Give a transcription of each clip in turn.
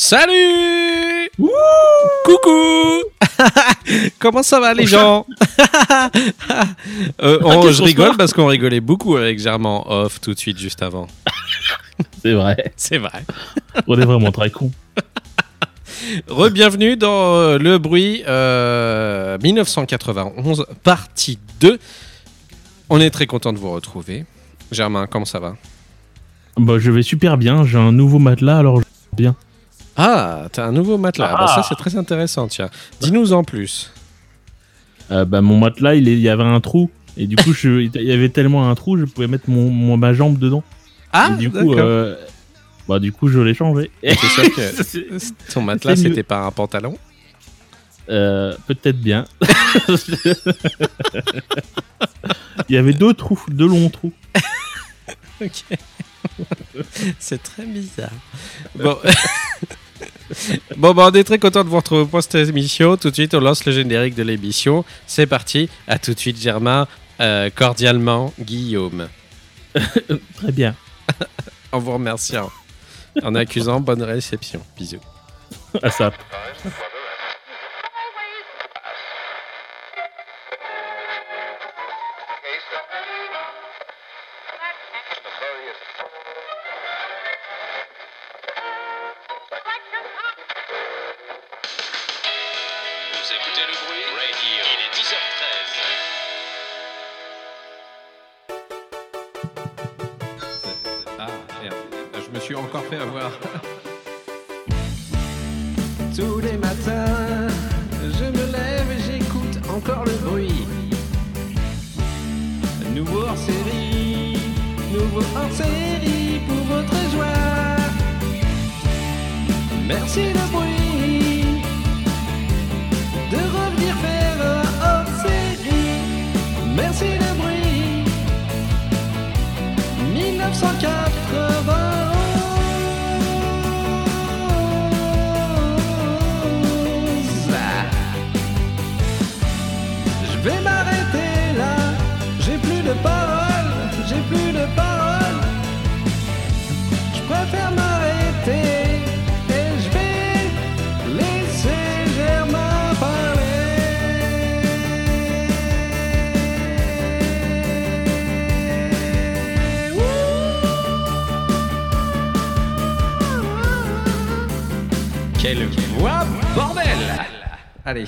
Salut Coucou Comment ça va les gens euh, on, Je rigole parce qu'on rigolait beaucoup avec Germain off tout de suite juste avant. C'est vrai. C'est vrai. On est vraiment très con. Re-bienvenue dans euh, Le Bruit euh, 1991, partie 2. On est très content de vous retrouver. Germain, comment ça va? Bah, je vais super bien. J'ai un nouveau matelas, alors je vais bien. Ah, t'as un nouveau matelas. Bah, ça, c'est très intéressant, tiens. Dis-nous en plus. Euh, bah, mon matelas, il, est- il y avait un trou. Et du coup, je- il y avait tellement un trou, je pouvais mettre mon, mon- ma jambe dedans. Ah, et du coup, euh, bah, du coup, je l'ai changé. T'es sûr que ton matelas, c'est c'était pas un pantalon? Euh, Peut-être bien. il y avait deux trous, deux longs trous. Ok. C'est très bizarre. Bon. bon, bah, on est très content de vous retrouver pour cette émission. Tout de suite, on lance le générique de l'émission. C'est parti. À tout de suite, Germain. Euh, cordialement, Guillaume. Très bien. En vous remerciant. En accusant bonne réception. Bisous. Ah, ça. Merci le Allez,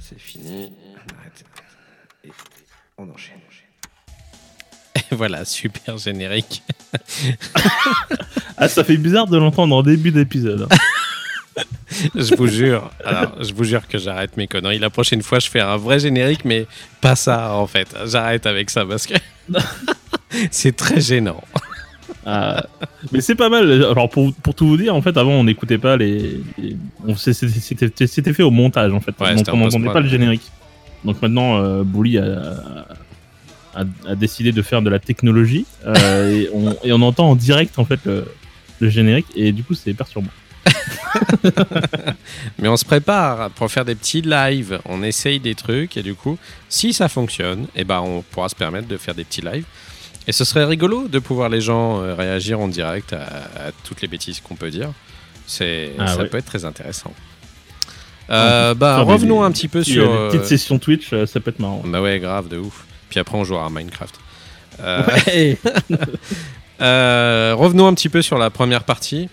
c'est fini. On arrête. Et on enchaîne. Et voilà, super générique. Ah, ça fait bizarre de l'entendre en début d'épisode. Je vous jure, alors, je vous jure que j'arrête mes conneries. La prochaine fois, je fais un vrai générique, mais pas ça en fait. J'arrête avec ça parce que c'est très gênant. Ah, mais c'est pas mal. Alors pour, pour tout vous dire, en fait, avant on n'écoutait pas les. on- C'était c'était fait au montage en fait. Ouais, Donc on en n'entendait pas le générique. Donc maintenant, euh, Bouli a, a, a décidé de faire de la technologie euh, et, on, et on entend en direct en fait le, le générique et du coup c'est perturbant. Mais on se prépare pour faire des petits lives. On essaye des trucs et du coup, si ça fonctionne, eh ben, on pourra se permettre de faire des petits lives. Et ce serait rigolo de pouvoir les gens euh, réagir en direct à, à toutes les bêtises qu'on peut dire. C'est, Ah ça ouais. peut être très intéressant. Euh, bah, des- revenons un petit peu sur. des euh, petites sessions Twitch, euh, ça peut être marrant. Bah ouais, grave, de ouf. Puis après, on jouera à Minecraft. Euh, Ouais. euh, revenons un petit peu sur la première partie.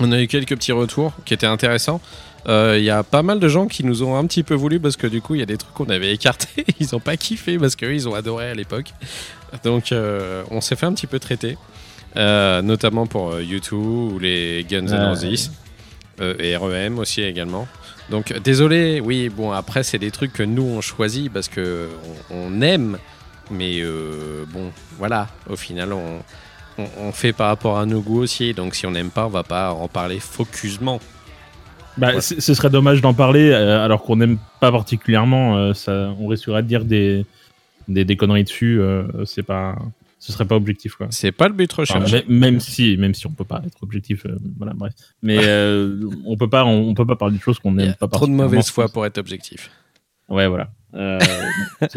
On a eu quelques petits retours qui étaient intéressants. Euh, Il y a pas mal de gens qui nous ont un petit peu voulu parce que du coup, il y a des trucs qu'on avait écartés. Ils n'ont pas kiffé parce qu'eux, ils ont adoré à l'époque. Donc, euh, on s'est fait un petit peu traiter. Euh, notamment pour euh, U2 ou les Guns N' Ah, Roses. Euh, et REM aussi également. Donc désolé, oui, bon après c'est des trucs que nous on choisit parce que on, on aime, mais euh, bon voilà, au final on, on, on fait par rapport à nos goûts aussi, donc si on n'aime pas on va pas en parler focusement. Bah, ce serait dommage d'en parler euh, alors qu'on n'aime pas particulièrement. euh, ça, on risquerait de dire des, des, des conneries dessus. euh, c'est pas, ce serait pas objectif quoi. C'est pas le but Enfin, recherché. même, même si, même si on peut pas être objectif, euh, voilà, bref. Mais euh, on peut pas, on, on peut pas parler de choses qu'on n'aime a pas. trop de mauvaise foi pour être objectif. Ouais, voilà. Euh,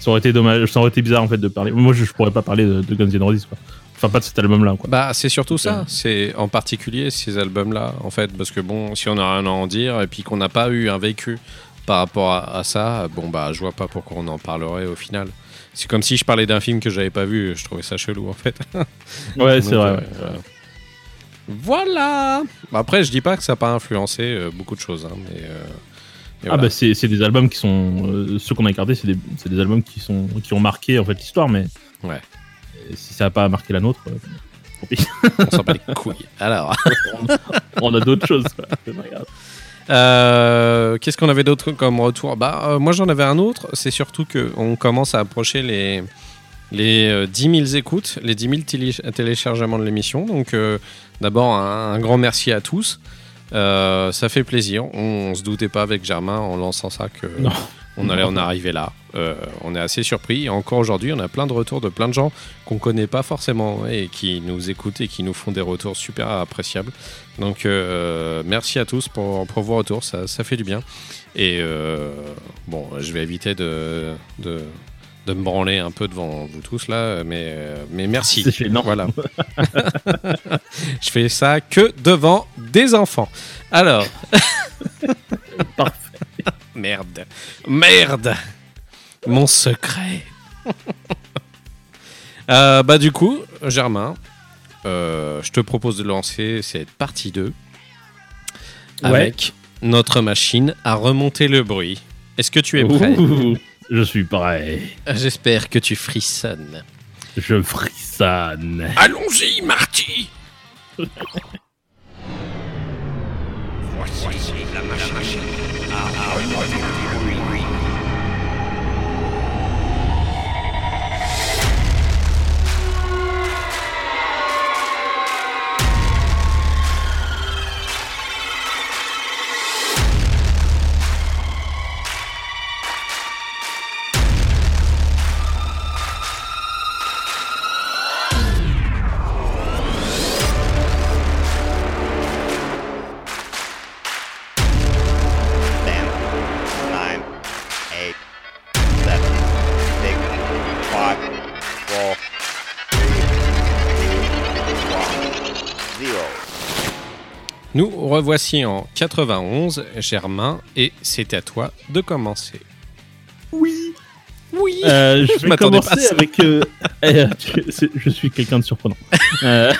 ça aurait été dommage, ça aurait été bizarre en fait de parler. Moi, je, je pourrais pas parler de, de Guns N' Roses quoi. Enfin, pas de cet album-là, quoi. Bah, c'est surtout ça. C'est en particulier ces albums-là, en fait, parce que bon, si on a rien à en dire et puis qu'on n'a pas eu un vécu par rapport à, à ça, bon bah, je vois pas pourquoi on en parlerait au final. C'est comme si je parlais d'un film que j'avais pas vu. Je trouvais ça chelou, en fait. Ouais, c'est vrai. euh, ouais. voilà. Voilà. Après, je dis pas que ça n'a pas influencé euh, beaucoup de choses, hein, mais. euh, mais Ah bah c'est des albums qui sont euh, ceux qu'on a gardés c'est des, des albums qui sont qui ont marqué en fait l'histoire mais Ouais. Si ça a pas marqué la nôtre euh, on s'en bat les couilles. Alors. on a d'autres choses quoi. Euh, Qu'est-ce qu'on avait d'autre comme retour Bah, euh, moi j'en avais un autre. C'est surtout que on commence à approcher les les euh, 10 000 écoutes, les 10 000 télé- téléchargements de l'émission. Donc, euh, d'abord un, un grand merci à tous. Ça fait plaisir. On, on se doutait pas avec Germain en lançant ça que Non. on allait en arriver là. On est assez surpris. Et encore aujourd'hui, on a plein de retours de plein de gens qu'on connaît pas forcément et qui nous écoutent et qui nous font des retours super appréciables. Donc euh, merci à tous pour, pour vos retours, ça, ça fait du bien. Et euh, bon, je vais éviter de, de, de me branler un peu devant vous tous là, mais, mais merci. Gênant. Voilà. je fais ça que devant des enfants. Alors. Parfait. Merde. Merde. Mon secret. Euh, bah du coup, Germain, euh, je te propose de lancer cette partie 2 Ouais. avec notre machine à remonter le bruit. Est-ce que tu es prêt? Ouh, je suis prêt. J'espère que tu frissonnes. Je frissonne. Allons-y, Marty Voici la machine à remonter le bruit. Revoici en 91, Germain, et c'est à toi de commencer. Oui. Oui Euh, je vais m'attendais pas à commencer ça. avec. euh, euh, tu- c'est- je suis quelqu'un de surprenant. Euh,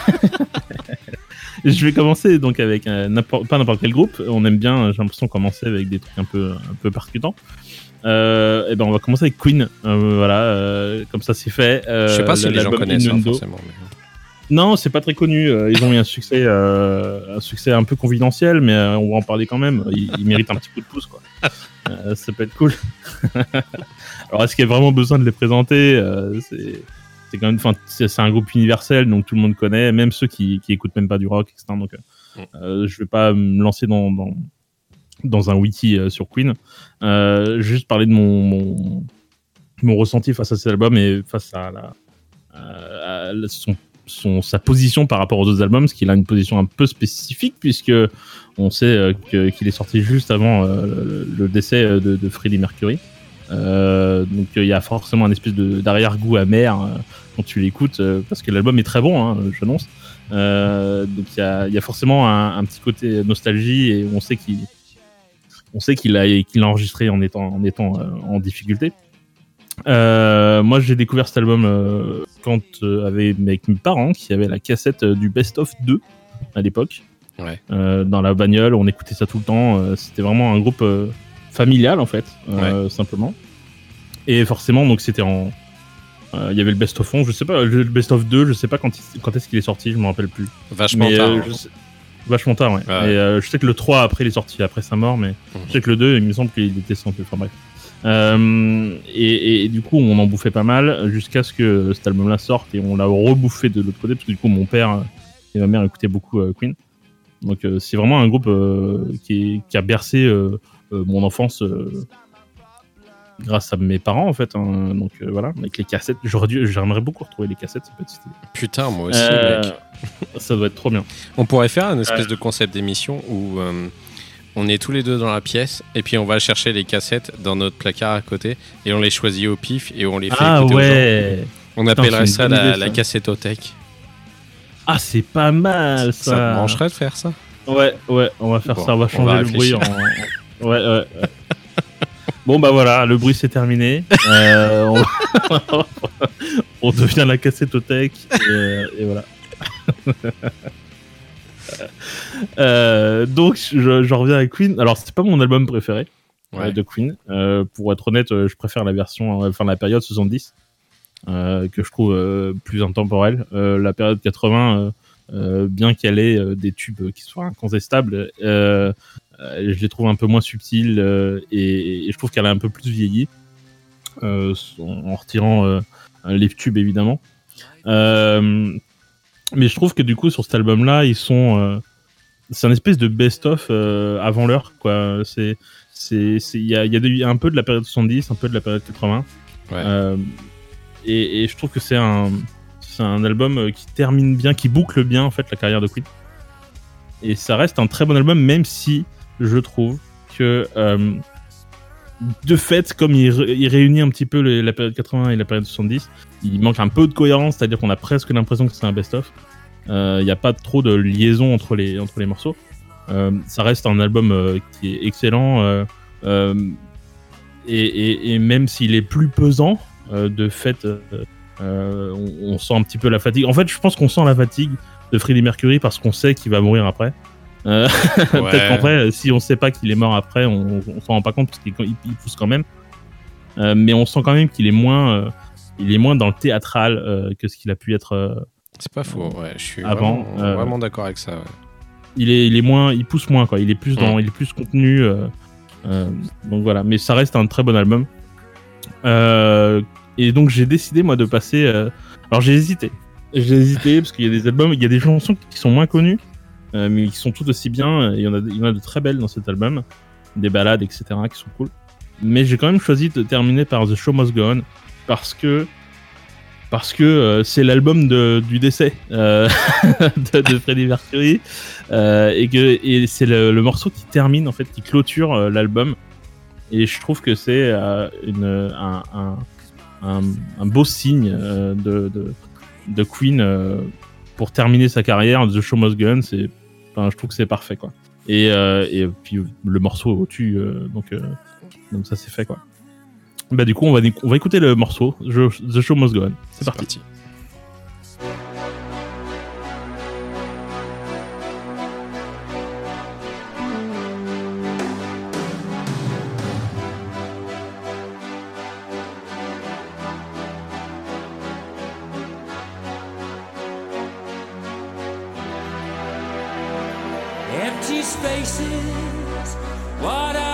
je vais commencer donc avec euh, n'importe- pas n'importe quel groupe. On aime bien. J'ai l'impression commencer avec des trucs un peu un peu percutants. Euh, et ben on va commencer avec Queen. Euh, voilà, euh, comme ça c'est fait. Euh, Je sais pas si les gens connaissent hein, forcément. mais- Non, c'est pas très connu. Euh, Ils ont eu un succès, euh, un succès un peu confidentiel, mais euh, on va en parler quand même. Ils, ils méritent un petit coup de pouce, quoi. Euh, ça peut être cool. Alors, est-ce qu'il y a vraiment besoin de les présenter? C'est quand même, enfin, c'est un groupe universel, donc tout le monde connaît, même ceux qui, qui écoutent même pas du rock, etc. Donc, euh, je vais pas me lancer dans dans, dans un wiki sur Queen. Juste parler de mon, mon mon ressenti face à cet album et face à la à son son, sa position par rapport aux autres albums, parce qu'il a une position un peu spécifique, puisque on sait euh, qu'il est sorti juste avant euh, le, décès euh, de, de Freddie Mercury. Donc il y a forcément un espèce d'arrière-goût amer quand tu l'écoutes, parce que l'album est très bon, hein, j'annonce. Euh, donc il y a, y a forcément un, petit côté nostalgie et on sait qu'il on sait qu'il a enregistré en étant en étant en difficulté. Euh, moi, j'ai découvert cet album euh, quand euh, avec, avec mes parents qui avaient la cassette euh, du Best of 2 à l'époque. Ouais. Dans la bagnole, on écoutait ça tout le temps. C'était vraiment un groupe familial en fait, simplement. Et forcément, donc c'était en il y avait le best of 11, je sais pas, le best of 2, je sais pas quand, il- quand est-ce qu'il est sorti, je me rappelle plus. Vachement Mais, tard. hein. sais- Vachement tard, ouais. Ouais. Et, je sais que le 3 après il est sorti après sa mort, mais Mhm. je sais que le 2, il me semble qu'il était sorti. Enfin bref. Euh, et, et du coup, on en bouffait pas mal jusqu'à ce que cet album-là sorte et on l'a rebouffé de l'autre côté parce que du coup, mon père et ma mère écoutaient beaucoup euh, Queen. Donc euh, c'est vraiment un groupe qui, est- qui a bercé mon enfance grâce à mes parents en fait. hein. Donc euh, voilà, avec les cassettes. J'aimerais beaucoup retrouver les cassettes. Ça peut être stylé. Putain, moi aussi, Euh, mec. ça doit être trop bien. On pourrait faire une espèce de concept d'émission où on est tous les deux dans la pièce et puis on va chercher les cassettes dans notre placard à côté et on les choisit au pif et on les fait Ah écouter aux gens. ouais. On appellerait ça la, idée, la ça. cassettothèque. Ah, c'est pas mal ça. Ça me brancherait de faire ça? Ouais, ouais, on va faire Bon, ça, on va on changer va le bruit en. Ouais, ouais. ouais. bon, bah voilà, le bruit c'est terminé. Euh, on... on devient la cassette au tech. Et, euh, et voilà. Euh, donc, je, je reviens avec Queen. Alors, c'est pas mon album préféré Ouais. euh, de Queen. Euh, pour être honnête, je préfère la version, enfin la période 70, euh, que je trouve plus intemporelle. La période 80, euh, euh, bien qu'elle ait des tubes qui soient incontestables, je les trouve un peu moins subtils et, et je trouve qu'elle a un peu plus vieilli, en retirant les tubes évidemment. Euh, mais je trouve que du coup sur cet album-là, ils sont, euh, c'est un espèce de best-of euh, avant l'heure, quoi. C'est, il y a, y a un peu de la période 70, un peu de la période 80. Ouais. Euh, et, et je trouve que c'est un, c'est un album qui termine bien, qui boucle bien en fait la carrière de Queen. Et ça reste un très bon album, même si je trouve que de fait, comme il, il réunit un petit peu les- la période 80 et la période 70, il manque un peu de cohérence, c'est-à-dire qu'on a presque l'impression que c'est un best-of. Euh, Il n'y a pas trop de liaison entre les, entre les morceaux. Euh, ça reste un album euh, qui est excellent. et, et- et même s'il est plus pesant, de fait, euh, on, on sent un petit peu la fatigue. En fait, je pense qu'on sent la fatigue de Freddie Mercury parce qu'on sait qu'il va mourir après. Euh, Peut-être si on sait pas qu'il est mort après, on, on s'en rend pas compte parce qu'il il- il pousse quand même. Euh, mais on sent quand même qu'il est moins, il est moins dans le théâtral euh, que ce qu'il a pu être. euh, C'est pas faux, ouais. Je suis Avant, vraiment, euh, vraiment d'accord avec ça. ouais. il est, il est moins, il pousse moins quoi. Il est plus dans, Mm. il est plus contenu. donc voilà, mais ça reste un très bon album. Et donc j'ai décidé moi de passer. alors j'ai hésité, j'ai hésité parce qu'il y a des albums, il y a des chansons qui sont moins connues, euh, mais qui sont tout aussi bien. Il y en a, il y en a de très belles dans cet album, des ballades etc. qui sont cool. Mais j'ai quand même choisi de terminer par The Show Must Go On parce que parce que euh, c'est l'album du décès euh, de, de Freddie Mercury euh, et que et c'est le, morceau qui termine en fait qui clôture l'album. Et je trouve que c'est un, un, beau signe de, de, Queen pour terminer sa carrière The Show Must Go On c'est je trouve que c'est parfait quoi. Et, et puis le morceau au-dessus donc donc ça c'est fait quoi bah du coup on va on va écouter le morceau The Show Must Go On. C'est parti. Empty spaces, what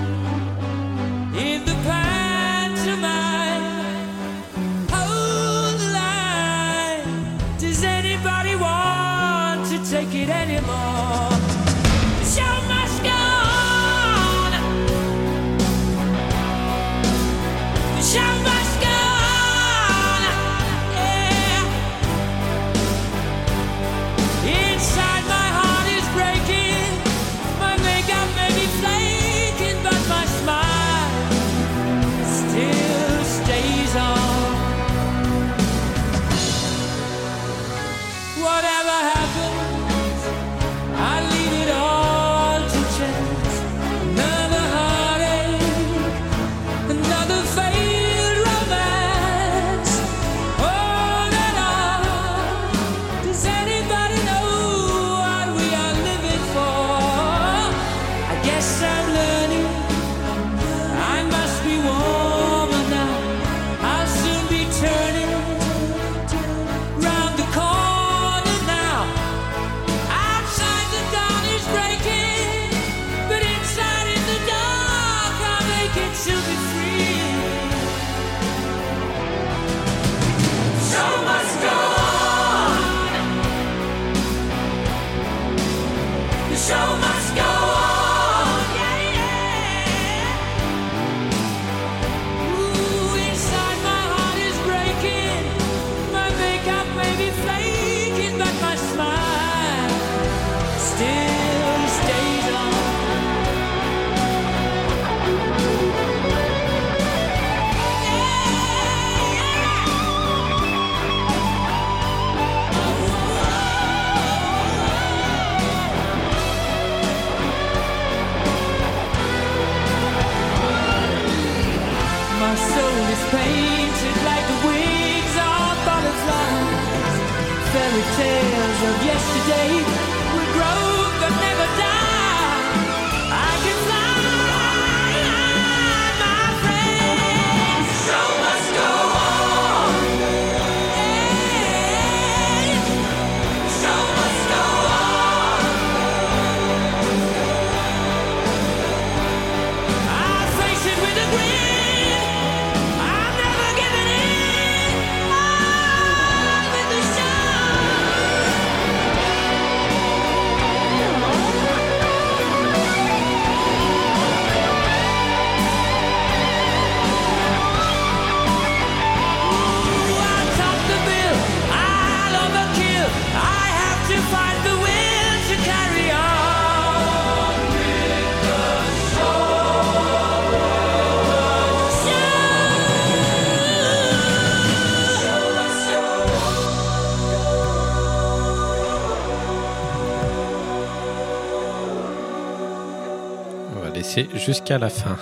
Laisser jusqu'à la fin.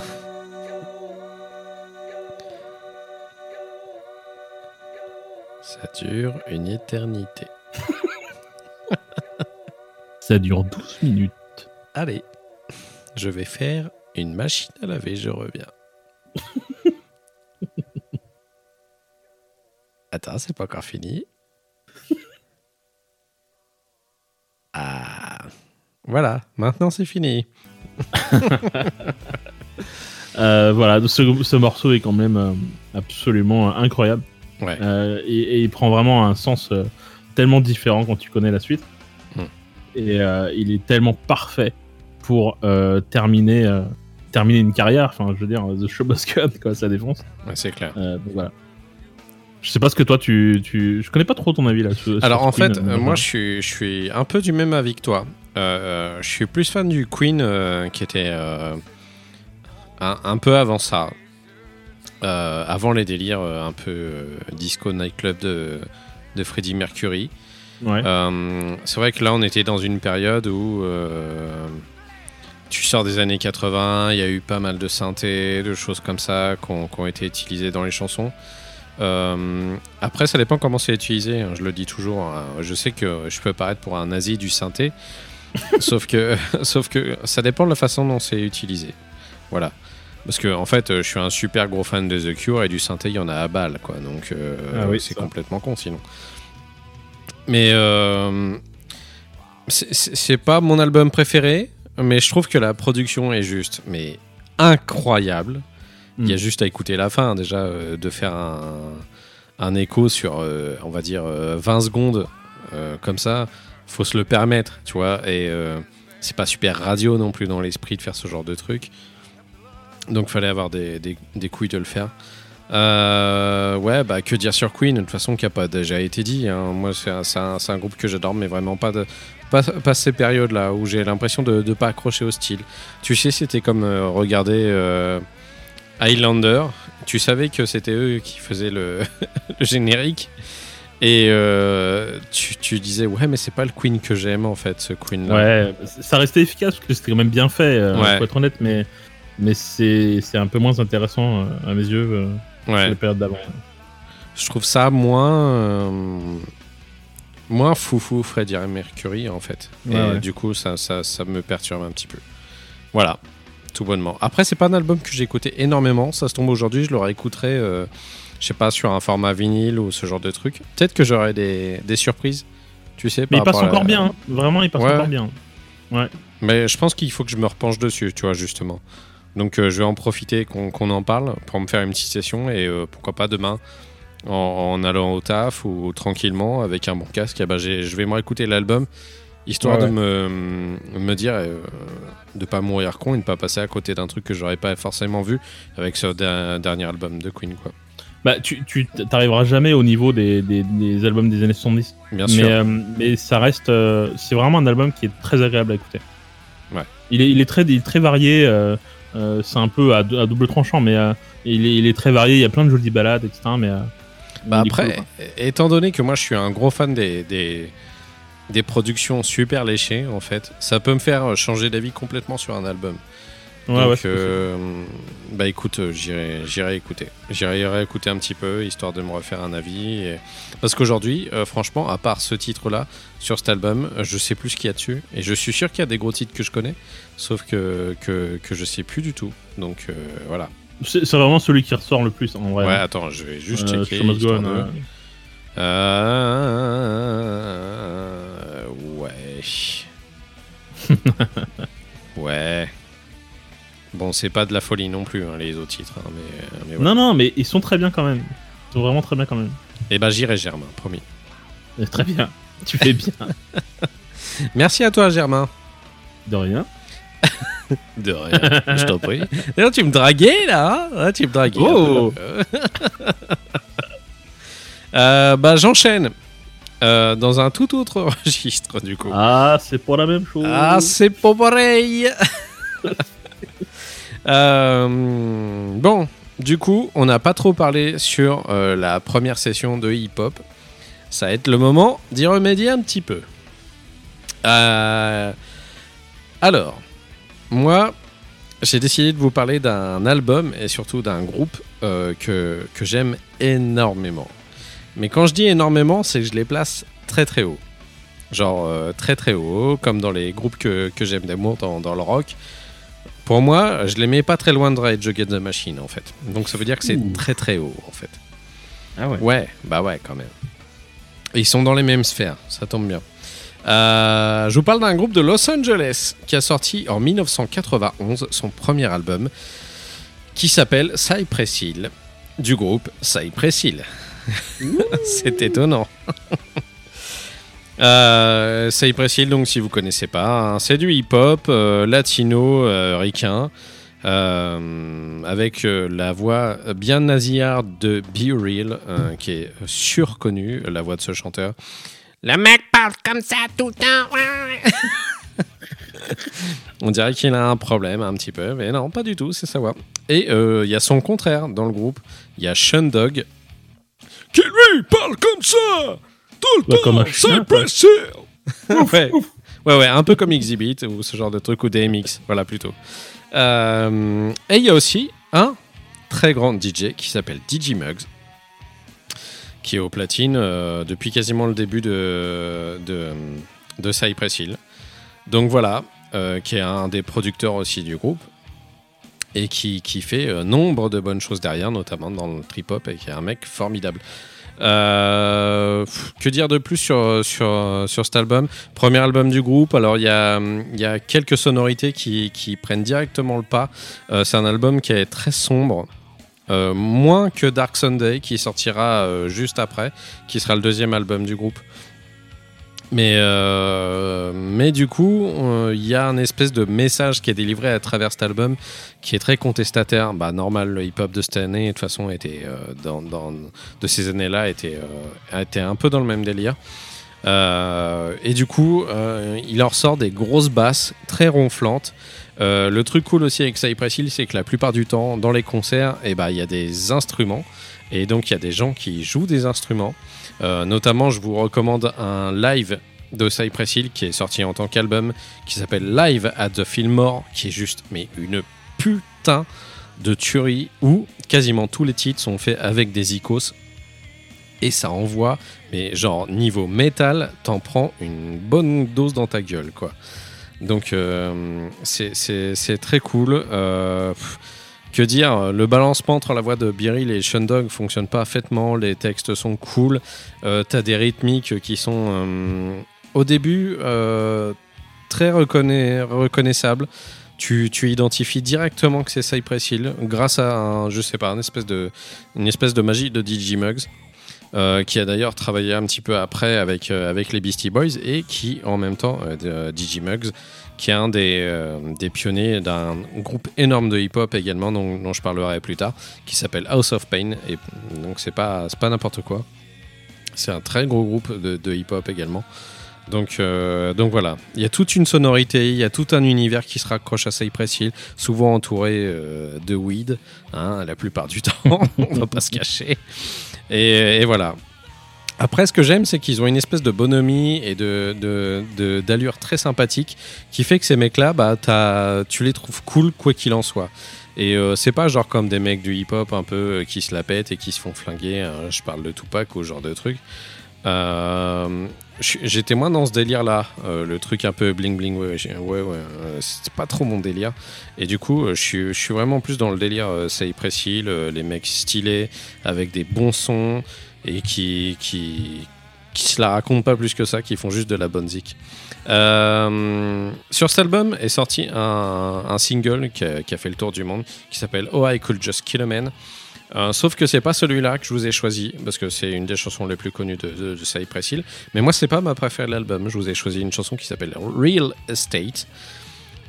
Ça dure une éternité. Ça dure 12 minutes. Allez, je vais faire une machine à laver, je reviens. Attends, c'est pas encore fini. Ah, voilà, maintenant c'est fini. Euh, voilà, ce, ce morceau est quand même euh, absolument incroyable. Ouais. Euh, et, et il prend vraiment un sens tellement différent quand tu connais la suite. Hmm. Et il est tellement parfait pour terminer, terminer une carrière. Enfin, je veux dire, The Show On, quoi, ça défonce. Ouais, c'est clair. Donc voilà. Je sais pas ce que toi tu, tu... Je connais pas trop ton avis là. sur- Alors sur en Queen, fait, euh, euh, moi je suis, je suis un peu du même avis que toi. Euh, je suis plus fan du Queen euh, qui était euh, un, un peu avant ça. Euh, avant les délires euh, un peu euh, disco nightclub de, de Freddie Mercury. Ouais. Euh, c'est vrai que là on était dans une période où euh, tu sors des années 80, il y a eu pas mal de synthés, de choses comme ça qui ont, qui ont été utilisées dans les chansons. Euh, après, ça dépend comment c'est utilisé. hein, je le dis toujours. hein. Je sais que je peux paraître pour un nazi du synthé, sauf que, sauf que ça dépend de la façon dont c'est utilisé. Voilà. Parce que en fait, je suis un super gros fan de The Cure et du synthé, il y en a à balle, quoi. Donc euh, Ah oui, c'est complètement con, sinon. Mais euh, c'est pas mon album préféré, mais je trouve que la production est juste, mais incroyable. Il y a Mm. juste à écouter la fin, déjà, euh, de faire un, un écho sur, euh, on va dire, euh, 20 secondes, euh, comme ça, faut se le permettre, tu vois. Et c'est pas super radio non plus dans l'esprit de faire ce genre de truc. Donc, fallait avoir des, des- des couilles de le faire. Euh, ouais, bah que dire sur Queen? De toute façon, qui a pas déjà été dit. hein. Moi, c'est un, un- groupe que j'adore, mais vraiment pas de pas, pas ces périodes-là où j'ai l'impression de ne pas accrocher au style. Tu sais, c'était comme euh, regarder euh, Highlander. Tu savais que c'était eux qui faisaient le, le générique. Et euh, tu, tu disais, ouais, mais c'est pas le Queen que j'aime en fait, ce Queen-là. Ouais, ça restait efficace parce que c'était quand même bien fait, euh, Ouais. faut être honnête, mais, mais c'est un peu moins intéressant euh, à mes yeux euh, Ouais. que les périodes d'avant. Je trouve ça moins. moins foufou Freddie Mercury en fait. Ouais, et du coup, ça, ça, ça me perturbe un petit peu. Voilà, tout bonnement. Après, c'est pas un album que j'ai écouté énormément. Ça se tombe aujourd'hui, je le réécouterai, euh, je sais pas, sur un format vinyle ou ce genre de truc. Peut-être que j'aurai des, des surprises. Tu sais, Mais il passe encore bien, hein. vraiment, il passe Ouais. encore bien. Mais je pense qu'il faut que je me repenche dessus, tu vois, justement. Donc euh, je vais en profiter qu'on en parle pour me faire une petite session et euh, pourquoi pas demain, en, en allant au taf ou tranquillement avec un bon casque, eh ben, je vais me réécouter l'album histoire Ouais, de me, me dire euh, de pas mourir con et de pas passer à côté d'un truc que j'aurais pas forcément vu avec ce der- dernier album de Queen, quoi. Bah, tu tu t'arriveras jamais au niveau des, des, des albums des années 70. Bien mais, sûr. euh, mais ça reste. euh, c'est vraiment un album qui est très agréable à écouter. Ouais. Il est, il est, très, il est très varié. euh, euh, c'est un peu à, dou- à double tranchant, mais euh, il, est, il est très varié. Il y a plein de jolies balades, etc. Mais, euh, Bah après, cool, étant donné que moi je suis un gros fan des, des, des productions super léchées, en fait, ça peut me faire changer d'avis complètement sur un album. Ouais, Donc, ouais, euh, bah écoute, euh, j'irai, j'irai écouter. J'irai écouter un petit peu, histoire de me refaire un avis. et- Parce qu'aujourd'hui, euh, franchement, à part ce titre-là, sur cet album, je sais plus ce qu'il y a dessus. Et je suis sûr qu'il y a des gros titres que je connais, sauf que, que, que je sais plus du tout. Donc euh, voilà. C'est c'est vraiment celui qui ressort le plus en Ouais, vrai. attends, je vais juste checker. Go de- euh, Euh... Ouais. ouais. Bon, c'est pas de la folie non plus, hein, les autres titres. hein, mais, mais. Non, non, mais ils sont très bien quand même. Ils sont vraiment très bien quand même. Eh ben, j'irai, Germain, promis. Euh, Très bien. Tu fais bien. Merci à toi, Germain. De rien. De rien, je t'en prie. D'ailleurs, tu me draguais, là hein Ah, Tu me draguais. Oh. Euh, bah, j'enchaîne. Euh, dans un tout autre registre, du coup. Ah, c'est pas la même chose. Ah, c'est pas pareil. Euh, bon, du coup, on n'a pas trop parlé sur euh, la première session de hip-hop. Ça va être le moment d'y remédier un petit peu. Alors, moi, j'ai décidé de vous parler d'un album et surtout d'un groupe que, que j'aime énormément. Mais quand je dis énormément, c'est que je les place très très haut. Genre euh, très très haut, comme dans les groupes que, que j'aime d'amour dans, dans le rock. Pour moi, je les mets pas très loin de Rage Against the Machine en fait. Donc ça veut dire que c'est très très haut en fait. Ah ouais. Ouais, bah ouais, quand même. Ils sont dans les mêmes sphères, ça tombe bien. Euh, je vous parle d'un groupe de Los Angeles qui a sorti en 1991 son premier album qui s'appelle Cypress Hill du groupe Cypress Hill. C'est étonnant. Euh, Cypress Hill, donc si vous connaissez pas, hein, c'est du hip-hop euh, latino euh, ricain euh, avec euh, la voix bien nasillarde de Be Real, euh, qui est surconnue, la voix de ce chanteur. Le mec parle comme ça tout le temps. On dirait qu'il a un problème un petit peu, mais non, pas du tout, c'est sa voix. Et il y a son contraire dans le groupe. Il y a Sean Dog, qui lui parle comme ça tout le temps. Cypress Hill. ouais. ouais, ouais, un peu comme Exhibit ou ce genre de truc ou DMX, voilà plutôt. Euh, et il y a aussi un très grand DJ qui s'appelle DJ Muggs, qui est au platine euh, depuis quasiment le début de, de, de Cypress Hill. Donc voilà, euh, qui est un des producteurs aussi du groupe et qui, qui fait euh, nombre de bonnes choses derrière, notamment dans le trip-hop, et qui est un mec formidable. Euh, que dire de plus sur, sur, cet album? Premier album du groupe, alors il y a, quelques sonorités qui, prennent directement le pas. Euh, c'est un album qui est très sombre, moins que Dark Sunday qui sortira juste après, qui sera le deuxième album du groupe. Mais, euh, mais du coup, euh, il y a un espèce de message qui est délivré à travers cet album qui est très contestataire. Bah, normal, le hip-hop de cette année, de toute façon, était, euh, dans, dans- de ces années-là, était, euh, était un peu dans le même délire. Euh, et du coup, euh, il en ressort des grosses basses très ronflantes. Euh, le truc cool aussi avec Cypress Hill, c'est que la plupart du temps, dans les concerts, eh ben, il y a des instruments. Et donc, il y a des gens qui jouent des instruments. Euh, notamment, je vous recommande un live de Cypress Hill qui est sorti en tant qu'album qui s'appelle Live at the Fillmore, qui est juste mais une putain de tuerie où quasiment tous les titres sont faits avec des icos et ça envoie, mais genre niveau métal, t'en prends une bonne dose dans ta gueule quoi. Donc euh, c'est- très cool. Euh, que dire Le balancement entre la voix de Biril et Shundog fonctionne parfaitement. Les textes sont cool. Euh, T'as des rythmiques qui sont euh, au début euh, très reconna- reconnaissables. Tu, identifies directement que c'est Cypress Hill grâce à je une espèce de, magie de DJ. Euh, qui a d'ailleurs travaillé un petit peu après avec, euh, avec les Beastie Boys et qui en même temps, euh, de- DJ Muggs, qui est un des, euh, des pionniers d'un groupe énorme de hip-hop également, dont, je parlerai plus tard, qui s'appelle House of Pain. Et donc c'est pas, pas n'importe quoi. C'est un très gros groupe de, de hip-hop également. Donc, euh, donc voilà, il y a toute une sonorité, il y a tout un univers qui se raccroche à Cypress Hill, souvent entouré euh, de weed, hein, la plupart du temps, on va pas se cacher. Euh, et, voilà. Après, ce que j'aime, c'est qu'ils ont une espèce de bonhomie et d'allure très sympathique qui fait que ces mecs-là, bah, tu les trouves cool quoi qu'il en soit. Et euh, c'est pas genre comme des mecs du hip-hop un peu euh, qui se la pètent et qui se font flinguer. Hein. Je parle de Tupac ou genre de truc. Euh, J'étais moins dans ce délire là, euh, le truc un peu bling bling, ouais, ouais, ouais, euh, c'était pas trop mon délire. Et du coup, euh, je suis vraiment plus dans le délire c'est précis, les mecs stylés avec des bons sons et qui, qui, qui se la racontent pas plus que ça, qui font juste de la bonne zik. sur cet album est sorti un, single qui a, qui a, fait le tour du monde qui s'appelle Oh I Could Just Kill a Man. Euh, sauf que c'est pas celui-là que je vous ai choisi, parce que c'est une des chansons les plus connues de, de, de Mais moi, c'est pas ma préférée de l'album. Je vous ai choisi une chanson qui s'appelle Real Estate.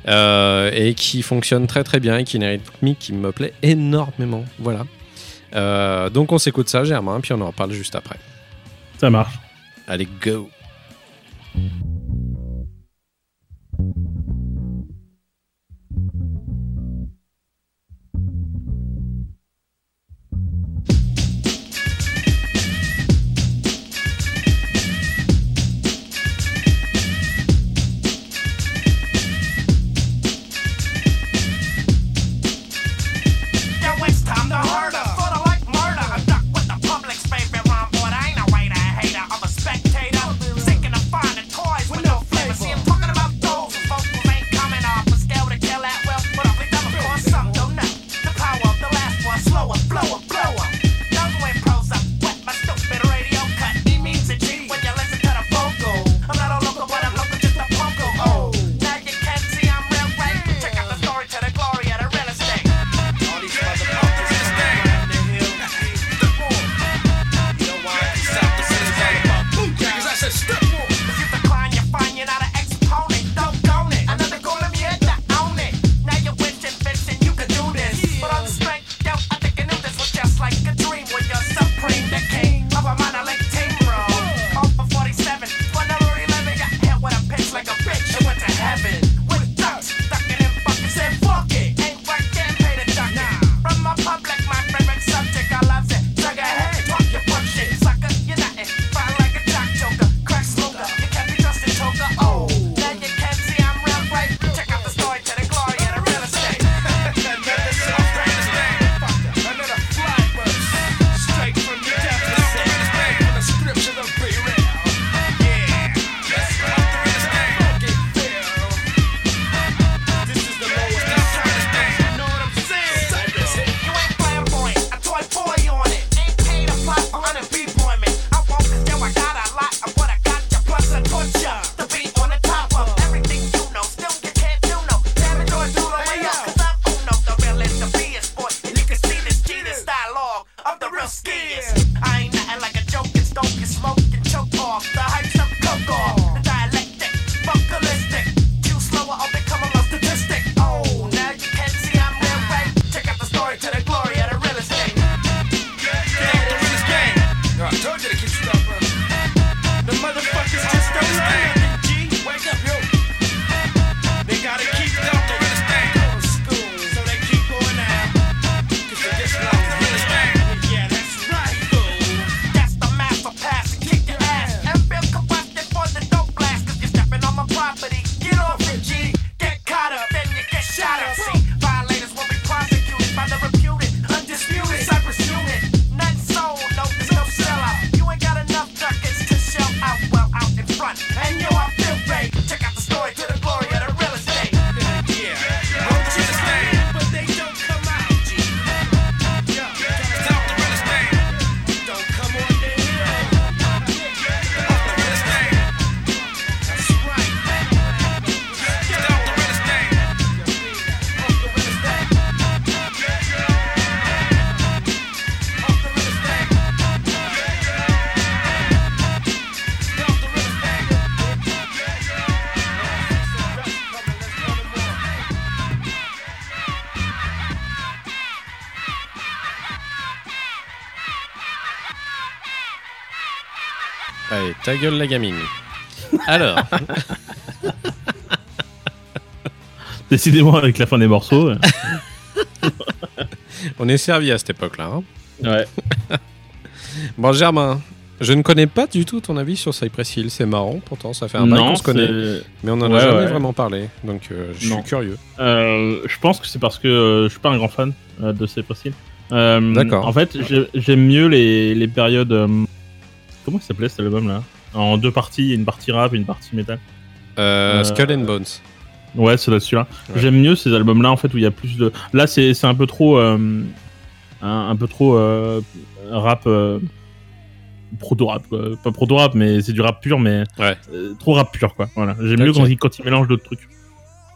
Euh, et qui fonctionne très très bien et qui mérite une qui me plaît énormément. Voilà. Euh, donc on s'écoute ça, Germain, puis on en reparle juste après. Ça marche. Allez, go. Allez, ta gueule la gamine. Alors. Décidément avec la fin des morceaux. On est servi à cette époque-là. Hein. Ouais. bon Germain, je ne connais pas du tout ton avis sur Cypress Hill. C'est marrant, pourtant, ça fait un bail qu'on se connaît. Mais on n'en a jamais vraiment parlé, donc euh, je suis curieux. Euh, je pense que c'est parce que euh, je suis pas un grand fan euh, de Cypress Hill. D'accord. En fait, j'aime mieux les périodes comment ça s'appelait cet album là En deux parties, une partie rap et une partie métal. Euh, Euh, Skull and Bones. Ouais, c'est là celui-là. Ouais. J'aime mieux ces albums-là en fait où il y a plus de. Là, c'est c'est un peu trop. euh, un, un peu trop euh, rap. euh, proto-rap, quoi. Pas proto-rap, mais c'est du rap pur, mais Ouais. euh, trop rap pur, quoi. Voilà. J'aime mieux quand il, quand il mélange d'autres trucs.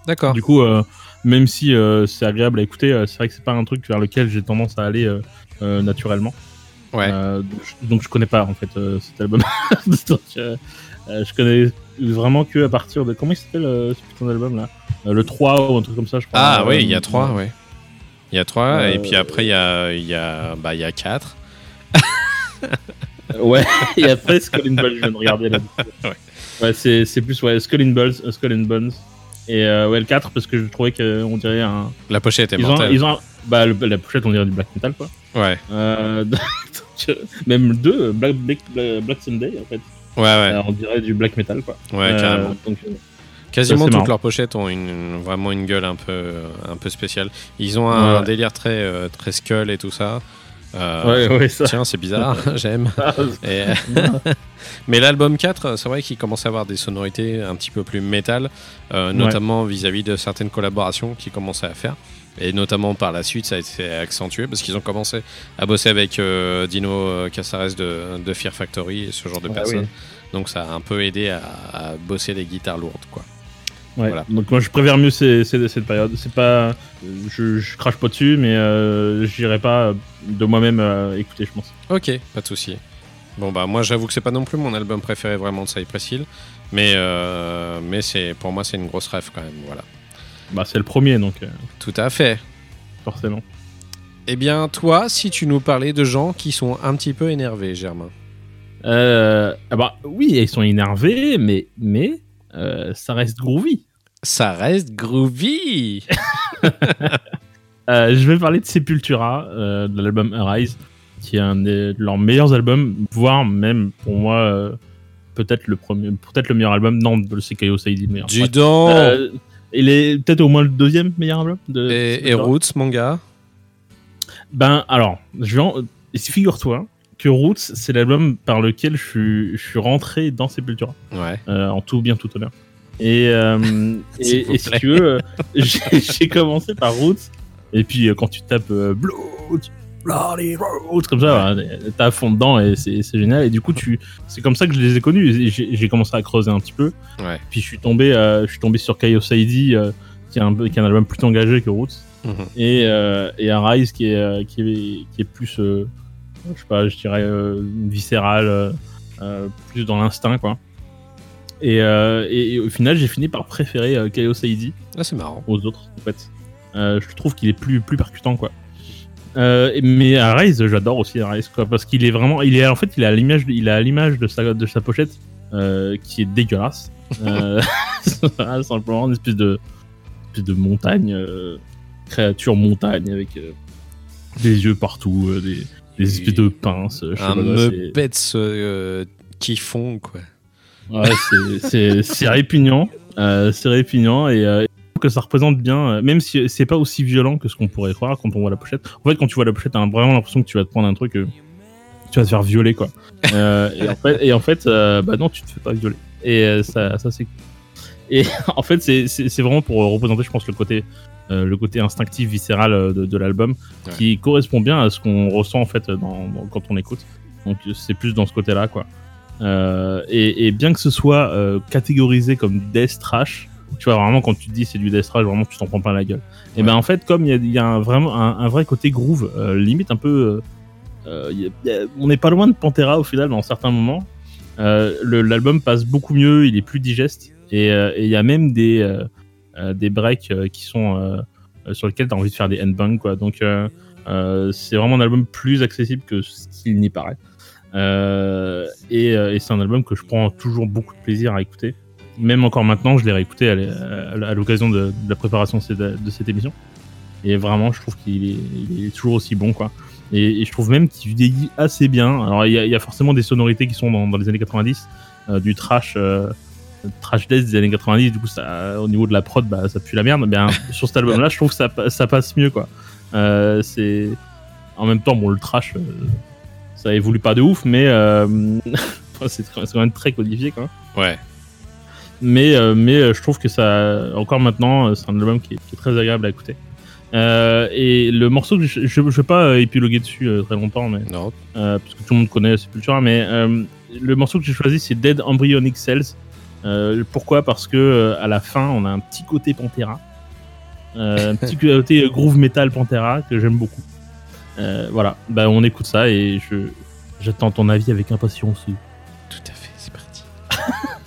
D'accord. Du coup, euh, même si euh, c'est agréable à écouter, euh, c'est vrai que c'est pas un truc vers lequel j'ai tendance à aller euh, euh, naturellement. Ouais. Euh, donc, je, connais pas en fait euh, cet album. donc, euh, je connais vraiment que à partir de comment il s'appelle ce putain d'album là? Le 3 ou un truc comme ça, je crois. Ah oui, il y a trois, ouais. Il y a trois, Euh, et puis après, il y a, il y a, bah, il y a quatre. Ouais, et après Skull and Bones, je viens de regarder là. Ouais. ouais c'est c'est plus ouais, Skull and Bones, Skull and Bones. Et euh, ouais, le 4 parce que je trouvais qu'on dirait un. La pochette est Ils ont, ils ont bah, le- la pochette, on dirait du black metal quoi. Ouais, euh, même 2, Black, Black, Black Sunday, en fait. ouais, ouais. Euh, on dirait du black metal, quoi. Ouais, Euh, carrément. donc, euh, Quasiment toutes leurs pochettes ont une, vraiment une gueule un peu, un peu spéciale. Ils ont un Ouais. délire très, euh, très skull et tout ça. Euh, ouais, ouais, ça. Tiens, c'est bizarre, j'aime. Et- Mais l'album 4, c'est vrai qu'il commence à avoir des sonorités un petit peu plus métal, euh, notamment vis-à-vis de certaines collaborations qu'ils commençaient à faire. Et notamment par la suite, ça a été accentué parce qu'ils ont commencé à bosser avec euh, Dino euh, Casares de, de Fear Factory et ce genre de Ah personnes. oui. Donc ça a un peu aidé à, à bosser les guitares lourdes. Quoi. Ouais. Voilà. Donc moi je préfère mieux ces, ces- cette période. C'est pas, je, je crache pas dessus, mais euh, j'irai pas de moi-même euh, écouter, je pense. Ok, pas de souci. Bon bah moi j'avoue que c'est pas non plus mon album préféré vraiment de Cypress Hill, mais euh, mais c'est pour moi c'est une grosse rêve quand même. Voilà. Bah c'est le premier, donc euh, Tout à fait. forcément. Eh bien, toi, si tu nous parlais de gens qui sont un petit peu énervés, Germain. Euh, ah bah oui, ils sont énervés, mais mais euh, ça reste groovy. Ça reste groovy Euh, je vais parler de Sepultura, euh, de l'album Arise, qui est un des- de leurs meilleurs albums, voire même pour moi euh, peut-être le premier, peut-être le meilleur album. Non, c'est Kaio Saidi le meilleur. Du Ouais. dent Euh, il est peut-être au moins le deuxième meilleur album. De et, et. Roots, mon gars. Ben alors, figure-toi que Roots, c'est l'album par lequel je suis, je suis rentré dans Sepultura, Ouais. euh, en tout bien tout honneur. Et, euh, et, et si tu veux, euh, j'ai commencé par Roots, et puis quand tu tapes Blood, Bloody Roots, comme ça, t'es à fond dedans et c'est c'est génial. Et du coup, tu, c'est comme ça que je les ai connus. et J'ai j'ai commencé à creuser un petit peu. Ouais. Puis je suis tombé, euh, je suis tombé sur Kaio Saidi, euh, qui, est un, qui est un album plus engagé que Roots Mhm. et, euh, et un Rise qui est, euh, qui est, qui est plus, euh, je sais pas, je dirais euh, viscéral, plus dans l'instinct, quoi. Et, euh, et, et au final, j'ai fini par préférer euh, Kaio Saidi Ah, c'est marrant. aux autres, en fait. Euh, je trouve qu'il est plus, plus percutant, quoi. Euh, mais à Rise, j'adore aussi Rise, quoi, parce qu'il est vraiment, il est en fait, il à l'image, il à l'image de sa, de sa pochette, euh, qui est dégueulasse. Euh, simplement une espèce de, espèce de montagne, euh, créature montagne avec euh, des yeux partout, des, des espèces de pinces. je Un Muppets qui font, quoi. Ouais, c'est- répugnant. C'est répugnant et que ça représente bien, euh, même si c'est pas aussi violent que ce qu'on pourrait croire quand on voit la pochette. En fait, quand tu vois la pochette, t'as vraiment l'impression que tu vas te prendre un truc, euh, tu vas te faire violer quoi. Euh, et en fait, et en fait euh, bah non, tu te fais pas violer. Et ça, ça c'est. Et en fait, c'est- vraiment pour représenter, je pense, le côté, euh, le côté instinctif, viscéral de, de l'album, Ouais. qui correspond bien à ce qu'on ressent en fait dans, dans- quand on écoute. Donc c'est plus dans ce côté-là, quoi. Et, et bien que ce soit catégorisé comme death trash, tu vois vraiment quand tu te dis c'est du death vraiment tu t'en prends plein la gueule. Et ben en fait comme il y a, il y a un, vraiment un, un vrai côté groove, euh, limite un peu, euh, euh, il y a- il y a- on n'est pas loin de Pantera au final dans certains moments. L'album passe beaucoup mieux, il est plus digeste et il y a même des des breaks qui sont sur lesquels tu as envie de faire des handbangs quoi. Donc c'est vraiment un album plus accessible que ce qu'il n'y paraît. Euh, et et c'est un album que je prends toujours beaucoup de plaisir à écouter. Même encore maintenant, je l'ai réécouté à l'occasion de, la préparation de cette, émission. Et vraiment, je trouve qu'il est, toujours aussi bon, quoi. Et, je trouve même qu'il vieillit assez bien. Alors il y, a- forcément des sonorités qui sont dans, les années 90, euh, du trash, euh, trash death des années 90. Du coup, ça, au niveau de la prod, bah, ça pue la merde. Mais sur cet album-là, je trouve que ça, pa- ça passe mieux, quoi. Euh, en même temps, bon, le trash, ça évolue pas de ouf, mais c'est quand même très codifié, quoi. Ouais. Mais, euh, mais euh, je trouve que ça, encore maintenant, euh, c'est un album qui est, qui est très agréable à écouter. Euh, et le morceau que je, je, je vais pas épiloguer dessus euh, très longtemps, mais Non. euh, parce que tout le monde connaît Sepultura, mais le morceau que j'ai choisi c'est Dead Embryonic Cells. Pourquoi? Parce que à la fin on a un petit côté Pantera, un petit côté groove metal Pantera que j'aime beaucoup. Voilà, bah, on écoute ça et je j'attends ton avis avec impatience. Tout à fait, c'est parti.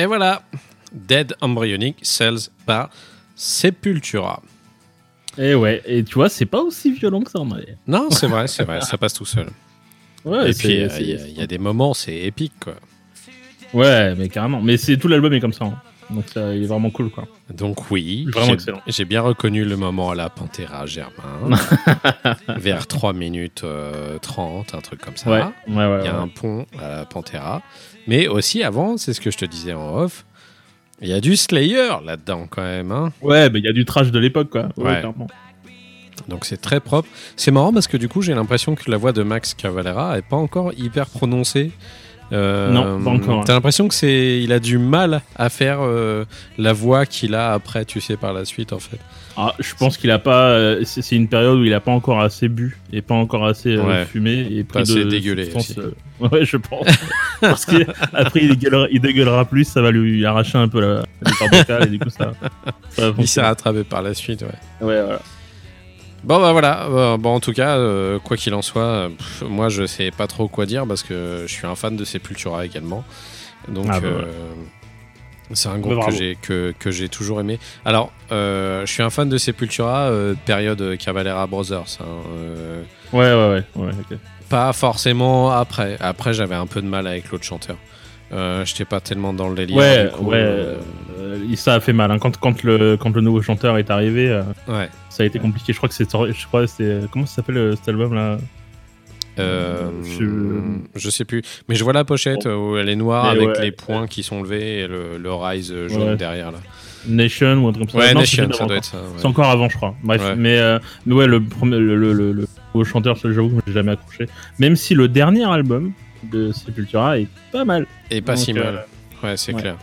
Et voilà, Dead Embryonic Cells par Sepultura. Et ouais, et tu vois, c'est pas aussi violent que ça en vrai. Non, c'est vrai, c'est vrai, ça passe tout seul. Ouais, Et c'est- puis, euh, il y, a- il y a des moments, c'est épique, quoi. ouais, mais carrément. Mais c'est tout l'album est comme ça. hein. Donc ça, il est vraiment cool, quoi. Donc oui, Vraiment j'ai- excellent. j'ai bien reconnu le moment à la Pantera Germain, vers 3 minutes euh, 30, un truc comme ça. Ouais, ouais, ouais. Il y a ouais. un pont à la Pantera. Mais aussi avant, c'est ce que je te disais en off, il y a du Slayer là-dedans quand même. hein. Ouais, mais il y a du trash de l'époque, quoi. Ouais, Ouais. clairement. Donc c'est très propre. C'est marrant parce que du coup j'ai l'impression que la voix de Max Cavalera est pas encore hyper prononcée. Euh, Non, pas encore, T'as l'impression que c'est, il a du mal à faire euh, la voix qu'il a après, tu sais, par la suite en fait. Ah, je pense qu'il a pas. euh, c'est une période où il a pas encore assez bu et pas encore assez Ouais. fumé et Pas pris assez de dégueulé euh, Ouais, je pense. Parce qu'après il, dégueulera- il dégueulera plus, ça va lui arracher un peu la, vocales et du coup ça. ça va Il s'est rattrapé par la suite, ouais. Ouais, voilà. Bon bah voilà, Euh, bon en tout cas, euh, quoi qu'il en soit, euh, pff, moi je sais pas trop quoi dire parce que je suis un fan de Sepultura également. Donc Ah bah euh, c'est un Bah, groupe que j'ai que, que j'ai toujours aimé. Alors euh, je suis un fan de Sepultura période Cavalera Brothers. hein, Ouais, ouais, ouais. pas forcément après. Après j'avais un peu de mal avec l'autre chanteur. Euh, J'étais pas tellement dans le délire. Ouais, du coup, ouais. euh, euh, ça a fait mal. hein. Quand, quand, le, quand le nouveau chanteur est arrivé, euh, ouais. ça a été compliqué. Je crois que c'est. Je crois que c'est. Comment ça s'appelle euh, cet album là? Euh, Je- je... sais plus, mais je vois la pochette euh, où elle est noire Mais avec ouais. les points qui sont levés et le, le rise euh, jaune Ouais. derrière là. Nation ou un truc comme ça Ouais, Non, Nation, ça doit être ça. C'est encore avant, je crois. Bref, mais, euh, ouais, le, premier, le, le, le, le nouveau chanteur, j'avoue que j'ai jamais accroché. Même si le dernier album de Sepultura est pas mal. Et pas Donc, si euh, mal. Ouais, c'est ouais. clair.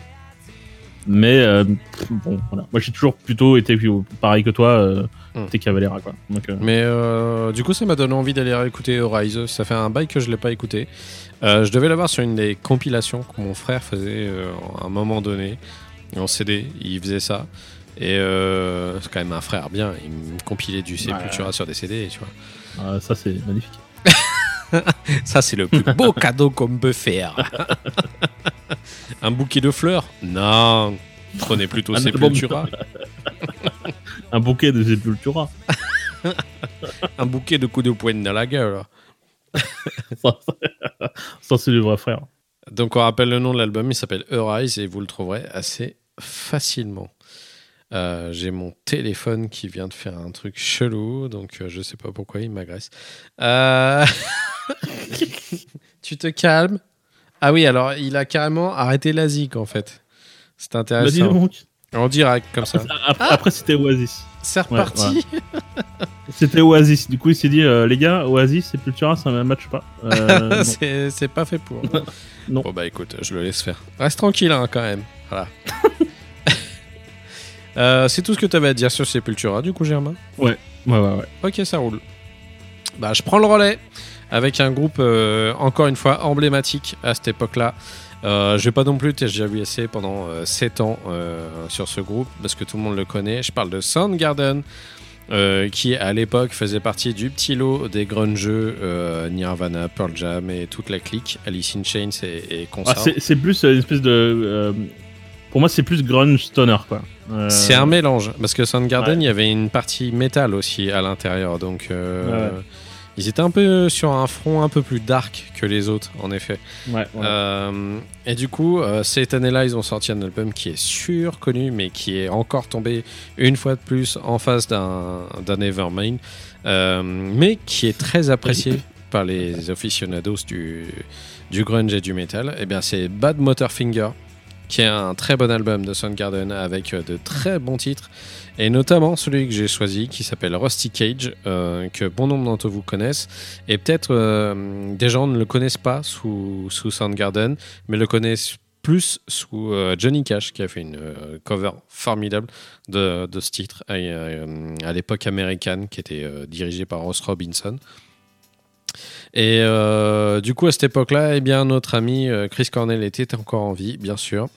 Mais euh, bon, voilà. Moi, j'ai toujours plutôt été pareil que toi, euh, Hmm. t'es Cavalera, quoi. Donc, euh, Mais du coup, ça m'a donné envie d'aller réécouter Rise. Ça fait un bail que je l'ai pas écouté. Je devais l'avoir sur une des compilations que mon frère faisait à un moment donné en CD. Il faisait ça. Et c'est quand même un frère bien. Il me compilait du Sepultura sur des CD, tu vois. euh, ça, c'est magnifique. Ça, c'est le plus beau cadeau qu'on peut faire. un bouquet de fleurs Non. Prenez plutôt Un album. Sepultura. Un bouquet de Sepultura. un bouquet de coups de poing dans la gueule. ça, ça, c'est le vrai frère. Donc, on rappelle le nom de l'album. Il s'appelle Arise et vous le trouverez assez facilement. Euh, J'ai mon téléphone qui vient de faire un truc chelou, donc euh, je sais pas pourquoi il m'agresse. Euh, tu te calmes Ah oui, alors il a carrément arrêté la zik en fait. C'est intéressant. donc. En direct, comme ça. Après, après, c'était Oasis. C'est Ouais, reparti. C'était Oasis. Du coup, il s'est dit, euh, les gars, Oasis, Sepultura, ça ne match pas. Euh, c'est pas fait pour. Non. Bon bah écoute, je le laisse faire. Reste tranquille hein, quand même. Voilà. Euh, c'est tout ce que tu avais à dire sur Sepultura, du coup, Germain? ouais, ouais, ouais. Ok, ça roule. Bah, je prends le relais avec un groupe euh, encore une fois emblématique à cette époque-là. Euh, je vais pas non plus TGWC pendant 7 ans euh, sur ce groupe parce que tout le monde le connaît. Je parle de Soundgarden euh, qui à l'époque faisait partie du petit lot des grungeux euh, Nirvana, Pearl Jam et toute la clique, Alice in Chains et, et Ah, c'est plus euh, une espèce de. euh, pour moi, c'est plus grunge stoner, quoi. Euh, C'est un mélange parce que Soundgarden, Ouais. il y avait une partie métal aussi à l'intérieur, donc euh, ouais. Ils étaient un peu sur un front un peu plus dark que les autres, en effet. Ouais, ouais. Euh, et du coup, euh, cette année-là, ils ont sorti un album qui est surconnu, mais qui est encore tombé une fois de plus en face d'un Evermind, euh, mais qui est très apprécié par les aficionados du, du grunge et du metal. Et bien, c'est Bad Motorfinger, qui est un très bon album de Soundgarden avec euh, de très bons titres, et notamment celui que j'ai choisi qui s'appelle Rusty Cage, euh, que bon nombre d'entre vous connaissent, et peut-être euh, des gens ne le connaissent pas sous, sous Soundgarden, mais le connaissent plus sous euh, Johnny Cash qui a fait une cover formidable de, de ce titre à, l'époque américaine qui était dirigée par Ross Robinson. Et euh, du coup, à cette époque-là, eh bien, notre ami euh, Chris Cornell était encore en vie, bien sûr.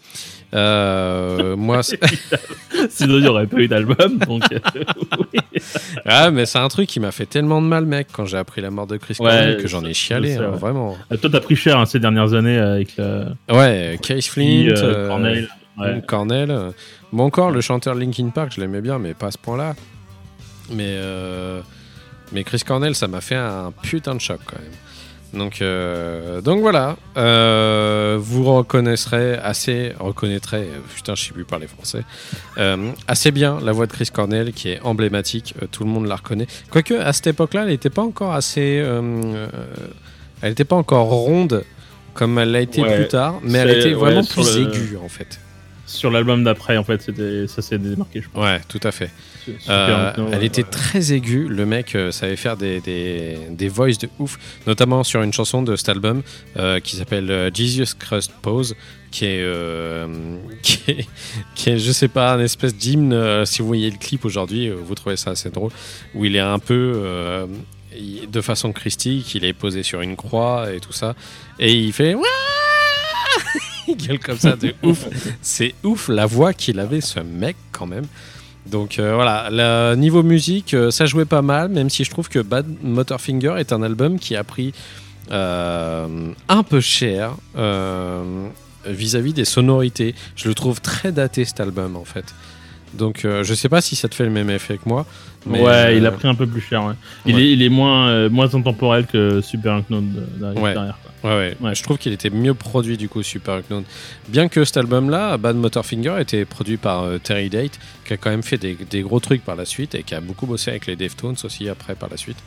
Euh, moi, Sinon, il n'y aurait pas eu d'album. Donc, oui. Ah, mais c'est un truc qui m'a fait tellement de mal, mec, quand j'ai appris la mort de Chris Ouais, Cornell que j'en je- ai chialé, hein, ouais. vraiment. Euh, Toi, t'as pris cher hein, ces dernières années avec le. Ouais, Case Flint, Cornell. Ouais. Cornell. Bon, encore, le chanteur Linkin Park, je l'aimais bien, mais pas à ce point-là. Mais, mais Chris Cornell, ça m'a fait un putain de choc quand même. Donc, euh, donc voilà, Euh, vous reconnaîtrez assez, reconnaîtrez, putain, je sais plus parler français, euh, assez bien la voix de Chris Cornell qui est emblématique, tout le monde la reconnaît. Quoique à cette époque-là, elle n'était pas encore assez, elle n'était pas encore ronde comme elle l'a été Ouais, plus tard, mais elle était vraiment ouais, plus le- aiguë en fait. Sur l'album d'après, en fait, ça s'est démarqué, je pense. Ouais, tout à fait. Euh, elle était très aiguë. Le mec euh, savait faire des, des, des voices de ouf, notamment sur une chanson de cet album euh, qui s'appelle Jesus Christ Pose, qui est, qui est, qui est, je sais pas, un espèce d'hymne. si vous voyez le clip aujourd'hui, vous trouvez ça assez drôle, où il est un peu. de façon christique, il est posé sur une croix et tout ça, et il fait il gueule comme ça de ouf. C'est ouf la voix qu'il avait ce mec quand même. Donc euh, voilà, niveau musique, euh, ça jouait pas mal, même si je trouve que Bad Motorfinger est un album qui a pris euh, un peu cher vis-à-vis des sonorités. Je le trouve très daté cet album en fait. Donc je sais pas si ça te fait le même effet que moi. Mais, ouais, il a pris un peu plus cher. ouais. Il, ouais. est, il est moins, moins intemporel que Super Unknown de- derrière. Ouais. derrière, quoi. Ouais, ouais. Ouais. Je trouve qu'il était mieux produit du coup, Super Unknown. Bien que cet album-là, Bad Motorfinger, était produit par euh, Terry Date, qui a quand même fait des, des gros trucs par la suite et qui a beaucoup bossé avec les Deftones aussi après par la suite.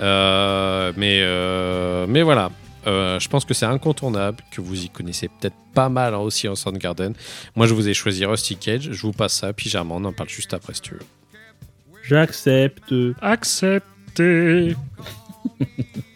Euh, mais, euh, mais voilà. Euh, je pense que c'est incontournable, que vous y connaissez peut-être pas mal hein, aussi en Soundgarden. Moi, je vous ai choisi Rusty Cage. Je vous passe ça, pyjama. On en parle juste après si tu veux. J'accepte. Accepté.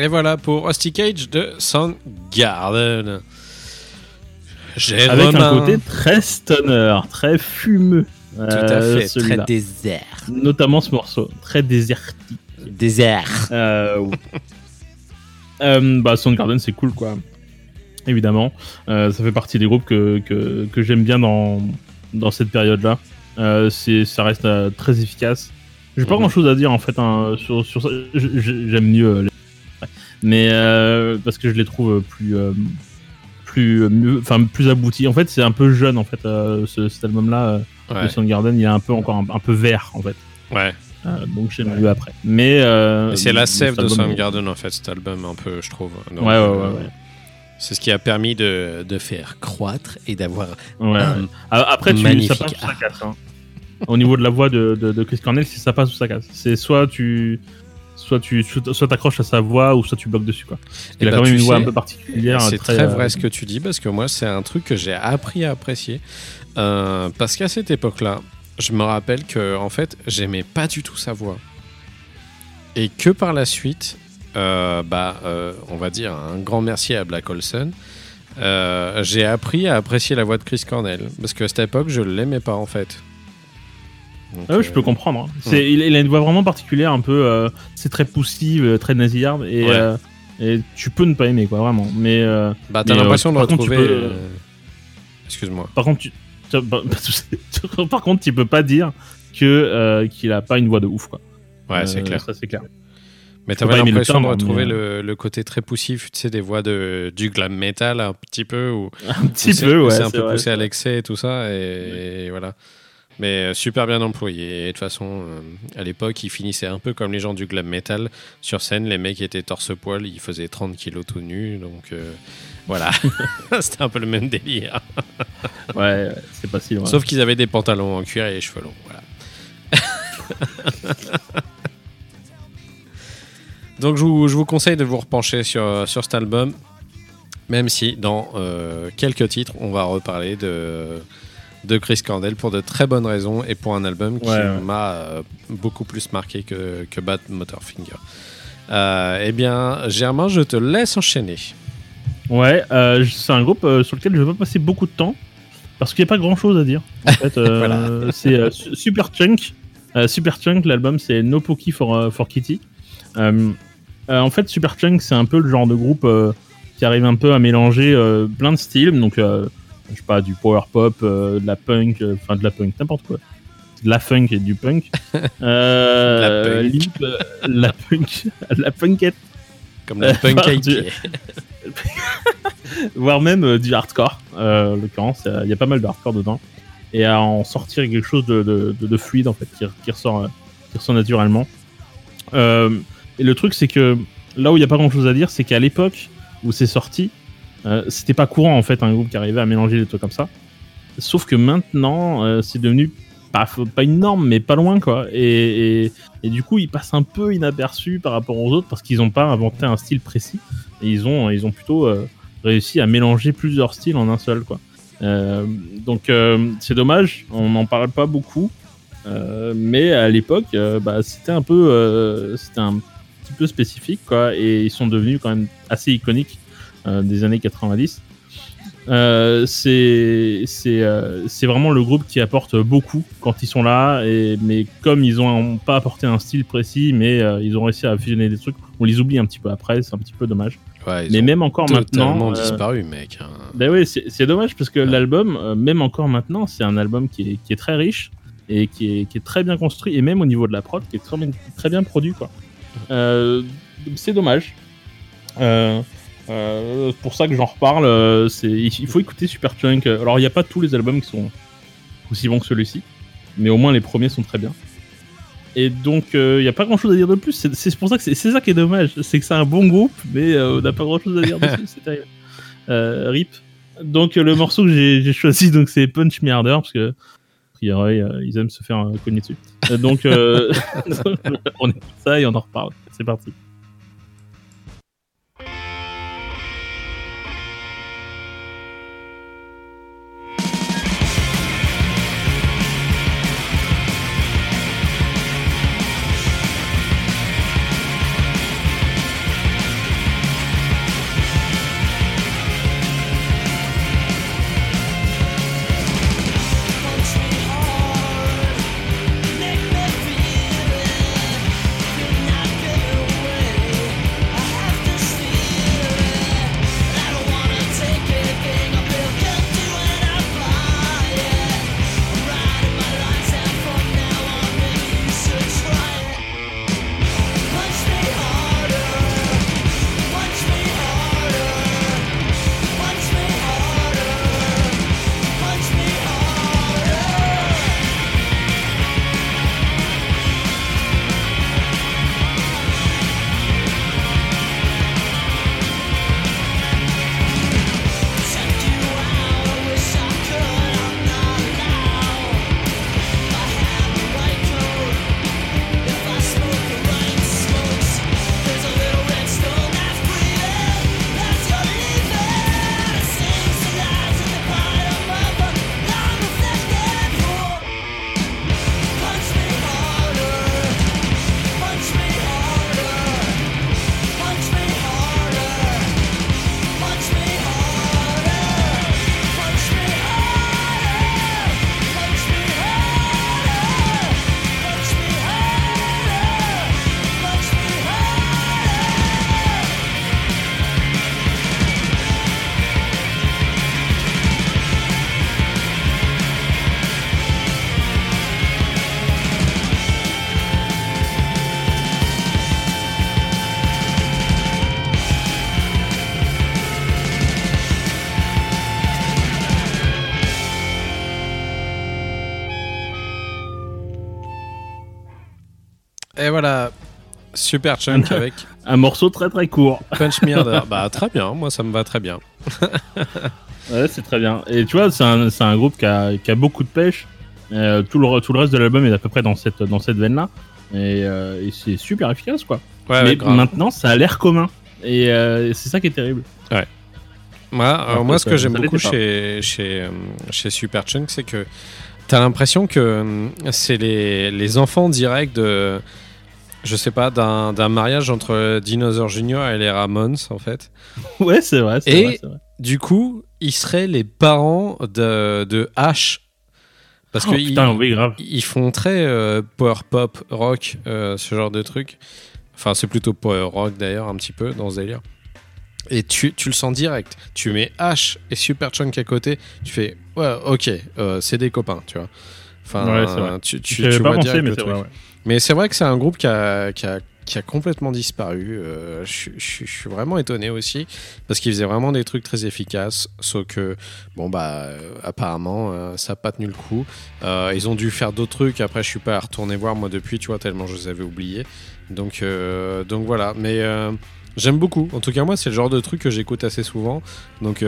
Et voilà pour Rusty Cage de Soundgarden. Avec un côté très stoner, très fumeux. Tout à fait, très désert. Notamment ce morceau, très désertique. Désert. Euh. Euh, bah, Soundgarden, c'est cool, quoi. Évidemment. Euh, ça fait partie des groupes que, que, que j'aime bien dans, dans cette période-là. Euh, ça reste euh, très efficace. J'ai pas Mhm. grand-chose à dire, en fait, hein, sur, sur ça. J'aime mieux euh, les... Mais euh, parce que je les trouve plus... euh, plus mieux enfin plus aboutis en fait c'est un peu jeune en fait euh, ce- cet album là Ouais. de Soundgarden il est un peu encore un, un peu vert en fait ouais. Donc j'aime mieux après mais c'est la sève de Soundgarden en fait, cet album un peu, je trouve. Donc, Ouais, ouais, ouais. C'est ce qui a permis de, de faire croître et d'avoir Ouais, Ah, Après, tu, magnifique ça passe ou ça casse. hein. Au niveau de la voix de, de, de Chris Cornell, si ça passe ou ça casse. C'est soit tu, soit tu, soit t'accroches à sa voix ou soit tu bloques dessus quoi. Il Eh a ben, quand même une voix un peu particulière. C'est très, euh, vrai ce que tu dis parce que moi, c'est un truc que j'ai appris à apprécier. Euh, parce qu'à cette époque-là, je me rappelle que en fait, j'aimais pas du tout sa voix. Et que par la suite, euh, bah, on va dire un grand merci à Black Olson. j'ai appris à apprécier la voix de Chris Cornell parce qu'à cette époque, je l'aimais pas en fait. Ah ouais, je euh, peux comprendre. hein. C'est, il, il a une voix vraiment particulière, un peu. euh, c'est très poussive, euh, très nasillarde et, Ouais. euh, et tu peux ne pas aimer quoi, vraiment. Mais euh, Bah, t'as Mais, euh, l'impression de contre, retrouver. peux- euh, Excuse-moi. par contre, tu, bah, par contre, tu peux pas dire que euh, qu'il a pas une voix de ouf quoi. Ouais, c'est Euh, clair. Ça c'est clair. Mais t'avais le l'impression de retrouver mais, le, le côté très poussif, tu sais, des voix de, du glam metal un petit peu, ou Un petit peu, ouais. c'est un peu vrai. poussé à l'excès et tout ça, et, et voilà. Mais euh, super bien employé. Et de toute façon, euh, à l'époque, ils finissaient un peu comme les gens du glam metal. Sur scène, les mecs étaient torse-poil, ils faisaient 30 kilos tout nus, donc euh, voilà. C'était un peu le même délire. Ouais, ouais, c'est pas si loin. Sauf qu'ils avaient des pantalons en cuir et les cheveux longs. Voilà. Donc je vous, je vous conseille de vous repencher sur, sur cet album, même si dans euh, quelques titres, on va reparler de, de Chris Cornell pour de très bonnes raisons et pour un album qui Ouais, ouais. m'a euh, beaucoup plus marqué que, que Bad Motorfinger. Euh, eh bien, Germain, je te laisse enchaîner. Ouais, euh, c'est un groupe sur lequel je vais pas passer beaucoup de temps parce qu'il n'y a pas grand chose à dire. En fait, Voilà. c'est Su- Super Chunk. Super Chunk, l'album, c'est No Pokey for, for Kitty. En fait, Super Chunk, c'est un peu le genre de groupe qui arrive un peu à mélanger plein de styles. Donc, je sais pas, du power pop, euh, de la punk, euh, enfin de la punk, n'importe quoi. De la funk et du punk. Euh, La punk. la punk. la punkette. Comme la punk voire même du hardcore. En l'occurrence, il y a pas mal de hardcore dedans. Et à en sortir quelque chose de, de, de- de fluide, en fait, qui, qui ressort, qui ressort naturellement. Euh, et le truc, c'est que là où il n'y a pas grand chose à dire, c'est qu'à l'époque où c'est sorti, euh, c'était pas courant, en fait, un groupe qui arrivait à mélanger des trucs comme ça. Sauf que maintenant, euh, c'est devenu pas, pas une norme, mais pas loin, quoi. Et, et, du coup, ils passent un peu inaperçus par rapport aux autres parce qu'ils n'ont pas inventé un style précis. Ils ont, ils ont plutôt euh, réussi à mélanger plusieurs styles en un seul, quoi. Donc c'est dommage, on n'en parle pas beaucoup, mais à l'époque, bah, c'était un peu, c'était un petit peu spécifique, quoi, et ils sont devenus quand même assez iconiques des années 90. Euh, c'est euh, vraiment le groupe qui apporte beaucoup quand ils sont là, et, mais comme ils ont pas apporté un style précis, mais euh, ils ont réussi à fusionner des trucs, on les oublie un petit peu après, c'est un petit peu dommage. Ouais, mais même encore maintenant, euh, disparu, mec. hein. ben oui, c'est dommage parce que l'album, euh, même encore maintenant, c'est un album qui est, qui est très riche et qui est, qui est très bien construit et même au niveau de la prod, qui est très bien, très bien produit quoi. Euh, c'est dommage. Euh, euh, pour ça que j'en reparle, euh, c'est il faut écouter Super Chunk. Alors il n'y a pas tous les albums qui sont aussi bons que celui-ci, mais au moins les premiers sont très bien. Et donc euh, il n'y a pas grand-chose à dire de plus. C'est- C'est pour ça que c'est c'est ça qui est dommage, c'est que c'est un bon groupe, mais on n'a pas grand-chose à dire dessus. C'est terrible. Rip. Donc le morceau que j'ai j'ai choisi, donc c'est Punch Me Harder parce que ils aiment se faire cogner dessus. Donc on écoute ça et on en reparle. C'est parti. Super Chunk avec Un morceau très très court. Punch Me Harder. Bah très bien, moi ça me va très bien. Ouais, c'est très bien. Et tu vois, c'est un, un groupe qui a, qui a beaucoup de pêche. Euh, tout, le, tout le reste de l'album est à peu près dans cette, dans cette veine-là. Et, euh, et c'est super efficace, quoi. Ouais, Mais ouais, maintenant, ça a l'air commun. Et euh, c'est ça qui est terrible. Moi, alors Après, moi, ce que j'aime beaucoup chez, chez, chez Super Chunk, c'est que t'as l'impression que c'est les, les enfants directs de, je sais pas, d'un mariage entre Dinosaur Junior et les Ramones, en fait. Ouais, c'est vrai. Et- vrai, c'est vrai. Du coup, ils seraient les parents de, de H. Parce Oh, putain, ils, oui, grave. ils font très euh, power pop, rock, euh, ce genre de truc. Enfin, c'est plutôt power rock d'ailleurs, un petit peu dans ce délire. Et tu, tu le sens direct. Tu mets H et Super Chunk à côté, tu fais ouais, ok, euh, c'est des copains, tu vois. Enfin, Ouais, vrai. tu, tu, tu vois pensé, direct mais le truc. vrai. ouais. Mais c'est vrai que c'est un groupe qui a, qui a, complètement disparu. Euh, je, suis- vraiment étonné aussi parce qu'ils faisaient vraiment des trucs très efficaces. Sauf que, bon, bah, euh, apparemment, euh, ça n'a pas tenu le coup. Ils ont dû faire d'autres trucs. Après, je suis pas retourné voir moi depuis, tu vois, tellement je les avais oubliés. Donc, donc voilà. Mais j'aime beaucoup. En tout cas, moi, c'est le genre de truc que j'écoute assez souvent. Donc,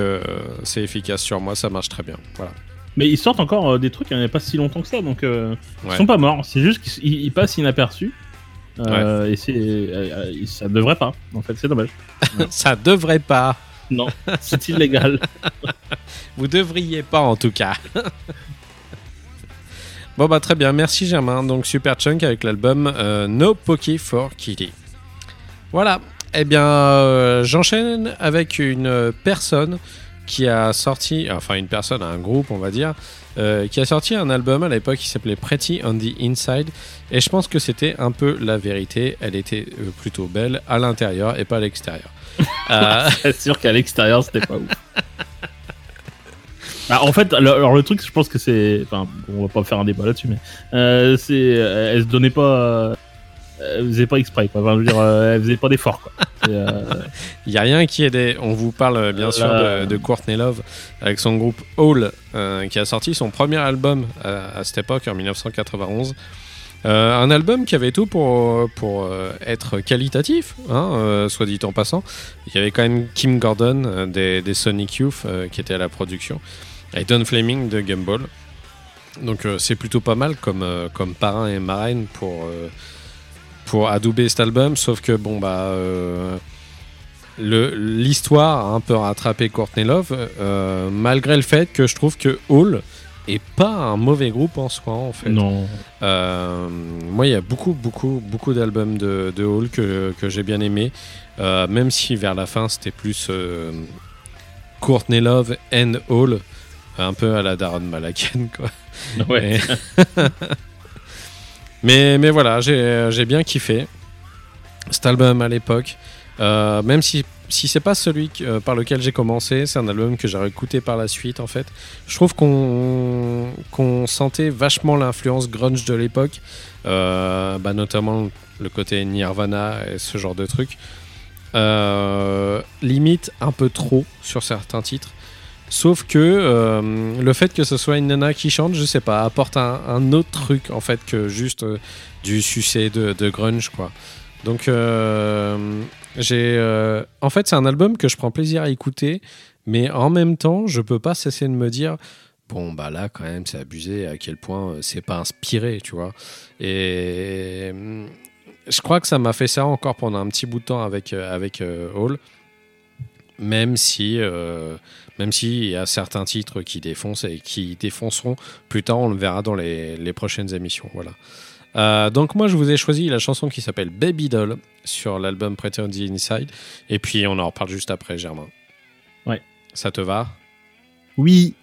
c'est efficace sur moi. Ça marche très bien. Voilà. Mais ils sortent encore euh, des trucs il n'y a pas si longtemps que ça. Donc, euh, ils Ouais. sont pas morts. C'est juste qu'ils ils- ils passent inaperçus. Euh, Et c'est, euh, ça devrait pas. En fait, c'est dommage. ça devrait pas. Non, c'est illégal. Vous devriez pas en tout cas. bon bah très bien, merci Germain. Donc Super Chunk avec l'album euh, No Poké for Kitty. Voilà. Eh bien, j'enchaîne avec une personne qui a sorti, enfin une personne, un groupe on va dire, euh, qui a sorti un album à l'époque qui s'appelait Pretty on the Inside. Et je pense que c'était un peu la vérité. Elle était euh, plutôt belle à l'intérieur et pas à l'extérieur. Euh, C'est sûr qu'à l'extérieur, c'était pas ouf. Bah, en fait, alors le truc, je pense que c'est. Enfin, on va pas faire un débat là-dessus, mais. Euh, c'est. Elle se donnait pas. Euh, Elle faisait pas exprès, quoi. Enfin, je veux dire, euh, elle faisait pas d'effort, quoi. Euh, Il n'y a rien qui aidait. On vous parle euh, bien sûr de, de Courtney Love avec son groupe Hall euh, qui a sorti son premier album à, à cette époque en 1991. Euh, un album qui avait tout pour, pour euh, être qualitatif, hein, euh, soit dit en passant. Il y avait quand même Kim Gordon euh, des, des Sonic Youth euh, qui était à la production et Don Fleming de Gumball. Donc euh, c'est plutôt pas mal comme, euh, comme parrain et marraine pour, euh, pour adouber cet album, sauf que bon bah euh, le- l'histoire a un peu rattrapé Courtney Love, euh, malgré le fait que je trouve que Hall est pas un mauvais groupe en soi en fait. non. Euh, moi, il y a beaucoup, beaucoup, beaucoup d'albums de, de Hall que, que j'ai bien aimé, Euh, même si vers la fin c'était plus Courtney Love and Hall, un peu à la Darren Malakian quoi. Ouais. Et- mais, mais voilà, j'ai bien kiffé cet album à l'époque. Euh, même si, si c'est pas celui euh, par lequel j'ai commencé, c'est un album que j'ai écouté par la suite en fait. Je trouve qu'on sentait vachement l'influence grunge de l'époque, Euh, bah, notamment le côté Nirvana et ce genre de trucs. Euh, limite un peu trop sur certains titres. Sauf que euh, le fait que ce soit une nana qui chante, je sais pas, apporte un, autre truc en fait que juste euh, du succès de, grunge quoi. Donc euh, j'ai, en fait c'est un album que je prends plaisir à écouter, mais en même temps je peux pas cesser de me dire bon bah là quand même c'est abusé à quel point c'est pas inspiré tu vois. Et je crois que ça m'a fait ça encore pendant un petit bout de temps avec avec Hall, même si même s'il y a certains titres qui défoncent et qui défonceront plus tard, on le verra dans les, les prochaines émissions. Voilà. Euh, donc moi je vous ai choisi la chanson qui s'appelle Baby Doll sur l'album Pretty on the Inside et puis on en reparle juste après Germain. Ouais. Ça te va? Oui.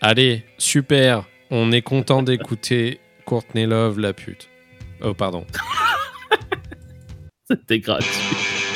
Allez, super, on est content d'écouter Courtney Love la pute. Oh pardon. C'était gratuit.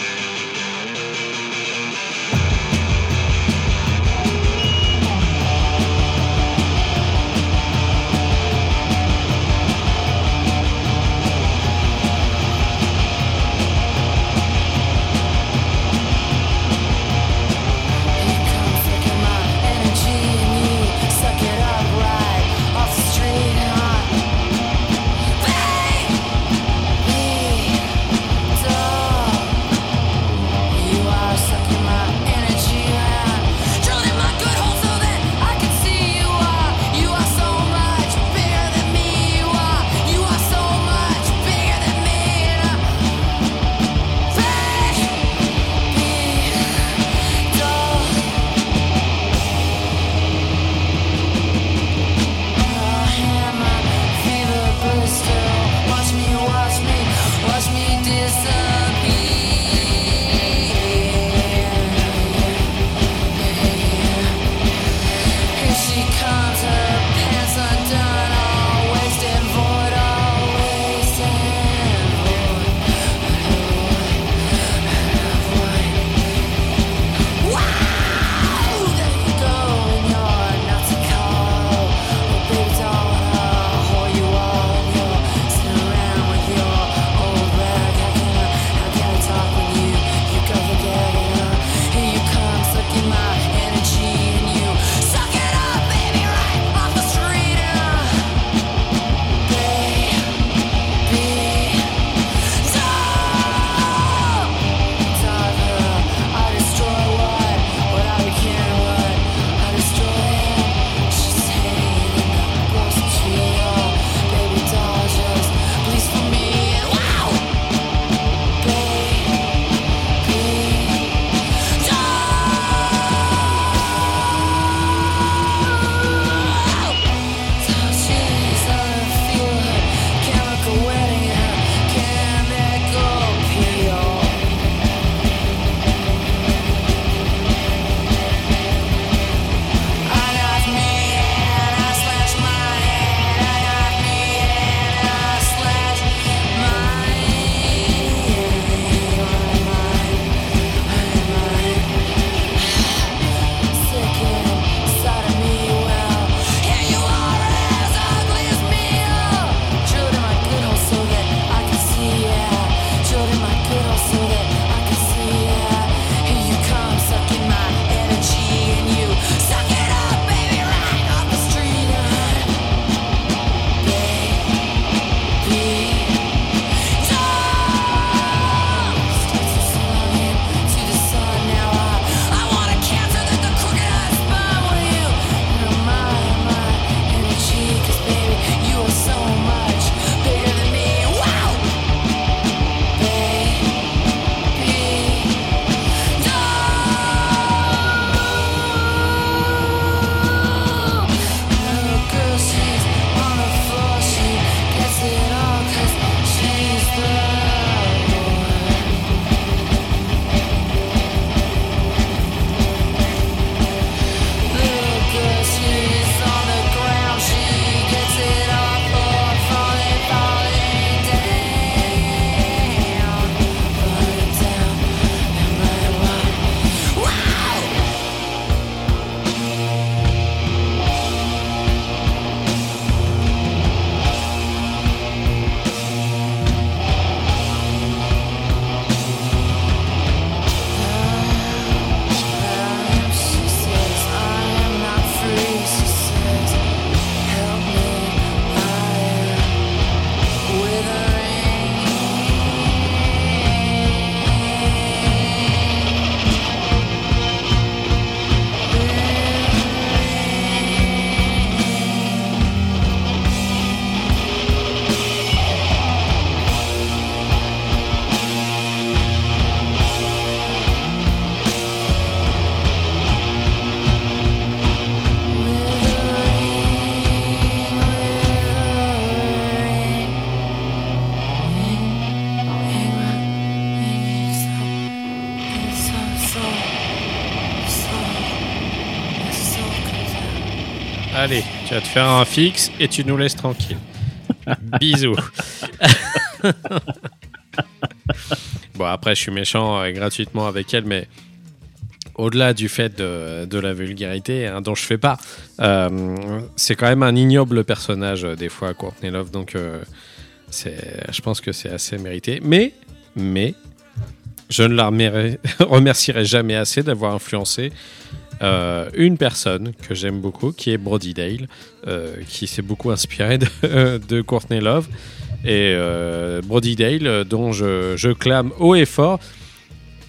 Tu vas te faire un fixe et tu nous laisses tranquille. Bisous. bon, après, je suis méchant euh, gratuitement avec elle, mais au-delà du fait de, la vulgarité, hein, dont je fais pas, euh, c'est quand même un ignoble personnage, euh, des fois, Courtney Love. Donc, euh, je pense que c'est assez mérité. Mais, mais, je ne la remercierai jamais assez d'avoir influencé euh, une personne que j'aime beaucoup, qui est Brody Dale, euh, qui s'est beaucoup inspiré de, Courtney Love. Et euh, Brody Dale, dont je, je, clame haut et fort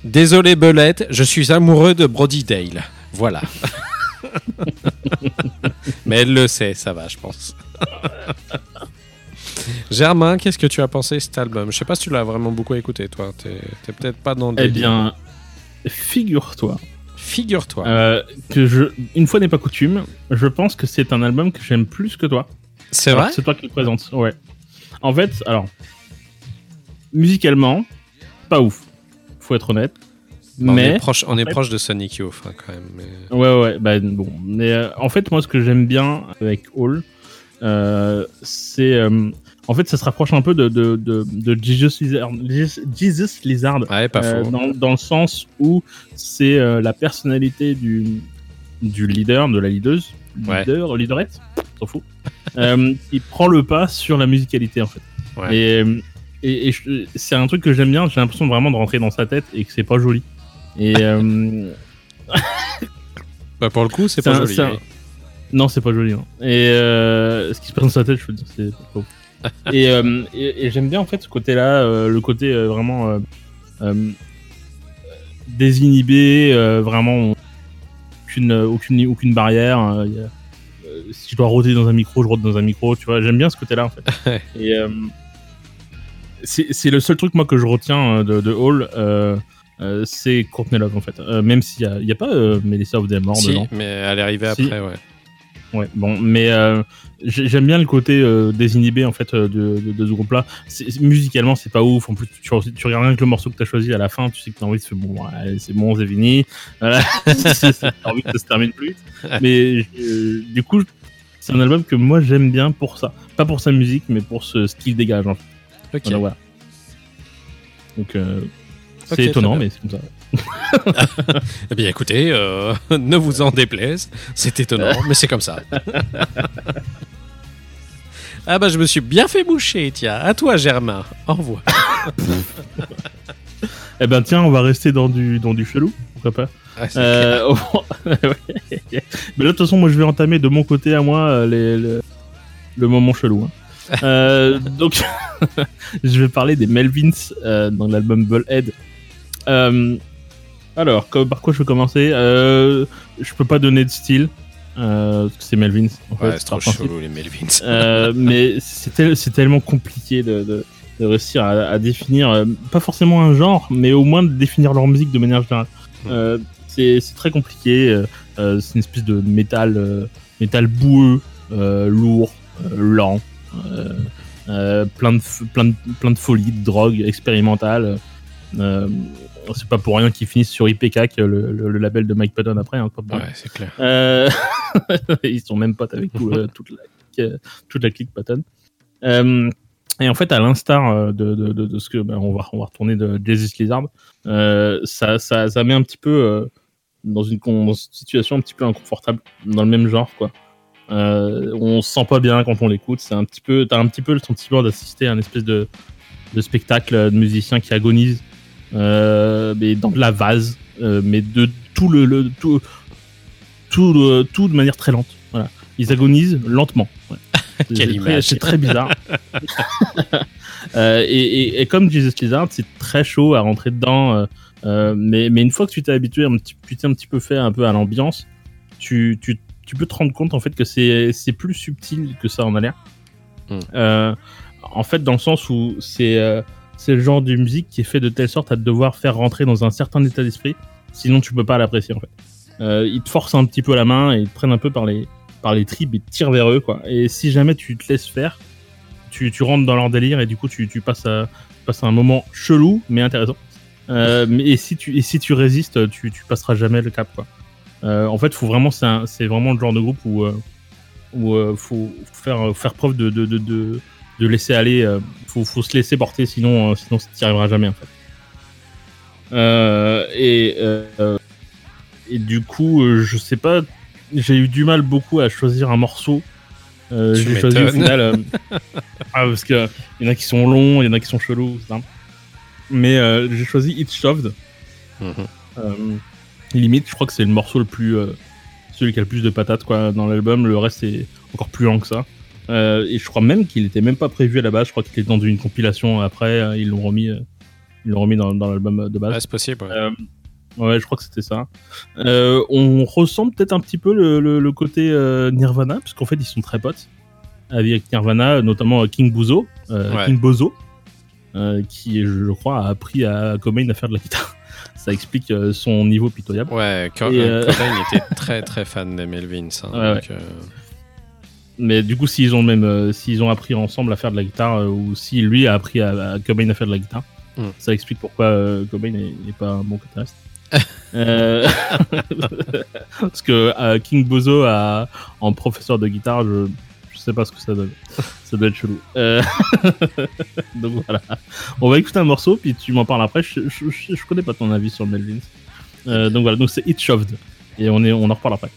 Désolé, Belette, je suis amoureux de Brody Dale. Voilà. Mais elle le sait, ça va, je pense. Germain, qu'est-ce que tu as pensé de cet album? Je sais pas si tu l'as vraiment beaucoup écouté, toi. T'es peut-être pas dans. Eh bien, figure-toi figure-toi. Euh, que je, une fois n'est pas coutume, je pense que c'est un album que j'aime plus que toi. C'est vrai C'est toi qui le présente, ouais. En fait, alors, musicalement, pas ouf, faut être honnête. Mais on est proche, on est proche de Sonic Youth hein, quand même. Ouais, ouais, bah, bon. Mais euh, en fait, moi, ce que j'aime bien avec Hall, euh, c'est en fait, ça se rapproche un peu de, de, de, de Jesus Lizard. Jesus Lizard Ouais, pas euh, faux. dans, dans le sens où c'est euh, la personnalité du, du leader, de la leaduse, Ouais. leader, leaderette, s'en fout, euh, qui prend le pas sur la musicalité en fait. Ouais. Et, et, et je- c'est un truc que j'aime bien, j'ai l'impression vraiment de rentrer dans sa tête et que c'est pas joli. Et euh, Bah, pour le coup, c'est pas un- joli. un- non, c'est pas joli. non. Et euh, ce qui se passe dans sa tête, je veux dire, c'est pas. Et, euh, et, et j'aime bien en fait ce côté-là, euh, le côté euh, vraiment désinhibé, vraiment aucune, aucune, aucune barrière. euh, si je dois rôder dans un micro, je rôde dans un micro, tu vois. J'aime bien ce côté-là en fait. et c'est le seul truc moi que je retiens de, de Hall. euh, c'est Courtney Love en fait. Euh, même s'il y a, pas euh, Melissa of the Mort Si, dedans. mais elle est arrivée Si. après, ouais. Ouais, bon, mais euh, j'ai- j'aime bien le côté euh, désinhibé en fait euh, de, de, de ce groupe-là. Musicalement, c'est pas ouf. En plus, tu, tu regardes rien que le morceau que t'as choisi à la fin, tu sais que t'as envie de faire bon, ouais, c'est bon, c'est fini. Voilà. T'as envie que ça se termine plus vite. Mais euh, du coup, c'est un album que moi j'aime bien pour ça. Pas pour sa musique, mais pour ce, ce qu'il dégage. En fait. Ok. Voilà, voilà. Donc, euh, c'est étonnant, mais c'est comme ça. Eh bien, écoutez, euh, ne vous en déplaise. C'est étonnant, mais c'est comme ça. ah bah, je me suis bien fait boucher, tiens. À toi, Germain. Au revoir. Eh ben, tiens, on va rester dans du, dans du chelou. Pourquoi pas Ah. Euh. Mais là, de toute façon, moi, je vais entamer de mon côté à moi euh, les, le, le moment chelou. hein. Euh, donc, je vais parler des Melvins euh, dans l'album Bullhead. Euh, alors, par quoi je vais commencer euh, Je peux pas donner de style. Euh, c'est Melvins. En fait, Ouais, c'est trop chelou, les Melvins. Euh, mais c'est tel- c'est tellement compliqué de, de, de réussir à, à définir, euh, pas forcément un genre, mais au moins de définir leur musique de manière générale. Euh, c'est c'est très compliqué. c'est une espèce de métal, métal boueux, lourd, lent, plein, de, plein, de, plein de folie, de drogue expérimentale. C'est pas pour rien qu'ils finissent sur IPK, le, le, le label de Mike Patton après. Hein. Ouais, c'est clair. Euh, ils sont même potes avec tout, euh, toute, la, euh, toute la clique Patton. Et en fait, à l'instar de, de, de, de ce que ben, on, va, on va retourner de Jesus Lizard, ça, ça, ça met un petit peu dans, une, con- dans une situation un petit peu inconfortable, dans le même genre, quoi. On se sent pas bien quand on l'écoute. C'est un petit peu, t'as un petit peu le sentiment d'assister à un espèce de, de spectacle de musiciens qui agonisent, mais dans de la vase, euh, mais de tout le, le tout, tout, le- tout de manière très lente. Voilà. Ils agonisent lentement. Ouais. C'est- très- bizarre. Euh, et, et- et comme Jesus Lizard, c'est très chaud à rentrer dedans. euh, euh, mais, mais une fois que tu t'es habitué, un petit, tu t'es un petit peu fait un peu à l'ambiance, tu, tu, tu peux te rendre compte en fait que c'est plus subtil que ça en a l'air. Hmm. Euh, en fait, dans le sens où c'est euh, c'est le genre de musique qui est fait de telle sorte à te devoir faire rentrer dans un certain état d'esprit, sinon tu peux pas l'apprécier en fait. Euh, ils te forcent un petit peu la main et ils te prennent un peu par les par les tripes et te tirent vers eux quoi. Et si jamais tu te laisses faire, tu, tu rentres dans leur délire et du coup tu, tu passes à à un moment chelou mais intéressant. Euh, et si tu et si tu résistes, tu, tu passeras jamais le cap quoi. Euh, en fait, faut vraiment c'est vraiment le genre de groupe où euh, où faut faire faire preuve de, de, de, de laisser aller. euh, faut faut se laisser porter sinon euh, sinon n'y arriveras jamais en fait. Euh, et euh, et du coup, euh, je sais pas, j'ai eu du mal beaucoup à choisir un morceau. J'ai choisi au final. ah, parce que il y en a qui sont longs, il y en a qui sont chelous, etc. Mais j'ai choisi It's Shoved. Euh, limite, je crois que c'est le morceau le plus. celui qui a le plus de patates quoi, dans l'album. Le reste est encore plus lent que ça. Euh, et je crois même qu'il était même pas prévu à la base. Je crois qu'il était dans une compilation après. euh, ils l'ont remis, euh, ils l'ont remis dans, dans l'album de base. Ouais, c'est possible. ouais. Euh, ouais, je crois que c'était ça. Euh, on ressent peut-être un petit peu le, le- le côté Nirvana, parce qu'en fait, ils sont très potes avec Nirvana, notamment King Bozo, Ouais. King Bozo, qui, je crois, a appris à Cobain à faire de la guitare. Ça explique son niveau pitoyable. Ouais, Cobain était très très fan des Melvins. hein, Ouais, donc, Mais du coup, s'ils ont même, euh, s'ils ont appris ensemble à faire de la guitare, euh, ou si lui a appris à, à Cobain à faire de la guitare, Mm. Ça explique pourquoi euh, Cobain n'est pas un bon guitariste. Euh, Parce que euh, King Bozo a, en professeur de guitare, je, je sais pas ce que ça donne. Ça doit être chelou. Euh, Donc voilà. On va écouter un morceau, puis tu m'en parles après. Je, je, je- connais pas ton avis sur Melvins. Euh, donc voilà, donc c'est It Shoved. Et on, est, on en reparle après.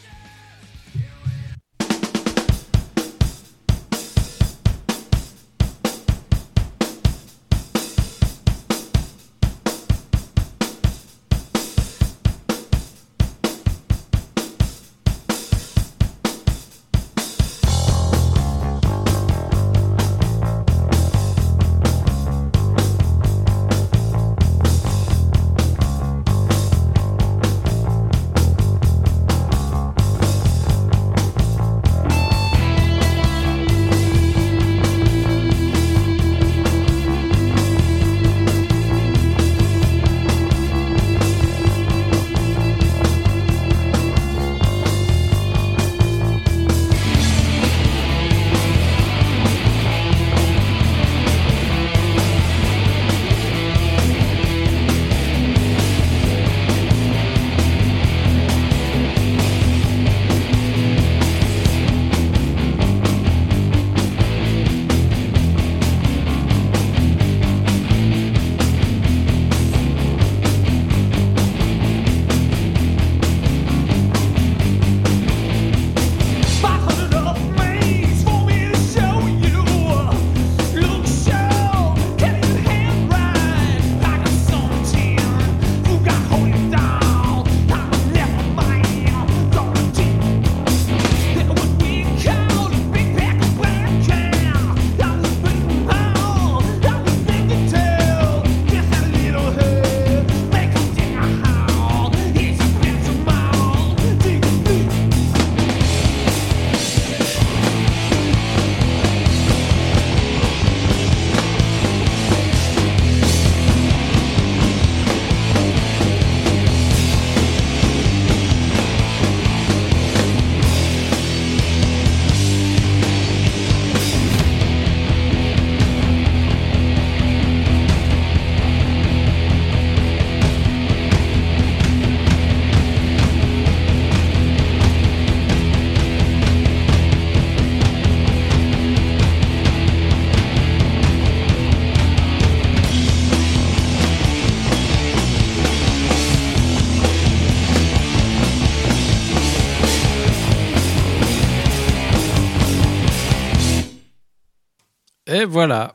Et voilà.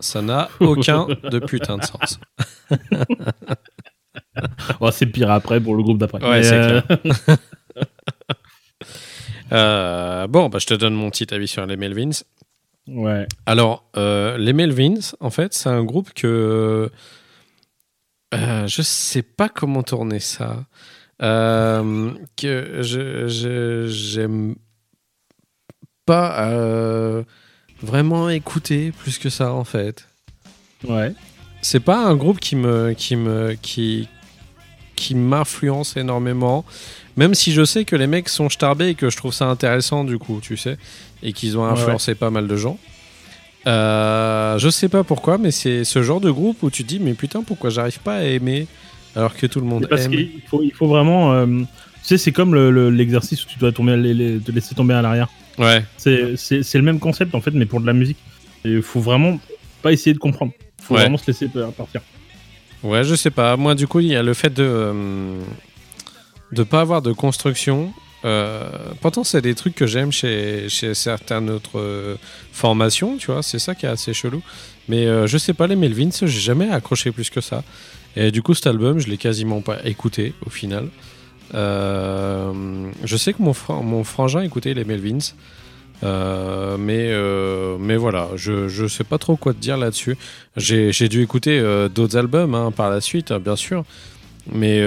Ça n'a aucun de putain de sens. Oh, c'est pire après pour le groupe d'après. Ouais, c'est euh, Euh, bon, bah, je te donne mon petit avis sur les Melvins. Ouais. Alors, euh, les Melvins, en fait, c'est un groupe que. je sais pas comment tourner ça. Que je j'aime pas vraiment écouter plus que ça, en fait. Ouais. C'est pas un groupe qui me qui me qui qui m'influence énormément même si je sais que les mecs sont starbés et que je trouve ça intéressant du coup tu sais et qu'ils ont Ouais, influencé pas mal de gens Euh, je sais pas pourquoi mais c'est ce genre de groupe où tu te dis mais putain pourquoi j'arrive pas à aimer alors que tout le monde parce aime qu'il faut, il faut vraiment. euh, tu sais, c'est comme le- le- l'exercice où tu dois tomber, les- les- te laisser tomber à l'arrière. Ouais C'est c'est- c'est le même concept en fait, mais pour de la musique. Il faut vraiment pas essayer de comprendre. Il faut Ouais. vraiment se laisser partir. Ouais, je sais pas. Moi, du coup, il y a le fait de euh, de pas avoir de construction. Euh, pourtant, c'est des trucs que j'aime chez, chez certaines autres euh, formations, tu vois. C'est ça qui est assez chelou. Mais euh, je sais pas, les Melvins, j'ai jamais accroché plus que ça. Et du coup, cet album, je l'ai quasiment pas écouté au final. Euh, je sais que mon, fra- mon frangin écoutait les Melvins. Euh, mais, euh, mais voilà, je, je sais pas trop quoi te dire là-dessus. J'ai dû écouter euh, d'autres albums hein, par la suite, hein, bien sûr, mais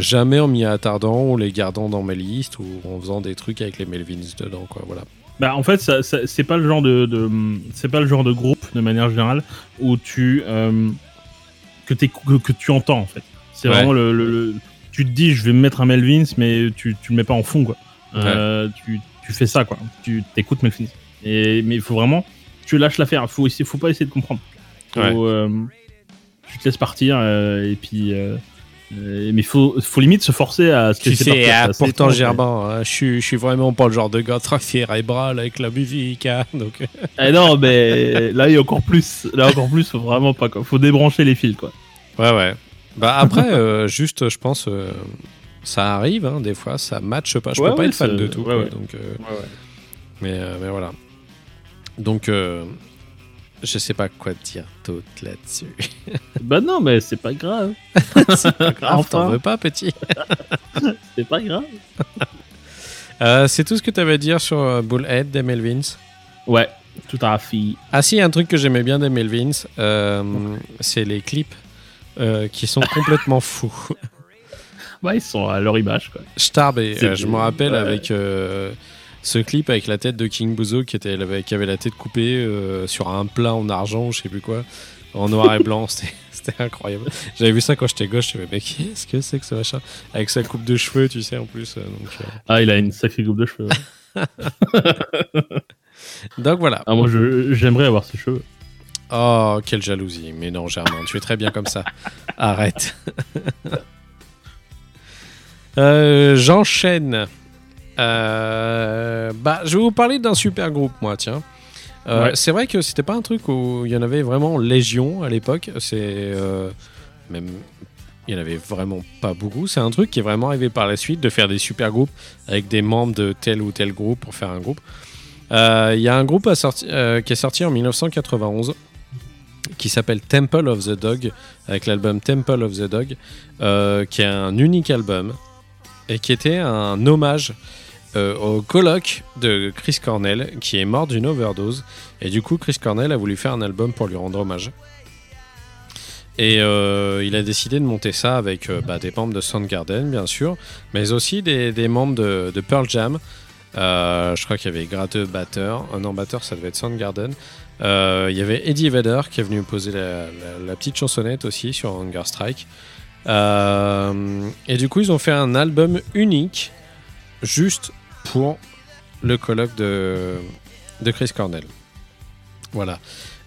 jamais en m'y attardant ou les gardant dans mes listes ou en faisant des trucs avec les Melvins dedans, quoi. Voilà. Bah, en fait, ça, ça- c'est pas le genre de, de- c'est pas le genre de groupe de manière générale où tu que, que, que tu entends en fait. C'est Ouais. vraiment le, le- le- tu te dis je vais me mettre un Melvins mais tu tu le mets pas en fond quoi. Euh, tu, tu fais ça quoi. Tu t'écoutes Melvins. Et mais il faut vraiment tu lâches l'affaire. Faut essayer- faut pas essayer de comprendre. Faut, Ouais. euh, tu te laisses partir euh, et puis. euh, mais faut, faut limite se forcer à se Tu sais, pourtant Germain, hein, je suis- je suis vraiment pas le genre de gars très cérébral avec la musique. hein, donc, Eh non, mais là, il y a encore plus. Là, encore plus, faut vraiment pas. Quoi. Faut débrancher les fils, quoi. Ouais, ouais. Bah après, euh, juste, je pense, euh, ça arrive, hein, des fois, ça matche pas. Je Ouais, peux pas être fan c'est- de tout. ouais, quoi, ouais. donc, euh, mais, mais voilà. Donc, je sais pas quoi dire d'autre là-dessus. Bah non, mais c'est pas grave. Grave, t'en veux pas, petit C'est pas grave. C'est tout ce que tu avais à dire sur Bullhead des Melvins? Ouais, tout à fait. Ah si, un truc que j'aimais bien des Melvins, c'est les clips euh, qui sont complètement fous. Ouais, ils sont à leur image, quoi. Starb, et, euh, je me rappelle ouais. avec euh, ce clip avec la tête de King Buzo qui, était, qui avait la tête coupée euh, sur un plat en argent, je sais plus quoi, en noir et blanc, c'était incroyable. J'avais vu ça quand j'étais gauche, je me mais qu'est-ce que c'est que ce machin? Avec sa coupe de cheveux, tu sais, en plus. euh, donc, euh. Ah, il a une sacrée coupe de cheveux. ouais. donc voilà. Ah, moi, j'aimerais avoir ses cheveux. Oh, quelle jalousie. Mais non, Germain, tu es très bien comme ça. Arrête. Euh, J'enchaîne. Euh, bah, je vais vous parler d'un super groupe, moi, tiens. Euh, Ouais. C'est vrai que c'était pas un truc où il y en avait vraiment légion à l'époque. C'est même il y en avait vraiment pas beaucoup. C'est un truc qui est vraiment arrivé par la suite de faire des super groupes avec des membres de tel ou tel groupe pour faire un groupe. Euh, Il y a un groupe à sorti- euh, qui est sorti en 1991 qui s'appelle Temple of the Dog avec l'album Temple of the Dog euh, qui est un unique album et qui était un hommage euh, au coloc de Chris Cornell qui est mort d'une overdose. Et du coup Chris Cornell a voulu faire un album pour lui rendre hommage. Et euh, il a décidé de monter ça avec bah, des membres de Soundgarden bien sûr mais aussi des, membres de, de Pearl Jam. Je crois qu'il y avait Gratteux batteur. Non batteur ça devait être Soundgarden euh, il y avait Eddie Vedder qui est venu poser la petite chansonnette aussi sur Hunger Strike. Euh, et du coup, ils ont fait un album unique juste pour le colloque de, de Chris Cornell. Voilà.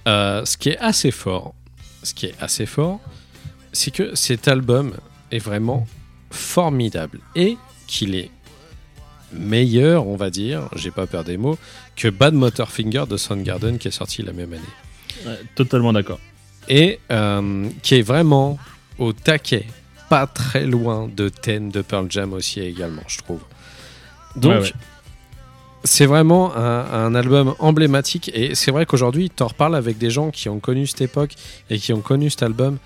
Euh, ce qui est assez fort, ce qui est assez fort, c'est que cet album est vraiment formidable et qu'il est meilleur, on va dire, j'ai pas peur des mots, que Bad Motorfinger de Soundgarden qui est sorti la même année. Ouais, totalement d'accord. Et euh, qui est vraiment au taquet, pas très loin de Ten de Pearl Jam aussi également, je trouve. Donc, Ouais, ouais. c'est vraiment un, un album emblématique et c'est vrai qu'aujourd'hui, tu en reparles avec des gens qui ont connu cette époque et qui ont connu cet album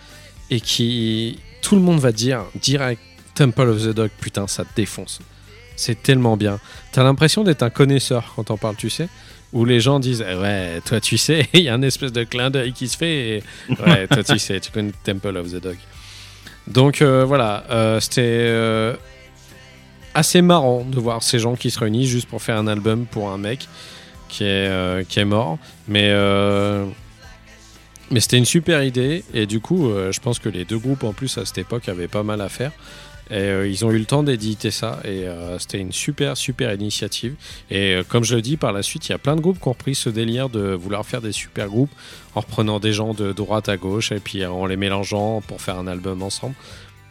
et qui. Tout le monde va dire direct Temple of the Dog, putain, ça te défonce. C'est tellement bien. T'as l'impression d'être un connaisseur quand on parle, tu sais, où les gens disent Eh Ouais, toi tu sais, il y a un espèce de clin d'œil qui se fait. Et... Ouais, toi tu sais, tu connais Temple of the Dog. Donc euh, voilà, euh, c'était euh, assez marrant de voir ces gens qui se réunissent juste pour faire un album pour un mec qui est, qui est mort. Mais, mais c'était une super idée et du coup, je pense que les deux groupes en plus à cette époque avaient pas mal à faire. Euh, ils ont eu le temps d'éditer ça et euh, c'était une super super initiative. Et euh, comme je le dis par la suite, il y a plein de groupes qui ont repris ce délire de vouloir faire des super groupes en reprenant des gens de droite à gauche et puis en les mélangeant pour faire un album ensemble.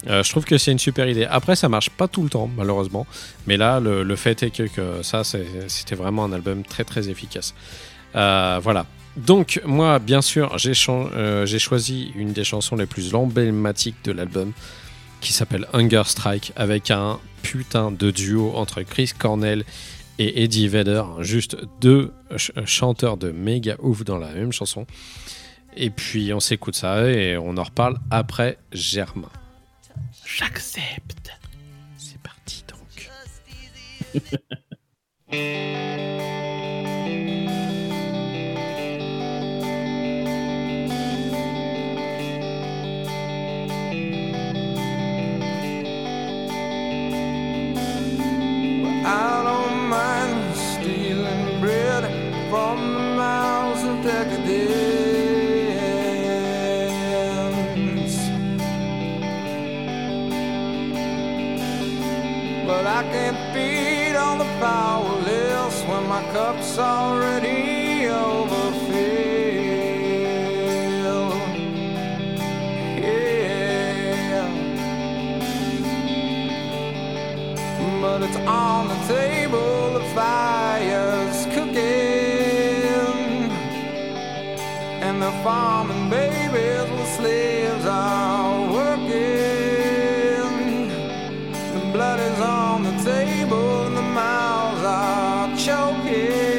Je trouve que c'est une super idée. Après, ça marche pas tout le temps, malheureusement. Mais là, le, fait est que, ça, c'était vraiment un album très très efficace. Voilà. Donc, moi, bien sûr, j'ai choisi une des chansons les plus emblématiques de l'album qui s'appelle Hunger Strike avec un putain de duo entre Chris Cornell et Eddie Vedder. Juste deux ch- chanteurs de méga ouf dans la même chanson. Et puis, on s'écoute ça et on en reparle après Germain. J'accepte. C'est parti donc. I don't mind stealing bread from the mouths of decadence. But I can't feed all the powerless when my cup's already overfilled. But it's on the table. The fire's cooking, and the farming babies with slaves are working. The blood is on the table, and the mouths are choking.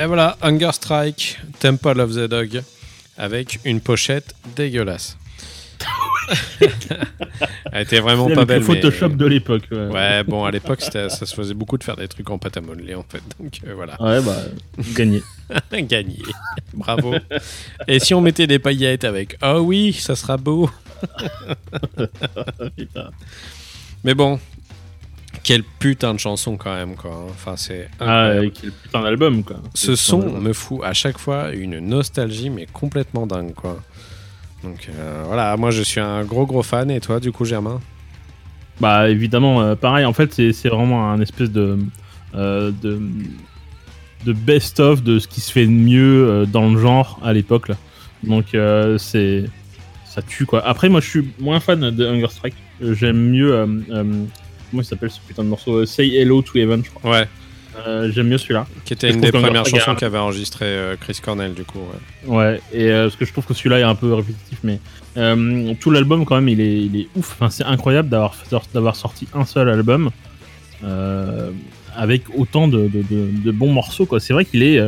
Et voilà, Hunger Strike, Temple of the Dog, avec une pochette dégueulasse. Elle était vraiment pas belle. le Photoshop mais- de l'époque. Ouais, Ouais, bon, à l'époque, ça se faisait beaucoup de faire des trucs en pâte à modeler, en fait. Donc euh, voilà, Ouais, bah, gagné. gagné. Bravo. Et si on mettait des paillettes avec Oh oui, ça sera beau. Mais bon, quelle putain de chanson quand même, quoi. hein. Enfin, c'est Ah, quel putain d'album, quoi. Ce son me fout à chaque fois une nostalgie, mais complètement dingue, quoi. Donc euh, voilà, moi je suis un gros gros fan, et toi, du coup, Germain? Bah évidemment, euh, pareil, en fait c'est vraiment un espèce de, euh, de, de best-of de ce qui se fait de mieux dans le genre à l'époque. là. Donc c'est ça tue quoi. Après moi je suis moins fan de Hunger Strike. J'aime mieux... comment il s'appelle ce putain de morceau Euh, Say Hello to Heaven je crois. Ouais, Euh, J'aime mieux celui-là. qui était une des premières chansons qu'avait enregistré euh, Chris Cornell, du coup. ouais. Ouais, et euh, parce que je trouve que celui-là est un peu répétitif, mais tout l'album quand même il est, il est ouf. Enfin, c'est incroyable d'avoir d'avoir sorti un seul album avec autant de, de, de- de bons morceaux. quoi. C'est vrai qu'il est,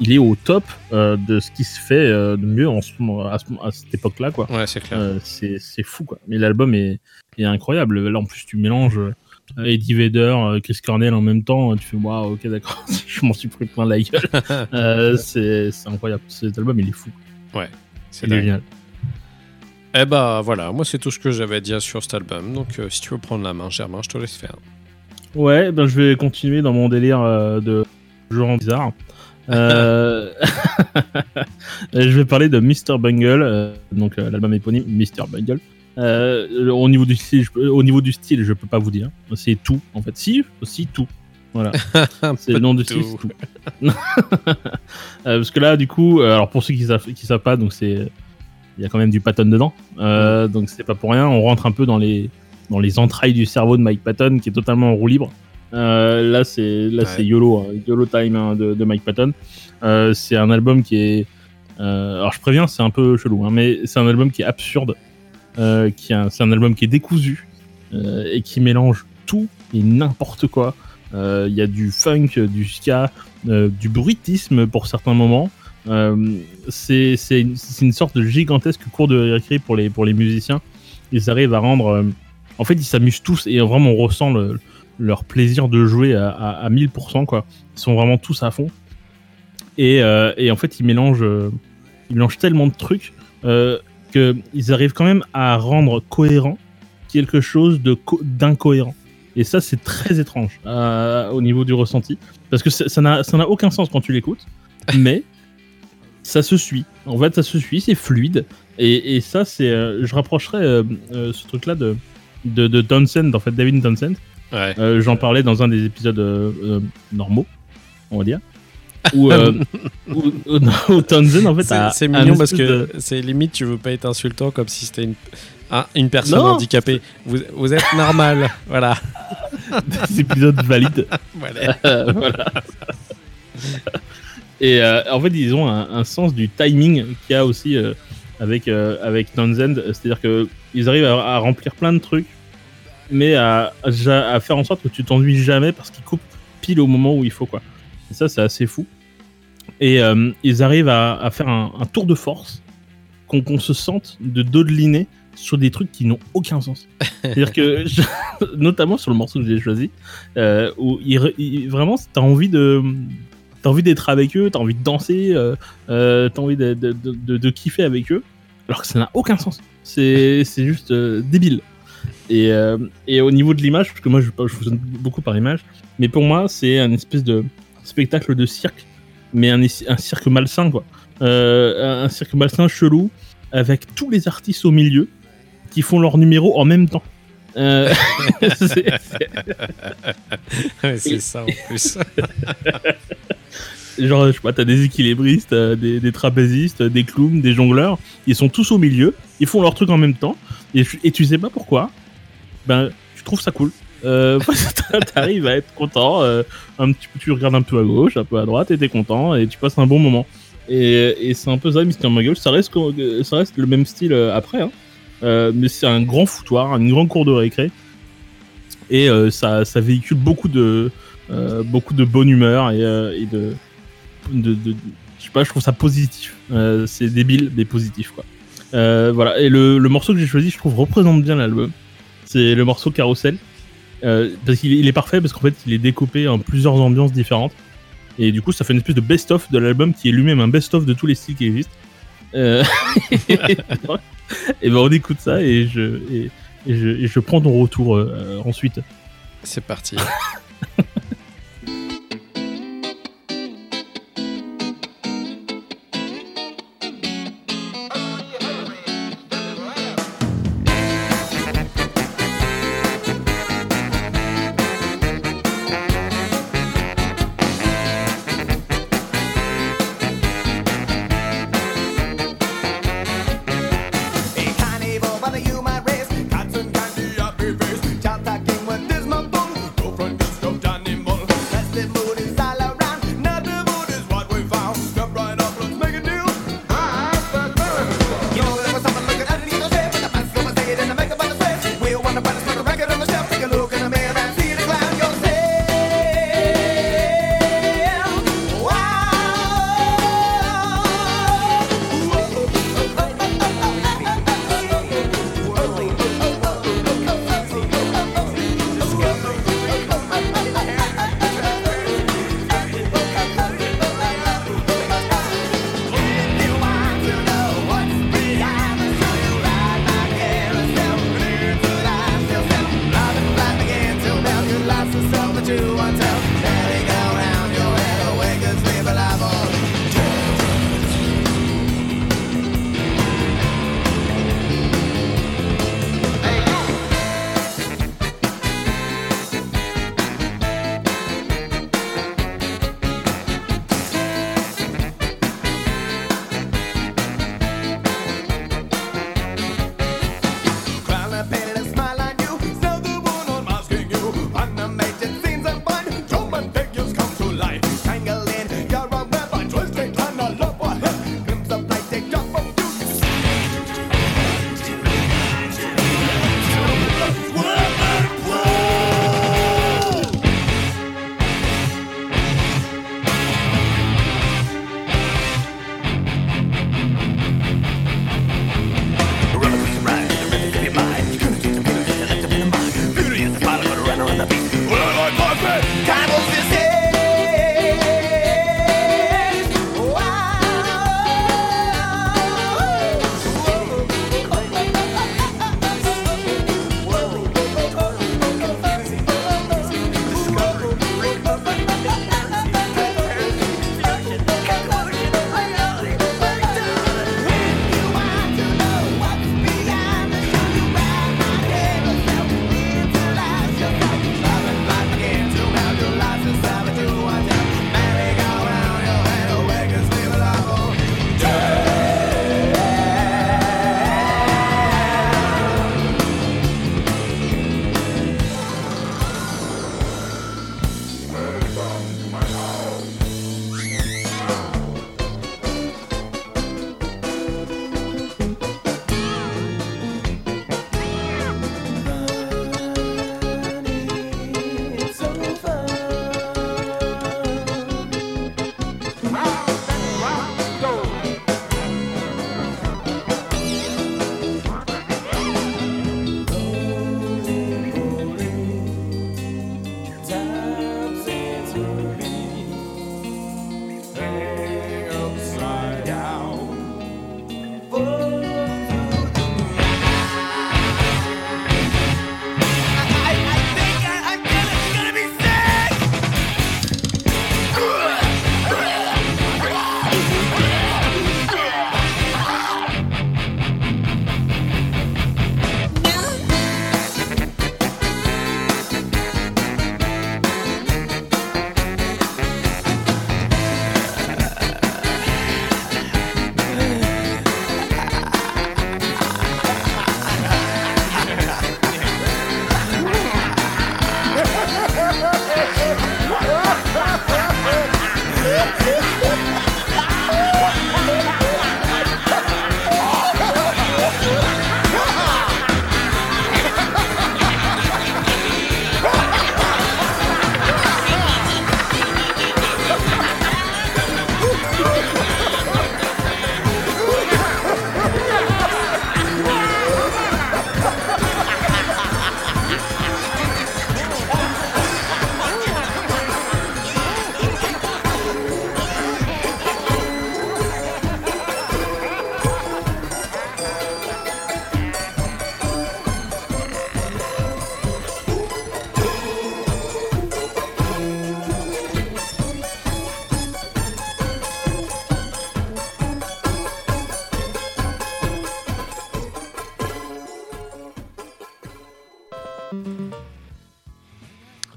il est au top de ce qui se fait de mieux en ce à, ce- à cette époque-là. quoi. Ouais, c'est clair. C'est c'est fou quoi. Mais l'album est, est incroyable. Là en plus tu mélanges Eddie Vedder, euh, Chris Cornell en même temps. Tu fais waouh ok d'accord. je m'en suis pris plein la gueule. Euh, c'est c'est incroyable. Cet album il est fou. c'est Il est dingue. génial. Eh bah voilà, moi c'est tout ce que j'avais à dire sur cet album. Donc euh, si tu veux prendre la main, Germain, je te laisse faire. Ouais, ben je vais continuer dans mon délire euh, de genre bizarre. Euh, je vais parler de Mr. Bungle, euh, donc euh, l'album éponyme Mr. Bungle. Euh, au niveau du style, je au niveau du style, je peux pas vous dire. C'est tout, en fait. Si, aussi tout. Voilà. C'est le nom du style, tout. Euh, parce que là, du coup, euh, alors pour ceux qui savent, qui savent pas, donc c'est, il y a quand même du Patton dedans. Euh, donc c'est pas pour rien. On rentre un peu dans les, dans les entrailles du cerveau de Mike Patton, qui est totalement en roue libre. Là, c'est, là, Ouais. c'est YOLO, hein, YOLO Time hein, de, de Mike Patton. C'est un album qui est, alors je préviens, c'est un peu chelou, hein, mais c'est un album qui est absurde, euh, qui c'est un album qui est décousu euh, et qui mélange tout et n'importe quoi. Euh, Il y a du funk, du ska, euh, du bruitisme pour certains moments. Euh, c'est une, une sorte de gigantesque cours de récré pour les, pour les musiciens. Ils arrivent à rendre. euh, en fait, ils s'amusent tous et vraiment on ressent le- leur plaisir de jouer à, à, à 1000%. Quoi. Ils sont vraiment tous à fond. Et, euh, et en fait, ils mélangent, euh, ils mélangent tellement de trucs euh, qu'ils arrivent quand même à rendre cohérent quelque chose d'incohérent. Et ça, c'est très étrange euh, au niveau du ressenti. Parce que ça n'a aucun sens quand tu l'écoutes, mais ça se suit. En fait, ça se suit, c'est fluide. Et, et ça, c'est. euh, je rapprocherais euh, ce truc-là de, de, de Townsend, en fait, David Townsend. Ouais. J'en parlais dans un des épisodes normaux, on va dire. Où, euh, Townsend, en fait, C'est mignon parce que de- c'est limite, tu veux pas être insultant comme si c'était une, un- une personne Non. handicapée. Vous, vous êtes normal. voilà. des épisodes valides. voilà. Euh, voilà. Et euh, en fait, ils ont un, un sens du timing qu'il y a aussi euh, avec, euh, avec Townsend. C'est-à-dire que ils arrivent à, à remplir plein de trucs, mais à, à- à faire en sorte que tu t'ennuies jamais parce qu'ils coupent pile au moment où il faut. Quoi. Et ça, c'est assez fou. Et euh, ils arrivent à, à faire un, un tour de force qu'on se sente de dodeliner sur des trucs qui n'ont aucun sens. C'est-à-dire que, je- notamment sur le morceau que j'ai choisi, euh, où il, vraiment t'as envie de t'as envie d'être avec eux t'as envie de danser euh, euh, t'as envie de, de, de- de- de kiffer avec eux alors que ça n'a aucun sens c'est c'est juste débile et, euh, et au niveau de l'image parce que moi je, je fonctionne beaucoup par image mais pour moi c'est un espèce de spectacle de cirque mais un, un cirque malsain quoi Euh, un cirque malsain chelou avec tous les artistes au milieu qui font leur numéro en même temps Euh, c'est- ça en plus. Genre, je sais pas, t'as des équilibristes, t'as des, des trapézistes, des clowns, des jongleurs. Ils sont tous au milieu, ils font leur truc en même temps. Et, et tu sais pas pourquoi? Ben, tu trouves ça cool. Euh, T'arrives à être content. euh, un petit peu, tu regardes un peu à gauche, un peu à droite, et t'es content, et tu passes un bon moment. Et, c'est un peu ça, Mr. Muggle. Ça reste, le même style euh, après. Hein. Mais c'est un grand foutoir, une grande cour de récré. Et ça, véhicule beaucoup de, beaucoup bonne humeur et, de, je sais pas, je trouve ça positif. C'est débile, mais positif, quoi. Voilà. Et le morceau que j'ai choisi, je trouve, représente bien l'album. C'est le morceau Carousel. Euh, parce qu'il est- il est parfait, parce qu'en fait, il est découpé en plusieurs ambiances différentes. Et du coup, ça fait une espèce de best-of de l'album qui est lui-même un best-of de tous les styles qui existent. Euh, et ben, on écoute ça et je, et, et je, et je prends ton retour euh, ensuite. C'est parti.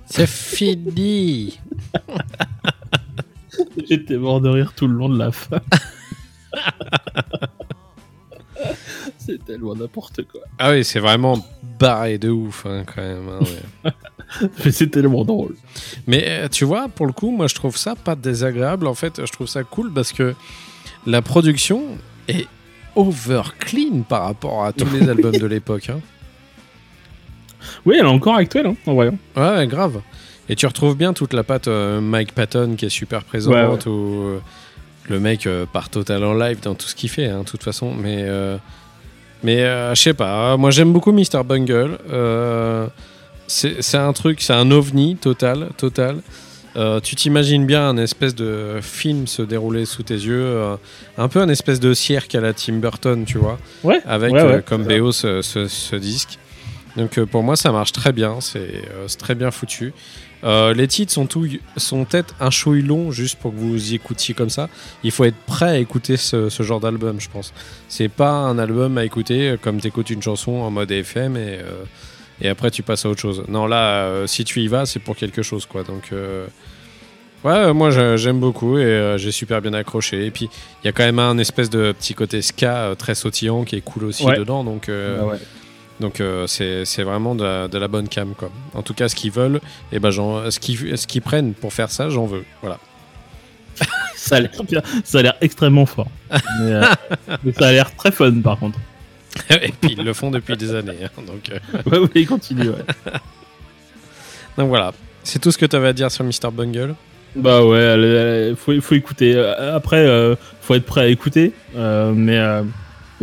C'est fini. J'étais mort de rire tout le long de la fin. C'est tellement n'importe quoi. Ah oui, c'est vraiment barré de ouf hein, quand même. hein, ouais. Mais c'est tellement drôle. Mais euh, tu vois, pour le coup, moi je trouve ça pas désagréable. En fait, je trouve ça cool parce que la production est over clean par rapport à tous les albums de l'époque. hein. Oui, elle est encore actuelle, hein, en voyant. Ouais, grave. Et tu retrouves bien toute la patte euh, Mike Patton qui est super présente, ou euh, le mec euh, part total en live dans tout ce qu'il fait, hein, de toute façon. Mais, euh, mais je sais pas, moi j'aime beaucoup Mr. Bungle. C'est un truc, c'est un ovni total, total. Euh, tu t'imagines bien un espèce de film se dérouler sous tes yeux, euh, un peu un espèce de cirque à la Tim Burton, tu vois Ouais. avec Ouais, euh, ouais, comme BO ce, ce- ce disque. Donc euh, pour moi ça marche très bien, c'est euh, très bien foutu. Euh, les titres sont, tout, sont peut-être un chouille long juste pour que vous y écoutiez comme ça. Il faut être prêt à écouter ce, ce genre d'album, je pense. C'est pas un album à écouter comme t'écoutes une chanson en mode FM et, et après tu passes à autre chose. Non là, si tu y vas, c'est pour quelque chose quoi. Donc ouais, moi j'aime beaucoup et j'ai super bien accroché. Et puis il y a quand même un espèce de petit côté ska très sautillant qui est cool aussi Ouais. dedans. Donc euh, Ah ouais. Donc euh, c'est vraiment de la, de la bonne cam quoi. En tout cas ce qu'ils veulent, et ben j'en- ce qu'ils prennent pour faire ça, j'en veux. Voilà. Ça a l'air bien- ça a l'air extrêmement fort. Mais, euh, mais ça a l'air très fun, par contre. et puis ils le font depuis des années. hein. donc euh, Ouais, ouais, il continue, ouais. donc voilà. C'est tout ce que tu avais à dire sur Mr Bungle? Bah ouais, elle- faut, faut écouter. Après, faut être prêt à écouter, mais,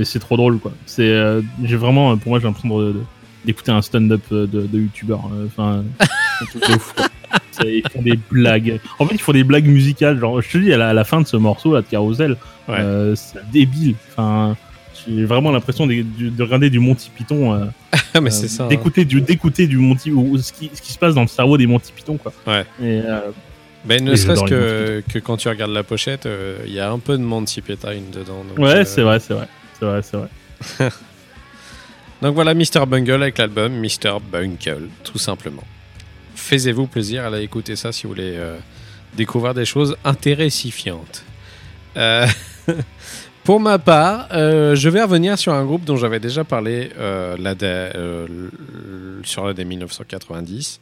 euh, c'est trop drôle quoi. C'est, euh, j'ai vraiment, pour moi, j'ai l'impression de- de- d'écouter un stand-up de, de youtubeur. euh, Enfin, ils font des blagues. En fait, ils font des blagues musicales. Genre, je te dis, à la, à la fin de ce morceau là de Carousel, Ouais. euh, c'est débile. Enfin, j'ai vraiment l'impression de, de- de regarder du Monty Python. euh, mais euh, c'est ça. hein. D'écouter du, d'écouter du Monty, ou ce qui, ce qui se passe dans le cerveau des Monty Python quoi. Ouais. Et, euh, Ben, ne serait-ce que, que quand tu regardes la pochette, euh, il y a un peu de Monty Python dedans. donc, ouais, euh, c'est vrai, c'est vrai, c'est vrai, c'est vrai. Donc voilà Mr Bungle avec l'album Mr Bungle, tout simplement. Faisez-vous plaisir à aller écouter ça si vous voulez euh, découvrir des choses intéressantes. Euh, pour ma part, euh, je vais revenir sur un groupe dont j'avais déjà parlé euh, là des- euh, l- sur l'année 1990.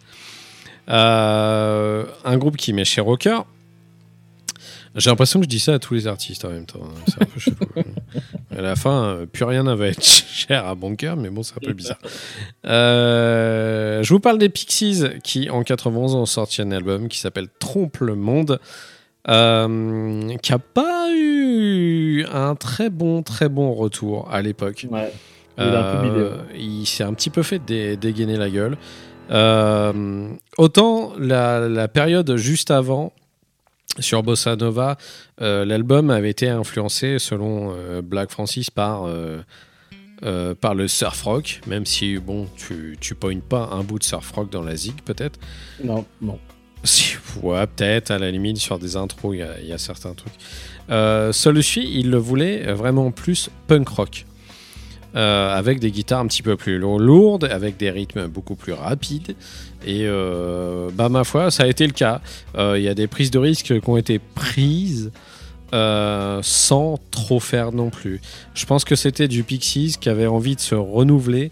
Euh, un groupe qui m'est cher au cœur. J'ai l'impression que je dis ça à tous les artistes en même temps. hein. C'est un peu chelou. À la fin, euh, plus rien ne va être cher à bon cœur, mais bon, c'est un peu bizarre. Euh, je vous parle des Pixies qui, en 91, ont sorti un album qui s'appelle Trompe le Monde, euh, qui a pas eu un très bon, très bon retour à l'époque. Ouais. Il s'est un petit peu fait dé- dégainer la gueule. Euh, autant la, la période juste avant, sur Bossa Nova, euh, l'album avait été influencé, selon euh, Black Francis, par, euh, par le surf rock, même si, bon, tu, tu pointes pas un bout de surf rock dans la zig, peut-être. Non, non. Si, ouais, peut-être, à la limite, sur des intros, il y a- il y, a certains trucs. Celui-ci, il le voulait vraiment plus punk rock. Euh, avec des guitares un petit peu plus lour- lourdes, avec des rythmes beaucoup plus rapides. Et euh, bah, ma foi, ça a été le cas. Euh, Il y a des prises de risques qui ont été prises sans trop faire non plus. Je pense que c'était du Pixies qui avait envie de se renouveler,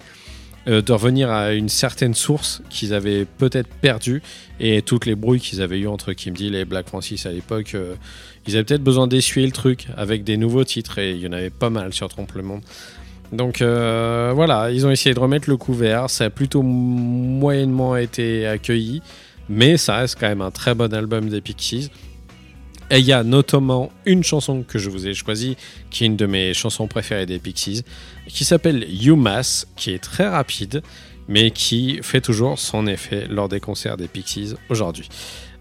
de revenir à une certaine source qu'ils avaient peut-être perdue et toutes les brouilles qu'ils avaient eues entre Kim Deal et Black Francis à l'époque, ils avaient peut-être besoin d'essuyer le truc avec des nouveaux titres et il y en avait pas mal sur Trompe le Monde. Donc euh, voilà, ils ont essayé de remettre le couvert, ça a plutôt moyennement été accueilli, mais ça reste quand même un très bon album des Pixies. Et il y a notamment une chanson que je vous ai choisie, qui est une de mes chansons préférées des Pixies, qui s'appelle UMass, qui est très rapide, mais qui fait toujours son effet lors des concerts des Pixies aujourd'hui.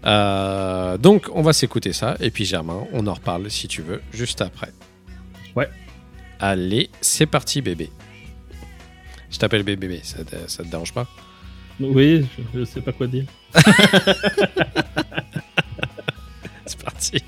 Euh, donc on va s'écouter ça, et puis Germain, on en reparle si tu veux, juste après. Ouais. Allez, c'est parti bébé. Je t'appelle bébé, ça, te- ça te dérange pas? Oui, je, je sais pas quoi dire. C'est parti.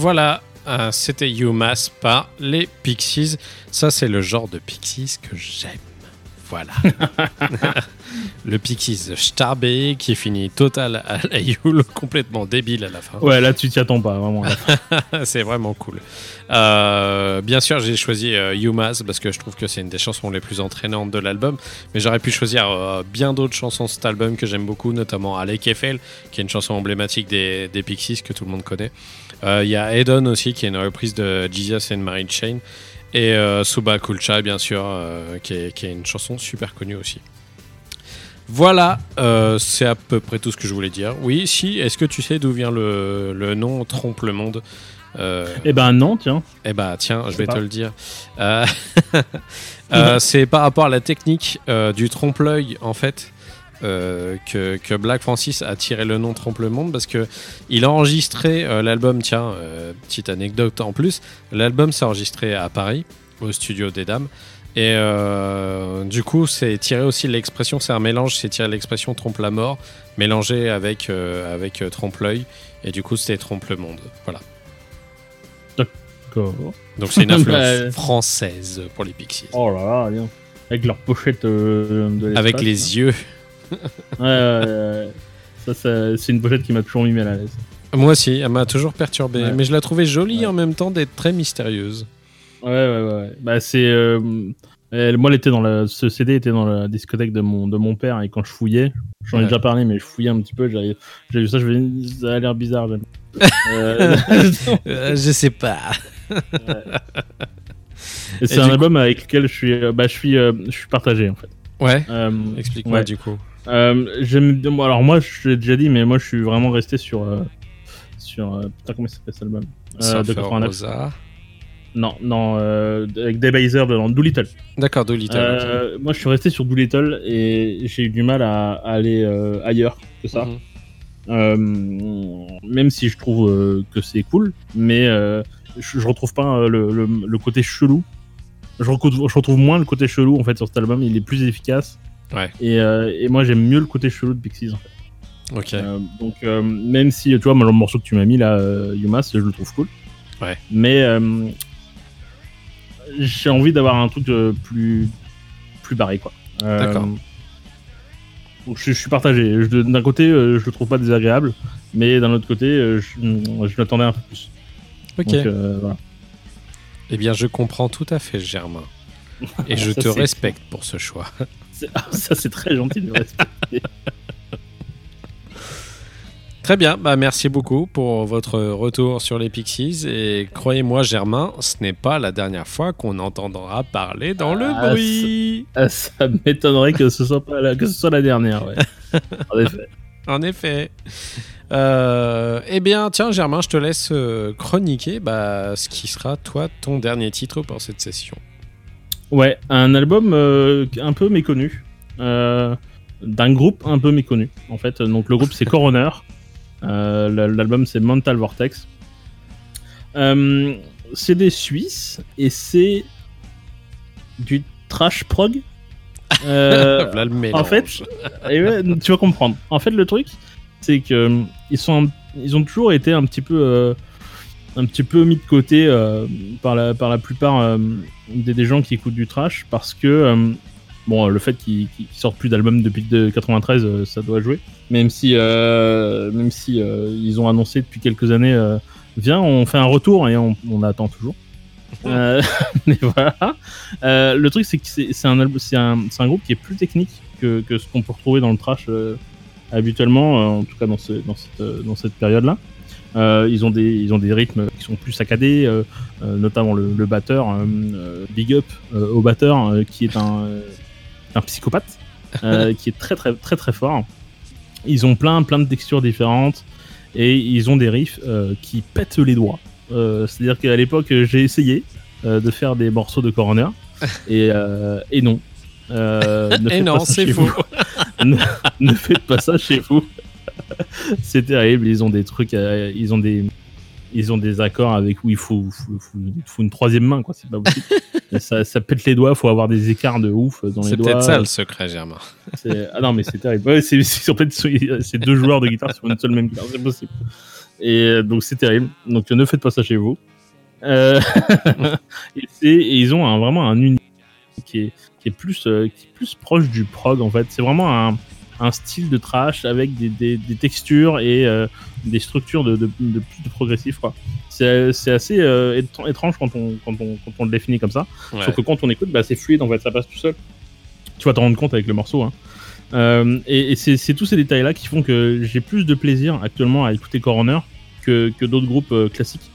Voilà, euh, c'était UMass par les Pixies. Ça, c'est le genre de Pixies que j'aime. Voilà. le Pixies Starbe qui finit total à la Yule, complètement débile à la fin. Ouais, là, tu t'y attends pas, vraiment. c'est vraiment cool. Euh, bien sûr, j'ai choisi euh, parce que je trouve que c'est une des chansons les plus entraînantes de l'album. Mais j'aurais pu choisir euh, bien d'autres chansons de cet album que j'aime beaucoup, notamment Alec Eiffel, qui est une chanson emblématique des, des Pixies que tout le monde connaît. Euh, Il y a Eden aussi, qui est une reprise de Jesus and Mary Chain. Et euh, Suba Kulcha, bien sûr, euh, qui, est, qui est une chanson super connue aussi. Voilà, euh, c'est à peu près tout ce que je voulais dire. Oui, si, est-ce que tu sais d'où vient le, le nom Trompe le Monde Euh, Eh ben non, tiens. eh bah tiens, je vais pas. te le dire. Euh, euh, c'est par rapport à la technique euh, du trompe-l'œil en fait euh, que, que Black Francis a tiré le nom Trompe le Monde parce que il a enregistré euh, l'album. Tiens, euh, petite anecdote en plus, l'album s'est enregistré à Paris au studio des Dames. Et du coup, c'est tiré aussi l'expression, c'est un mélange, c'est tiré l'expression trompe la mort, mélangé avec, avec trompe l'œil, et du coup, c'était trompe le monde. Voilà. D'accord. Donc c'est une influence Bah, française pour les Pixies. Oh là là, bien. Avec leur pochette de Avec les yeux. Ouais, ouais, ouais. Ça, ça- c'est une pochette qui m'a toujours mis mal à l'aise. Moi aussi, elle m'a toujours perturbé. Ouais. Mais je la trouvais jolie Ouais. en même temps d'être très mystérieuse. Ouais, ouais, ouais. Bah, c'est. euh, elle- moi, elle était dans la, ce CD était dans la discothèque de mon, de mon père et quand je fouillais, j'en ai Ouais. déjà parlé, mais je fouillais un petit peu. J'ai vu ça, je vais, ça a l'air bizarre. Euh, Euh, je sais pas. et c'est Et un album avec lequel je suis, euh, bah, je suis, euh, je suis partagé en fait. Ouais, explique-moi du coup. Euh, alors moi, je l'ai déjà dit, mais moi, je suis vraiment resté sur, euh, sur, euh, putain, comment s'appelle cet album? Euh, De Surfer 89. Rosa. Non, non, euh, avec Debaser dedans, Doolittle. D'accord, Dolittle. ok. Euh, Moi, je suis resté sur Doolittle et j'ai eu du mal à, à aller euh, ailleurs que ça. Mhm. Même si je trouve que c'est cool, mais je, je retrouve pas le, le, le côté chelou. Je retrouve, je retrouve moins le côté chelou en fait sur cet album. Il est plus efficace. Ouais. Et, euh, et moi, j'aime mieux le côté chelou de Pixies. En fait. Ok. Euh, donc, euh, même si tu vois, moi, le morceau que tu m'as mis là, Yumas, je le trouve cool. Ouais. Mais j'ai envie d'avoir un truc plus plus barré quoi. D'accord. je, je suis partagé. D'un côté, je le trouve pas désagréable, mais d'un autre côté, je, je l'attendais un peu plus. Ok. Donc, euh, voilà. Eh bien, je comprends tout à fait, Germain. Et je te respecte pour ce choix. Ah, ça, c'est très gentil de respecter. Très bien, bah merci beaucoup pour votre retour sur les Pixies. Et croyez-moi, Germain, ce n'est pas la dernière fois qu'on entendra parler dans le Ah, bruit. Ah, ça m'étonnerait que ce soit pas la, que ce soit la dernière. Ouais. en effet. En effet. Euh, eh bien, tiens, Germain, je te laisse euh, chroniquer bah, ce qui sera, toi, ton dernier titre pour cette session. Ouais, un album euh, un peu méconnu. euh, d'un groupe un peu méconnu, en fait. Donc, le groupe, c'est Coroner. Euh, L'album, c'est Mental Vortex. C'est des Suisses et c'est du trash prog. Le en fait, et ouais, tu vas comprendre. En fait, le truc, c'est que ils sont, ils ont toujours été un petit peu, un petit peu mis de côté euh, par la, par la plupart euh, des, des gens qui écoutent du trash, parce que euh, bon, le fait qu'ils sortent plus d'albums depuis de 93, ça doit jouer. Même si, même si ils ont annoncé depuis quelques années, viens, on fait un retour et on, on attend toujours. Mais voilà. Le truc, c'est que c'est un, un, un groupe qui est plus technique que, que ce qu'on peut retrouver dans le trash habituellement, en tout cas dans, ce, dans cette, dans cette période-là. Euh, ils, ont des, ils ont des rythmes qui sont plus saccadés, euh, euh, notamment le, le batteur, big up au batteur, qui est un, un psychopathe, qui est très très très très fort. Ils ont plein plein de textures différentes et ils ont des riffs qui pètent les doigts. C'est-à-dire qu'à l'époque, j'ai essayé de faire des morceaux de Coroner et, et non. Ne Et non, c'est faux. ne faites pas ça chez vous. c'est terrible. Ils ont des trucs, euh, ils ont des, ils ont des accords avec où il faut, faut, faut- il faut une troisième main, quoi. C'est pas possible. Ça, ça pète les doigts. Faut avoir des écarts de ouf dans les C'est doigts. peut-être ça le secret, Germain. C'est- Ah non, mais c'est terrible. Ouais, c'est, c'est- en fait, c'est c'est deux joueurs de guitare sur une seule même guitare, c'est possible. Et euh, donc c'est terrible. Donc ne faites pas ça chez vous. Euh, et, c'est- et ils ont un- vraiment un univers qui est, qui est plus euh, qui est plus proche du prog en fait. C'est vraiment un, un style de trash avec des, des, des textures et euh, des structures de, de, de plus de progressif quoi. C'est c'est assez euh, étr- étrange quand on, quand, on, quand on le définit comme ça. Ouais. Sauf que quand on écoute, bah, c'est fluide, en fait, ça passe tout seul. Tu vas t'en rendre compte avec le morceau. Hein. Euh, et et c'est c'est tous ces détails-là qui font que j'ai plus de plaisir actuellement à écouter Coroner que, que d'autres groupes classiques.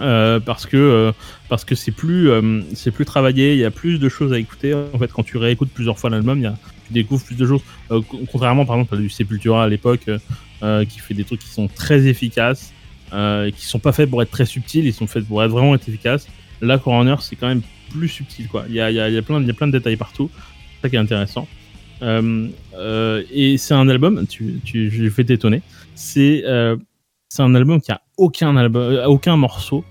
Euh, parce que euh, parce que c'est plus euh, c'est plus travaillé, il y a plus de choses à écouter. En fait, quand tu réécoutes plusieurs fois l'album, il y a- tu découvres plus de choses. Euh, co- contrairement, par exemple, à du Sepultura à l'époque, euh, euh, qui fait des trucs qui sont très efficaces, euh, qui sont pas faits pour être très subtils, ils sont faits pour être vraiment être efficaces. Là, Coroner, c'est quand même plus subtil, quoi. Il y a, y a, plein, y a plein de détails partout. C'est ça qui est intéressant. Et c'est un album, tu, tu, je vais t'étonner. C'est, c'est un album qui a aucun album, aucun morceau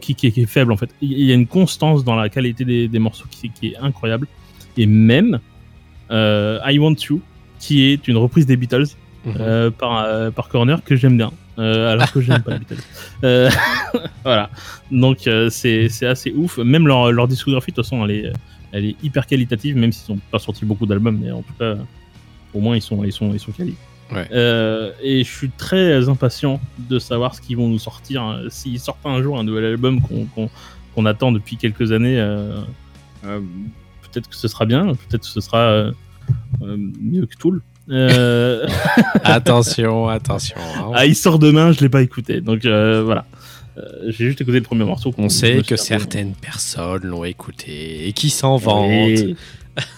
qui, qui, est faible en fait. Il y a une constance dans la qualité des, des morceaux qui, est incroyable. Et même I Want You, qui est une reprise des Beatles Mhm. euh, par, euh, par Corner que j'aime bien, euh, alors que j'aime pas les Beatles. Euh, voilà. Donc euh, c'est c'est assez ouf. Même leur, leur discographie, de toute façon, elle est, elle est hyper qualitative, même s'ils n'ont pas sorti beaucoup d'albums, mais en tout cas, au moins ils sont, ils sont, ils sont quali. Ouais. Euh, et je suis très impatient de savoir ce qu'ils vont nous sortir. hein. S'ils sortent un jour un nouvel album qu'on qu'on- qu'on attend depuis quelques années, euh, euh, peut-être que ce sera bien, peut-être que ce sera euh, euh, mieux que Tool. Euh, attention, attention. hein. ah, il sort demain, je l'ai pas écouté, donc euh, voilà. Euh, J'ai juste écouté le premier morceau. On sait que certaines personnes l'ont écouté et qui s'en vantent.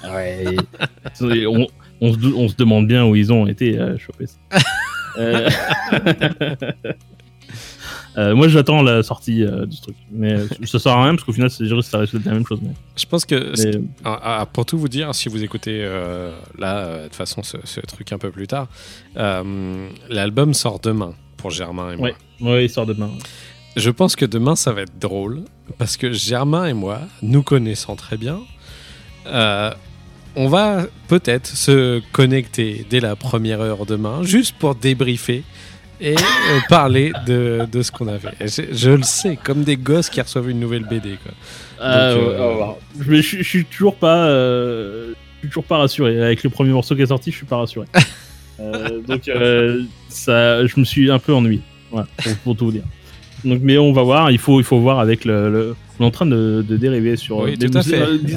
Ouais. on, on se, on se demande bien où ils ont été chopés. Euh, moi, j'attends la sortie euh, du truc. Mais euh, ça sert à rien parce qu'au final, c'est juste ça reste la même chose. Mais, Je pense que mais- Ah, ah, pour tout vous dire, si vous écoutez euh, là, de toute façon, ce, ce truc un peu plus tard, l'album sort demain pour Germain et moi. ouais, il sort demain. Je pense que demain, ça va être drôle parce que Germain et moi, nous connaissant très bien, on va peut-être se connecter dès la première heure demain, juste pour débriefer et euh, parler de, de ce qu'on a fait. Je, je le sais, comme des gosses qui reçoivent une nouvelle BD. Quoi. Ah, Donc, ouais, euh, voir. Mais je, je suis toujours pas, euh, je suis toujours pas rassuré. Avec le premier morceau qui est sorti, je suis pas rassuré. Euh, donc euh, ça, je me suis un peu ennuyé. Pour, pour tout vous dire. Donc, mais on va voir. Il faut, il faut voir avec le. le- on est en train de, de dériver sur. Oui, tout à fait. euh, dis-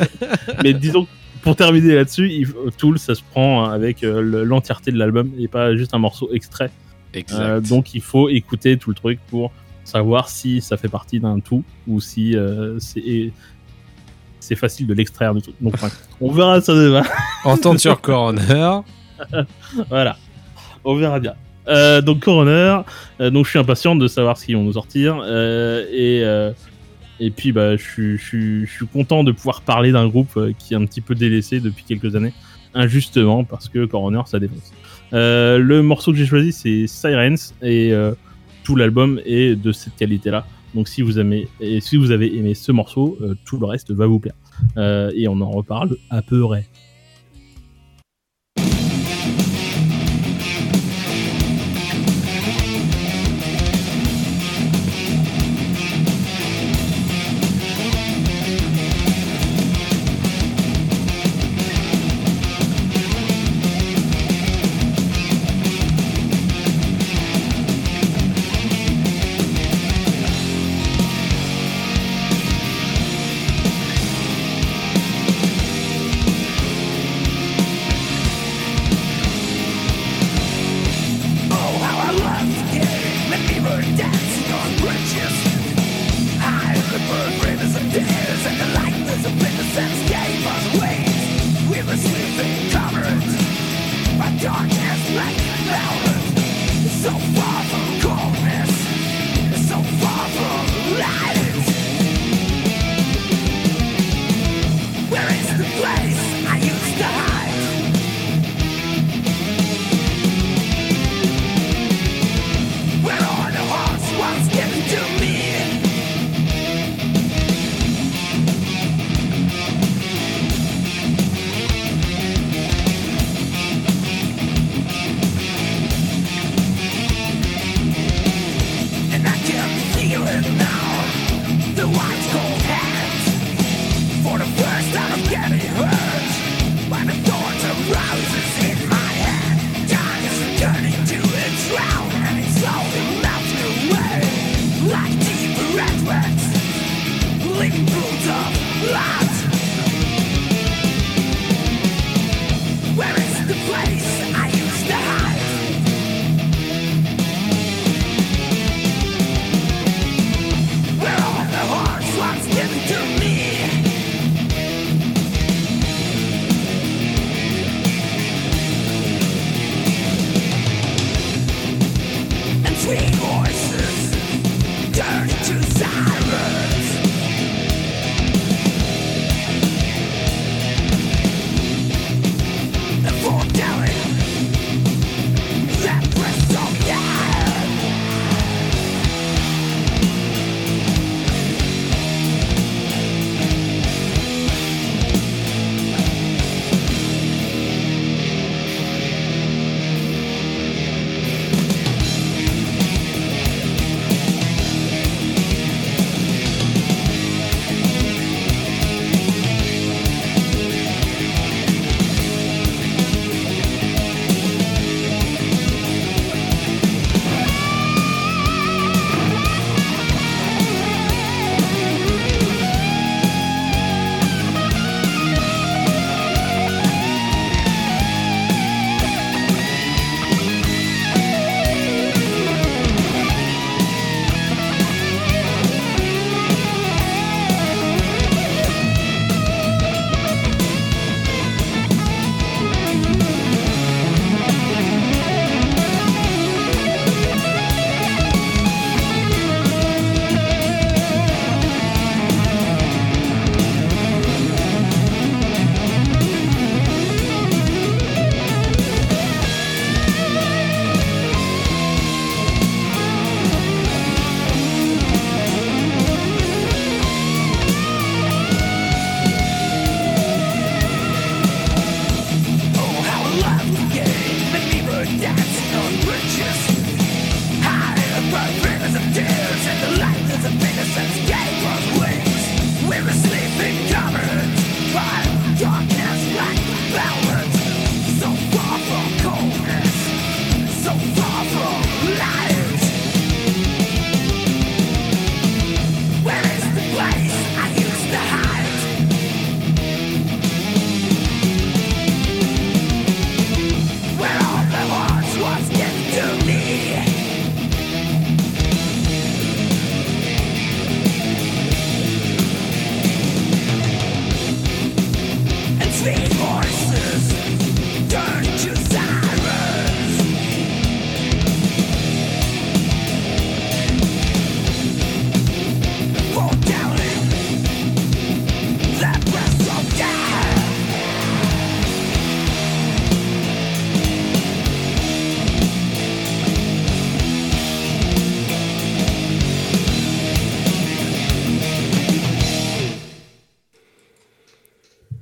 mais disons, pour terminer là-dessus, Tool, ça se prend avec euh, le- l'entièreté de l'album et pas juste un morceau extrait. Exact. Euh, donc il faut écouter tout le truc pour savoir si ça fait partie d'un tout ou si euh, c'est c'est facile de l'extraire du truc. Donc on verra ça demain. Tourne sur Coroner. voilà, on verra bien. Euh, donc Coroner, euh, donc je suis impatient de savoir ce qu'ils vont nous sortir euh, et euh, et puis bah je suis je suis je suis content de pouvoir parler d'un groupe qui est un petit peu délaissé depuis quelques années injustement parce que Coroner ça défonce. Euh, le morceau que j'ai choisi c'est Sirens et euh, tout l'album est de cette qualité là. Donc si vous aimez et si vous avez aimé ce morceau, euh, tout le reste va vous plaire. Et on en reparle à peu près.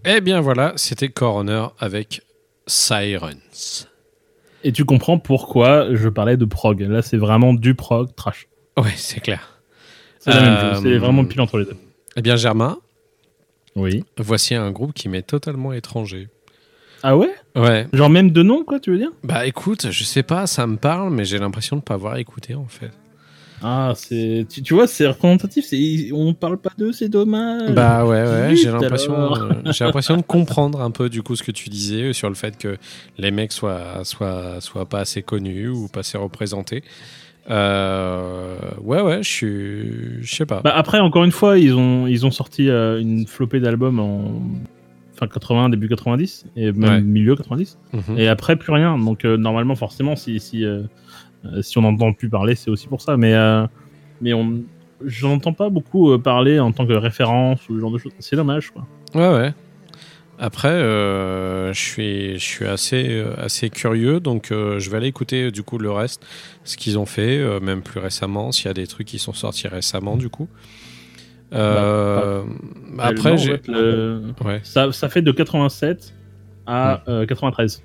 Eh bien voilà, c'était Coroner avec Sirens. Et tu comprends pourquoi je parlais de prog. Là, c'est vraiment du prog trash. Ouais, c'est clair. C'est Euh, vraiment pile entre les deux. Eh bien Germain, Oui. voici un groupe qui m'est totalement étranger. Ah ouais? Ouais. Genre même de nom, quoi, tu veux dire? Bah écoute, je sais pas, ça me parle, mais j'ai l'impression de pas avoir écouté en fait. Ah, c'est. Tu, tu vois, c'est représentatif. c'est- On parle pas d'eux, c'est dommage. Bah ouais, ouais, j'ai l'impression, euh, j'ai l'impression de comprendre un peu du coup ce que tu disais sur le fait que les mecs soient, soient, soient pas assez connus ou pas assez représentés. Euh, ouais, ouais, je suis, je sais pas. Bah, après, encore une fois, ils ont, ils ont sorti euh, une flopée d'albums en fin 80, début 90, et même Ouais. milieu 90. Mhm. Et après, plus rien. Donc, normalement, forcément, si, si, si on n'entend plus parler, c'est aussi pour ça. Mais, euh, mais on. Je n'entends pas beaucoup euh, parler en tant que référence ou ce genre de choses. C'est dommage, quoi. Ouais, ouais. Après, euh, je suis, je suis assez, euh, assez curieux, donc euh, je vais aller écouter euh, du coup le reste, ce qu'ils ont fait, euh, même plus récemment, s'il y a des trucs qui sont sortis récemment du coup. Euh, après, Réellement, en j'ai. fait, le- Ouais, ça, ça fait de 87 à euh, 93.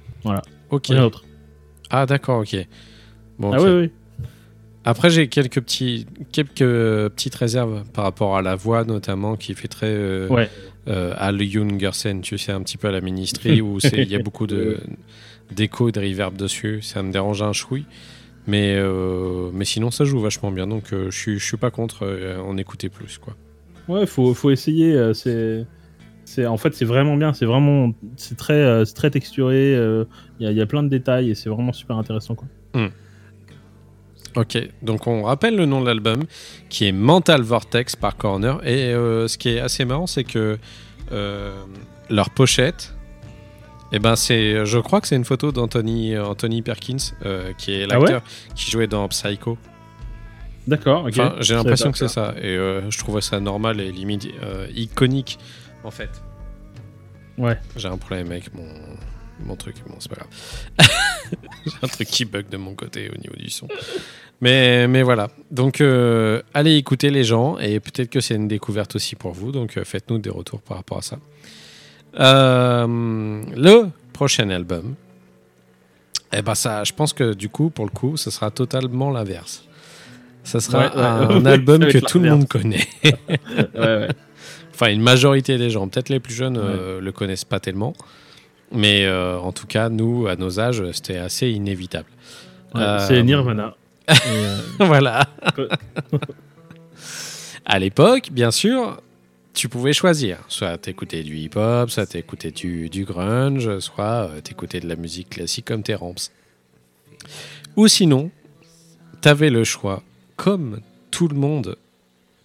ok. Rien d'autre. Ah, d'accord, ok. Bon, Ah oui, oui. Après, j'ai quelques, petits, quelques petites réserves par rapport à la voix, notamment, qui fait très euh, Ouais. euh, Al Jungersen, tu sais, un petit peu à la ministry, où il y a beaucoup d'écho et de reverb dessus. Ça me dérange un chouille. Mais, euh, mais sinon, ça joue vachement bien. Donc, euh, je suis pas contre euh, en écouter plus. Quoi. Ouais, faut, faut essayer. euh, c'est, c'est, en fait, c'est vraiment bien. C'est vraiment, c'est très, euh, très texturé. Il y, a, il y a plein de détails et c'est vraiment super intéressant, quoi. Ok, donc on rappelle le nom de l'album qui est Mental Vortex par Corner. Et euh, ce qui est assez marrant, c'est que euh, leur pochette, eh ben c'est, je crois que c'est une photo d'Anthony Anthony Perkins, euh, qui est Ah ouais l'acteur qui jouait dans Psycho. D'accord. ok. Enfin, j'ai l'impression que c'est ça. Et je trouvais ça normal et limite iconique, en fait. Ouais. J'ai un problème avec mon, mon truc. Bon, c'est pas grave. j'ai un truc qui bug de mon côté au niveau du son. Mais, mais voilà. Donc, euh, allez écouter les gens et peut-être que c'est une découverte aussi pour vous. Donc, euh, faites-nous des retours par rapport à ça. Euh, le prochain album. Eh ben ça, je pense que du coup, pour le coup, ce sera totalement l'inverse. Ça sera Ouais, un album que tout le monde connaît. Ouais. Enfin, une majorité des gens. Peut-être les plus jeunes le connaissent pas tellement. Mais en tout cas, nous, à nos âges, c'était assez inévitable. C'est Nirvana. Et, euh, voilà. À l'époque, bien sûr, tu pouvais choisir. Soit t'écoutais du hip-hop, soit t'écoutais du, du grunge, soit euh, t'écoutais de la musique classique comme tes ramps. Ou sinon, t'avais le choix, comme tout le monde,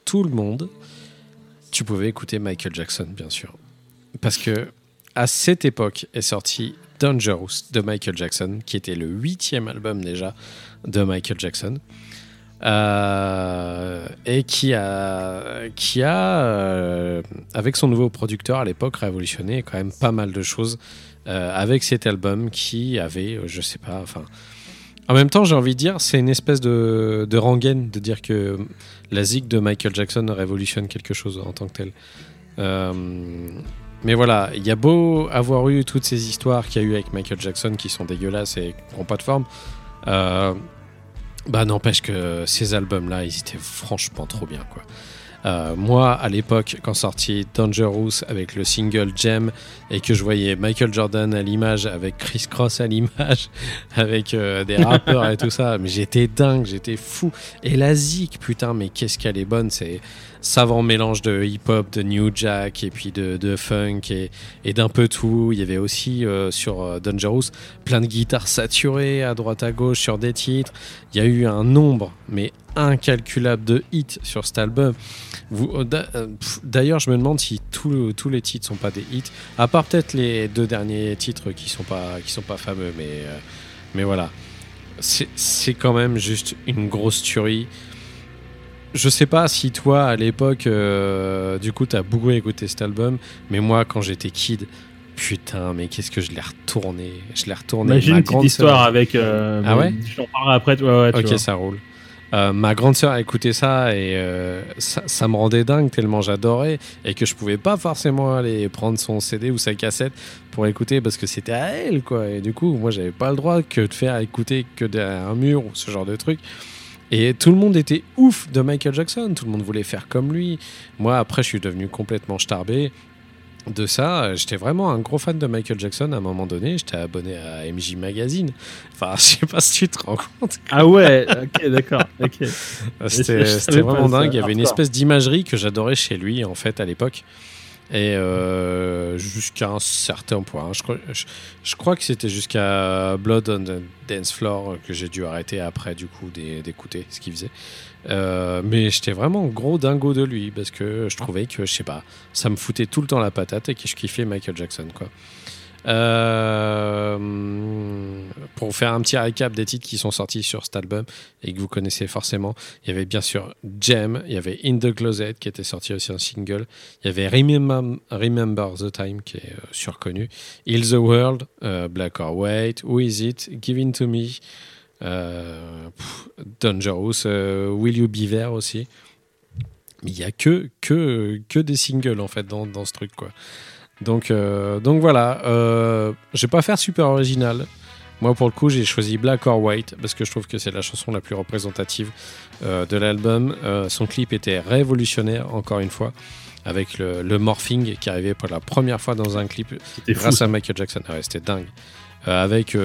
tout le monde, tu pouvais écouter Michael Jackson, bien sûr. Parce que à cette époque est sorti Dangerous de Michael Jackson, qui était le huitième album déjà de Michael Jackson. Euh, et qui a, qui a euh, avec son nouveau producteur à l'époque, révolutionné quand même pas mal de choses euh, avec cet album qui avait, je sais pas, enfin. En même temps, j'ai envie de dire, c'est une espèce de, de rengaine de dire que la zig de Michael Jackson révolutionne quelque chose en tant que tel. Mais voilà, il y a beau avoir eu toutes ces histoires qu'il y a eu avec Michael Jackson qui sont dégueulasses et qui n'ont pas de forme. Euh, bah n'empêche que ces albums-là, ils étaient franchement trop bien quoi. Euh, moi, à l'époque, quand sorti Dangerous avec le single Gem et que je voyais Michael Jordan à l'image avec Chris Cross à l'image, avec euh, des rappeurs et tout ça, mais j'étais dingue, j'étais fou. Et la zik, putain, mais qu'est-ce qu'elle est bonne, c'est savant mélange de hip-hop, de new jack et puis de, de funk et, et d'un peu tout. Il y avait aussi euh, sur euh, Dangerous plein de guitares saturées à droite à gauche sur des titres. Il y a eu un nombre, mais incalculable de hits sur cet album. Euh, D'ailleurs, je me demande si tous les titres sont pas des hits, à part peut-être les deux derniers titres qui sont pas qui sont pas fameux, mais mais voilà, c'est quand même juste une grosse tuerie. Je sais pas si toi à l'époque, euh, du coup, t'as beaucoup écouté cet album, mais moi quand j'étais kid, putain, mais qu'est-ce que je l'ai retourné, je l'ai retourné. bah, J'ai une petite histoire avec. euh, Ah bon, ouais Je t'en parlerai après. Ouais, ouais, tu Ok, ça roule. Euh, ma grande sœur écoutait ça et euh, ça, ça me rendait dingue tellement j'adorais et que je pouvais pas forcément aller prendre son CD ou sa cassette pour écouter parce que c'était à elle quoi. Et du coup, moi j'avais pas le droit que de faire écouter que derrière un mur ou ce genre de truc. Et tout le monde était ouf de Michael Jackson, tout le monde voulait faire comme lui. Moi après je suis devenu complètement starbé de ça. J'étais vraiment un gros fan de Michael Jackson à un moment donné, j'étais abonné à MJ Magazine. Enfin, je sais pas si tu te rends compte. Ah ouais, ok, d'accord. C'était vraiment dingue. Il y avait une espèce d'imagerie que j'adorais chez lui, en fait, à l'époque. Et euh, jusqu'à un certain point. hein. Je, crois, que c'était jusqu'à Blood on the Dance Floor que j'ai dû arrêter après, du coup, d'é- d'écouter ce qu'il faisait. Euh, mais j'étais vraiment gros dingo de lui parce que je trouvais que, je sais pas, ça me foutait tout le temps la patate et que je kiffais Michael Jackson, quoi. Euh, pour faire un petit récap des titres qui sont sortis sur cet album et que vous connaissez forcément, il y avait bien sûr Gem, il y avait In the Closet qui était sorti aussi en single, il y avait Remember, the Time qui est euh, surconnu, Heal the World, euh, Black or White, Who Is It, Give In To Me, pff, Dangerous, Will You Be There aussi. Mais il n'y a que, que, que des singles en fait dans, dans ce truc quoi. Donc, euh, donc voilà, euh, je vais pas faire super original. Moi pour le coup j'ai choisi Black or White parce que je trouve que c'est la chanson la plus représentative euh, de l'album. Euh, son clip était révolutionnaire encore une fois avec le, le morphing qui arrivait pour la première fois dans un clip fou. grâce à Michael Jackson. Ah ouais, c'était dingue. Euh, avec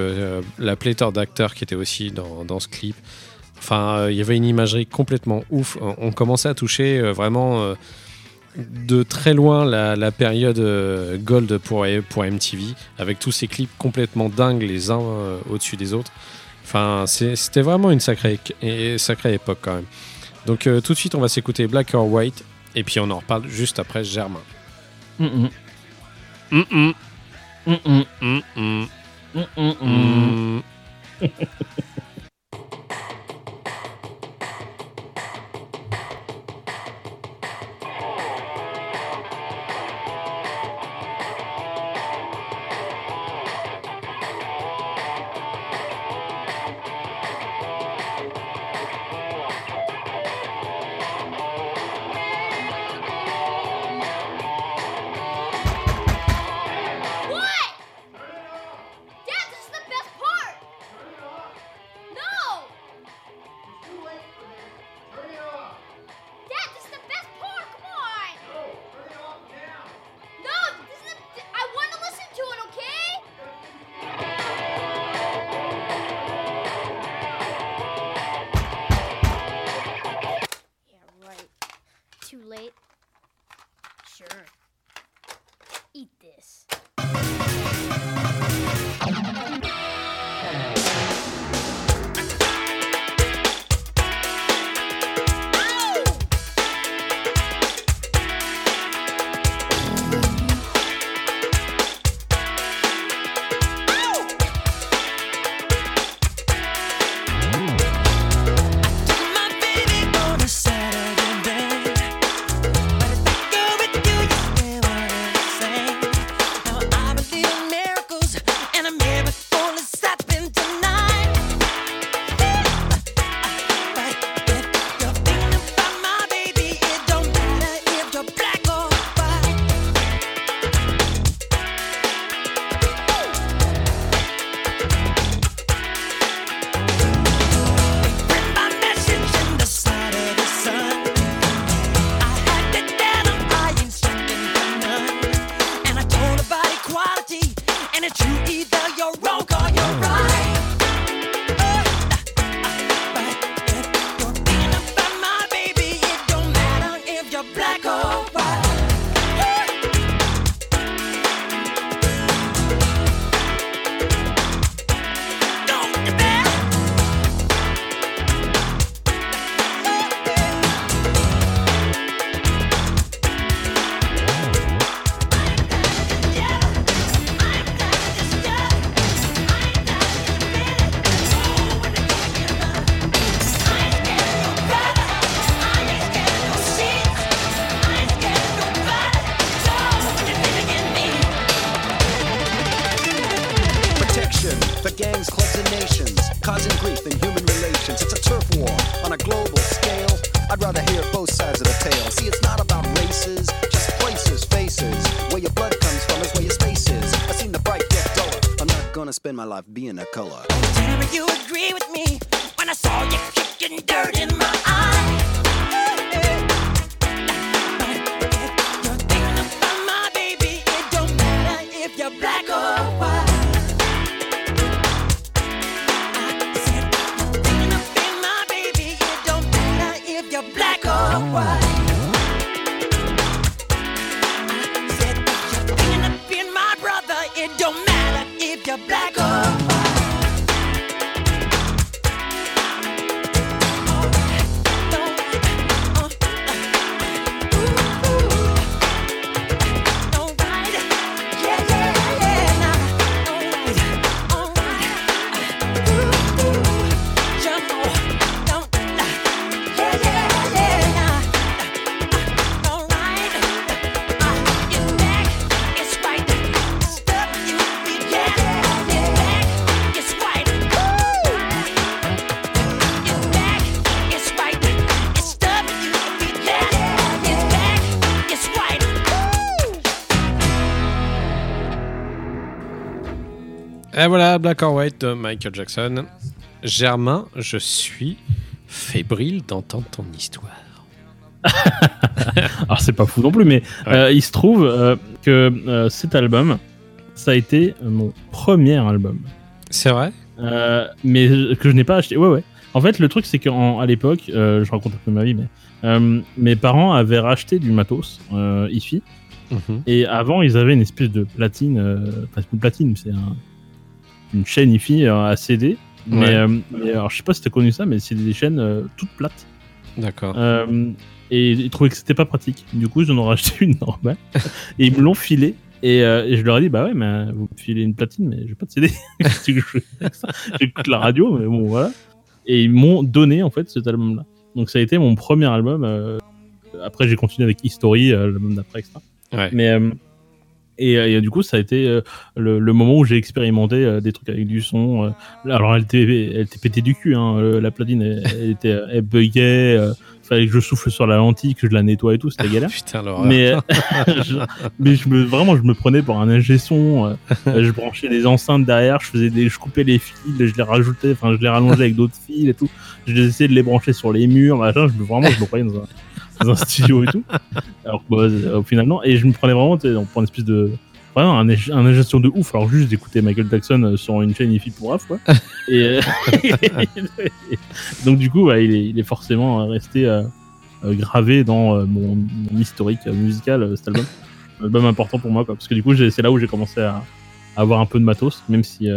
la pléthore d'acteurs qui étaient aussi dans, dans ce clip. Enfin, il y avait une imagerie complètement ouf. On, on commençait à toucher vraiment de très loin la, la période euh, gold pour, pour MTV, avec tous ces clips complètement dingues les uns euh, au-dessus des autres. Enfin, c'était vraiment une sacrée, et sacrée époque quand même. Donc euh, tout de suite, on va s'écouter Black or White, et puis on en reparle juste après Germain. Mm, Mm, mm, Black or White de Michael Jackson. Germain, je suis fébrile d'entendre ton histoire. Alors c'est pas fou non plus, mais Ouais. euh, il se trouve euh, que euh, cet album, ça a été mon premier album. C'est vrai? Mais que je n'ai pas acheté. Ouais, ouais. En fait, le truc, c'est qu'à l'époque, je raconte un peu ma vie, mais mes parents avaient racheté du matos, IFI, Mhm. et avant, ils avaient une espèce de platine, enfin, c'est une platine, c'est un- une chaîne IFI euh, à CD. Mais, Ouais. euh, mais alors, je sais pas si t'as connu ça, mais c'est des chaînes euh, toutes plates. D'accord. Euh, et ils trouvaient que c'était pas pratique. Du coup, ils en ont racheté une normale. et ils me l'ont filé. Et, et je leur ai dit, bah ouais, mais vous me filez une platine, mais j'ai pas de CD. J'écoute la radio, mais bon, voilà. Et ils m'ont donné, en fait, cet album-là. Donc ça a été mon premier album. Après, j'ai continué avec History, l'album d'après, etc. Ouais. Mais, et, et du coup, ça a été euh, le, le moment où j'ai expérimenté euh, des trucs avec du son. euh. alors, elle était, elle était pétée du cul, hein, euh, la platine, elle, elle était, elle buguait. euh, fallait que je souffle sur la lentille, que je la nettoie et tout, c'était galère. Putain. Mais, euh, je, mais je me, vraiment, je me prenais pour un ingé son. euh, euh, je branchais des enceintes derrière, je faisais des, je coupais les fils, je les rajoutais, enfin, je les rallongeais avec d'autres fils et tout. Je les essayais de les brancher sur les murs, machin. Je me, vraiment, je me croyais dans un, dans un studio et tout. Alors bah, euh, finalement, et je me prenais vraiment, pour une espèce de, vraiment un, un ingé son de ouf. Alors juste d'écouter Michael Jackson euh, sur une chaîne IFI pour AF, quoi. Et, euh, donc du coup, ouais, il, est, il est forcément resté euh, gravé dans euh, mon, mon historique musical, cet album. Un album important pour moi, quoi. Parce que du coup, c'est là où j'ai commencé à, à avoir un peu de matos, même si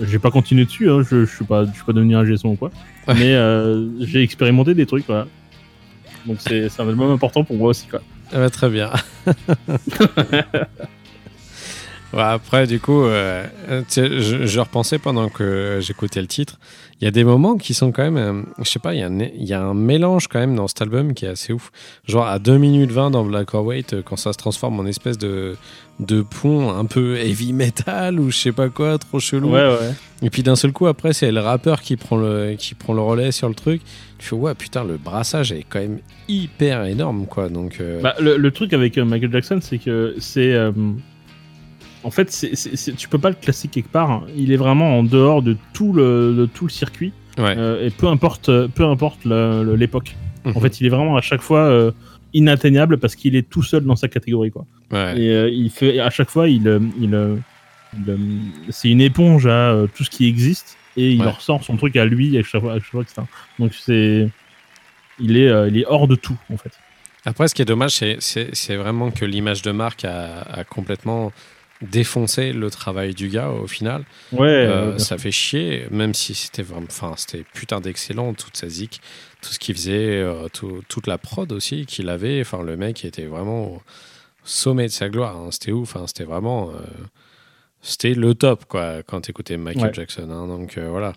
j'ai pas continué dessus. Hein, je, je suis pas, je suis pas devenu un son ou quoi. Ouais. Mais euh, j'ai expérimenté des trucs, voilà. Donc c'est un album important pour moi aussi, quoi. Ah bah, très bien. Ouais, après, du coup, euh, je, je repensais pendant que j'écoutais le titre. Il y a des moments qui sont quand même. euh, je sais pas, il y, a un- il y a un mélange quand même dans cet album qui est assez ouf. Genre à 2 minutes 20 dans Black or White, euh, quand ça se transforme en espèce de, de pont un peu heavy metal ou je sais pas quoi, trop chelou. Ouais, ouais. Et puis d'un seul coup, après, c'est le rappeur qui prend le, qui prend le relais sur le truc. Tu fais, ouais, putain, le brassage est quand même hyper énorme, quoi. Donc, euh, Bah, le, le truc avec euh, Michael Jackson, c'est que c'est. euh, en fait, c'est c'est- c'est- tu peux pas le classer quelque part. hein. Il est vraiment en dehors de tout le, de tout le circuit. ouais. euh, et peu importe, peu importe l'époque. En Mhm. fait, il est vraiment à chaque fois inatteignable parce qu'il est tout seul dans sa catégorie. Quoi. Ouais. Et euh, il fait, à chaque fois, il, euh, il, euh, il, c'est une éponge à euh, tout ce qui existe et il Ouais. ressort son truc à lui à chaque fois, à chaque fois etc. Donc c'est, il est, euh, il est hors de tout en fait. Après, ce qui est dommage, c'est- vraiment que l'image de marque a, a complètement défoncé le travail du gars au final. Ouais. Ça fait chier, même si c'était vraiment, enfin, c'était putain d'excellent, toute sa zik, tout ce qu'il faisait, tout- toute la prod aussi qu'il avait. Enfin, le mec était vraiment sommet de sa gloire. hein. C'était ouf, hein. c'était vraiment, euh, c'était le top quoi quand t'écoutais Michael Ouais. Jackson. hein. Donc euh, voilà.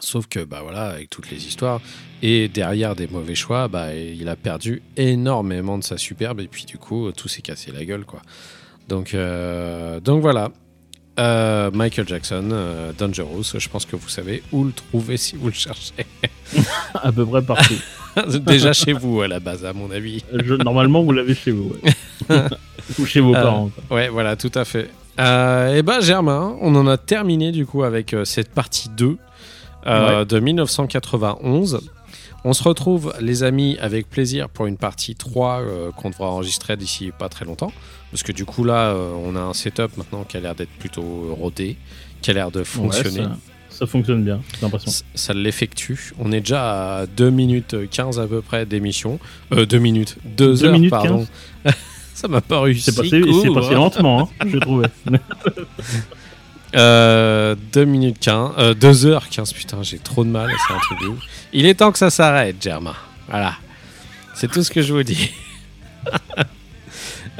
Sauf que bah voilà, avec toutes les histoires et derrière des mauvais choix, bah il a perdu énormément de sa superbe et puis du coup tout s'est cassé la gueule quoi. Donc euh, donc voilà. Euh, Michael Jackson, euh, Dangerous, je pense que vous savez où le trouver si vous le cherchez. à peu près partout. Déjà chez vous à la base, à mon avis. Je- normalement, vous l'avez chez vous. ouais. Ou chez vos Euh, parents. quoi. Ouais, voilà, tout à fait. Euh, et ben Germain, on en a terminé du coup avec euh, cette partie 2 euh, de 1991. On se retrouve, les amis, avec plaisir pour une partie 3 euh, qu'on devra enregistrer d'ici pas très longtemps. Parce que du coup, là, euh, on a un setup maintenant qui a l'air d'être plutôt rodé, qui a l'air de fonctionner. Ouais, ça, ça fonctionne bien, j'ai l'impression. Ça l'effectue. On est déjà à 2 minutes 15 à peu près d'émission. Euh, 2 minutes. 2 Deux heures, minutes pardon. ça m'a pas réussi. C'est passé, court. passé lentement, hein, j'ai trouvé. Euh, 2 minutes 15. Euh, 2 heures 15, putain, j'ai trop de mal. C'est un truc de ouf. Il est temps que ça s'arrête, Germain. Voilà. C'est tout ce que je vous dis.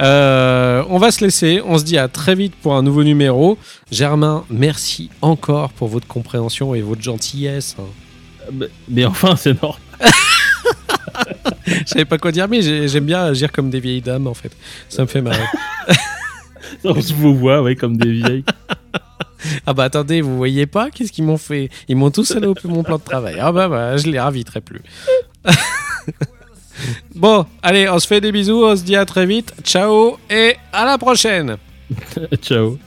Euh, on va se laisser. On se dit à très vite pour un nouveau numéro. Germain, merci encore pour votre compréhension et votre gentillesse. hein. Mais- Mais enfin, c'est normal. Je savais pas quoi dire, mais j'ai- j'aime bien agir comme des vieilles dames en fait. Ça me fait marrer. On se vous voit, ouais, comme des vieilles. Ah bah attendez, vous voyez pas Qu'est-ce qu'ils m'ont fait? Ils m'ont tous salopé mon plan de travail. Ah bah, bah je les raviterai plus. bon, allez, on se fait des bisous, on se dit à très vite. Ciao et à la prochaine Ciao.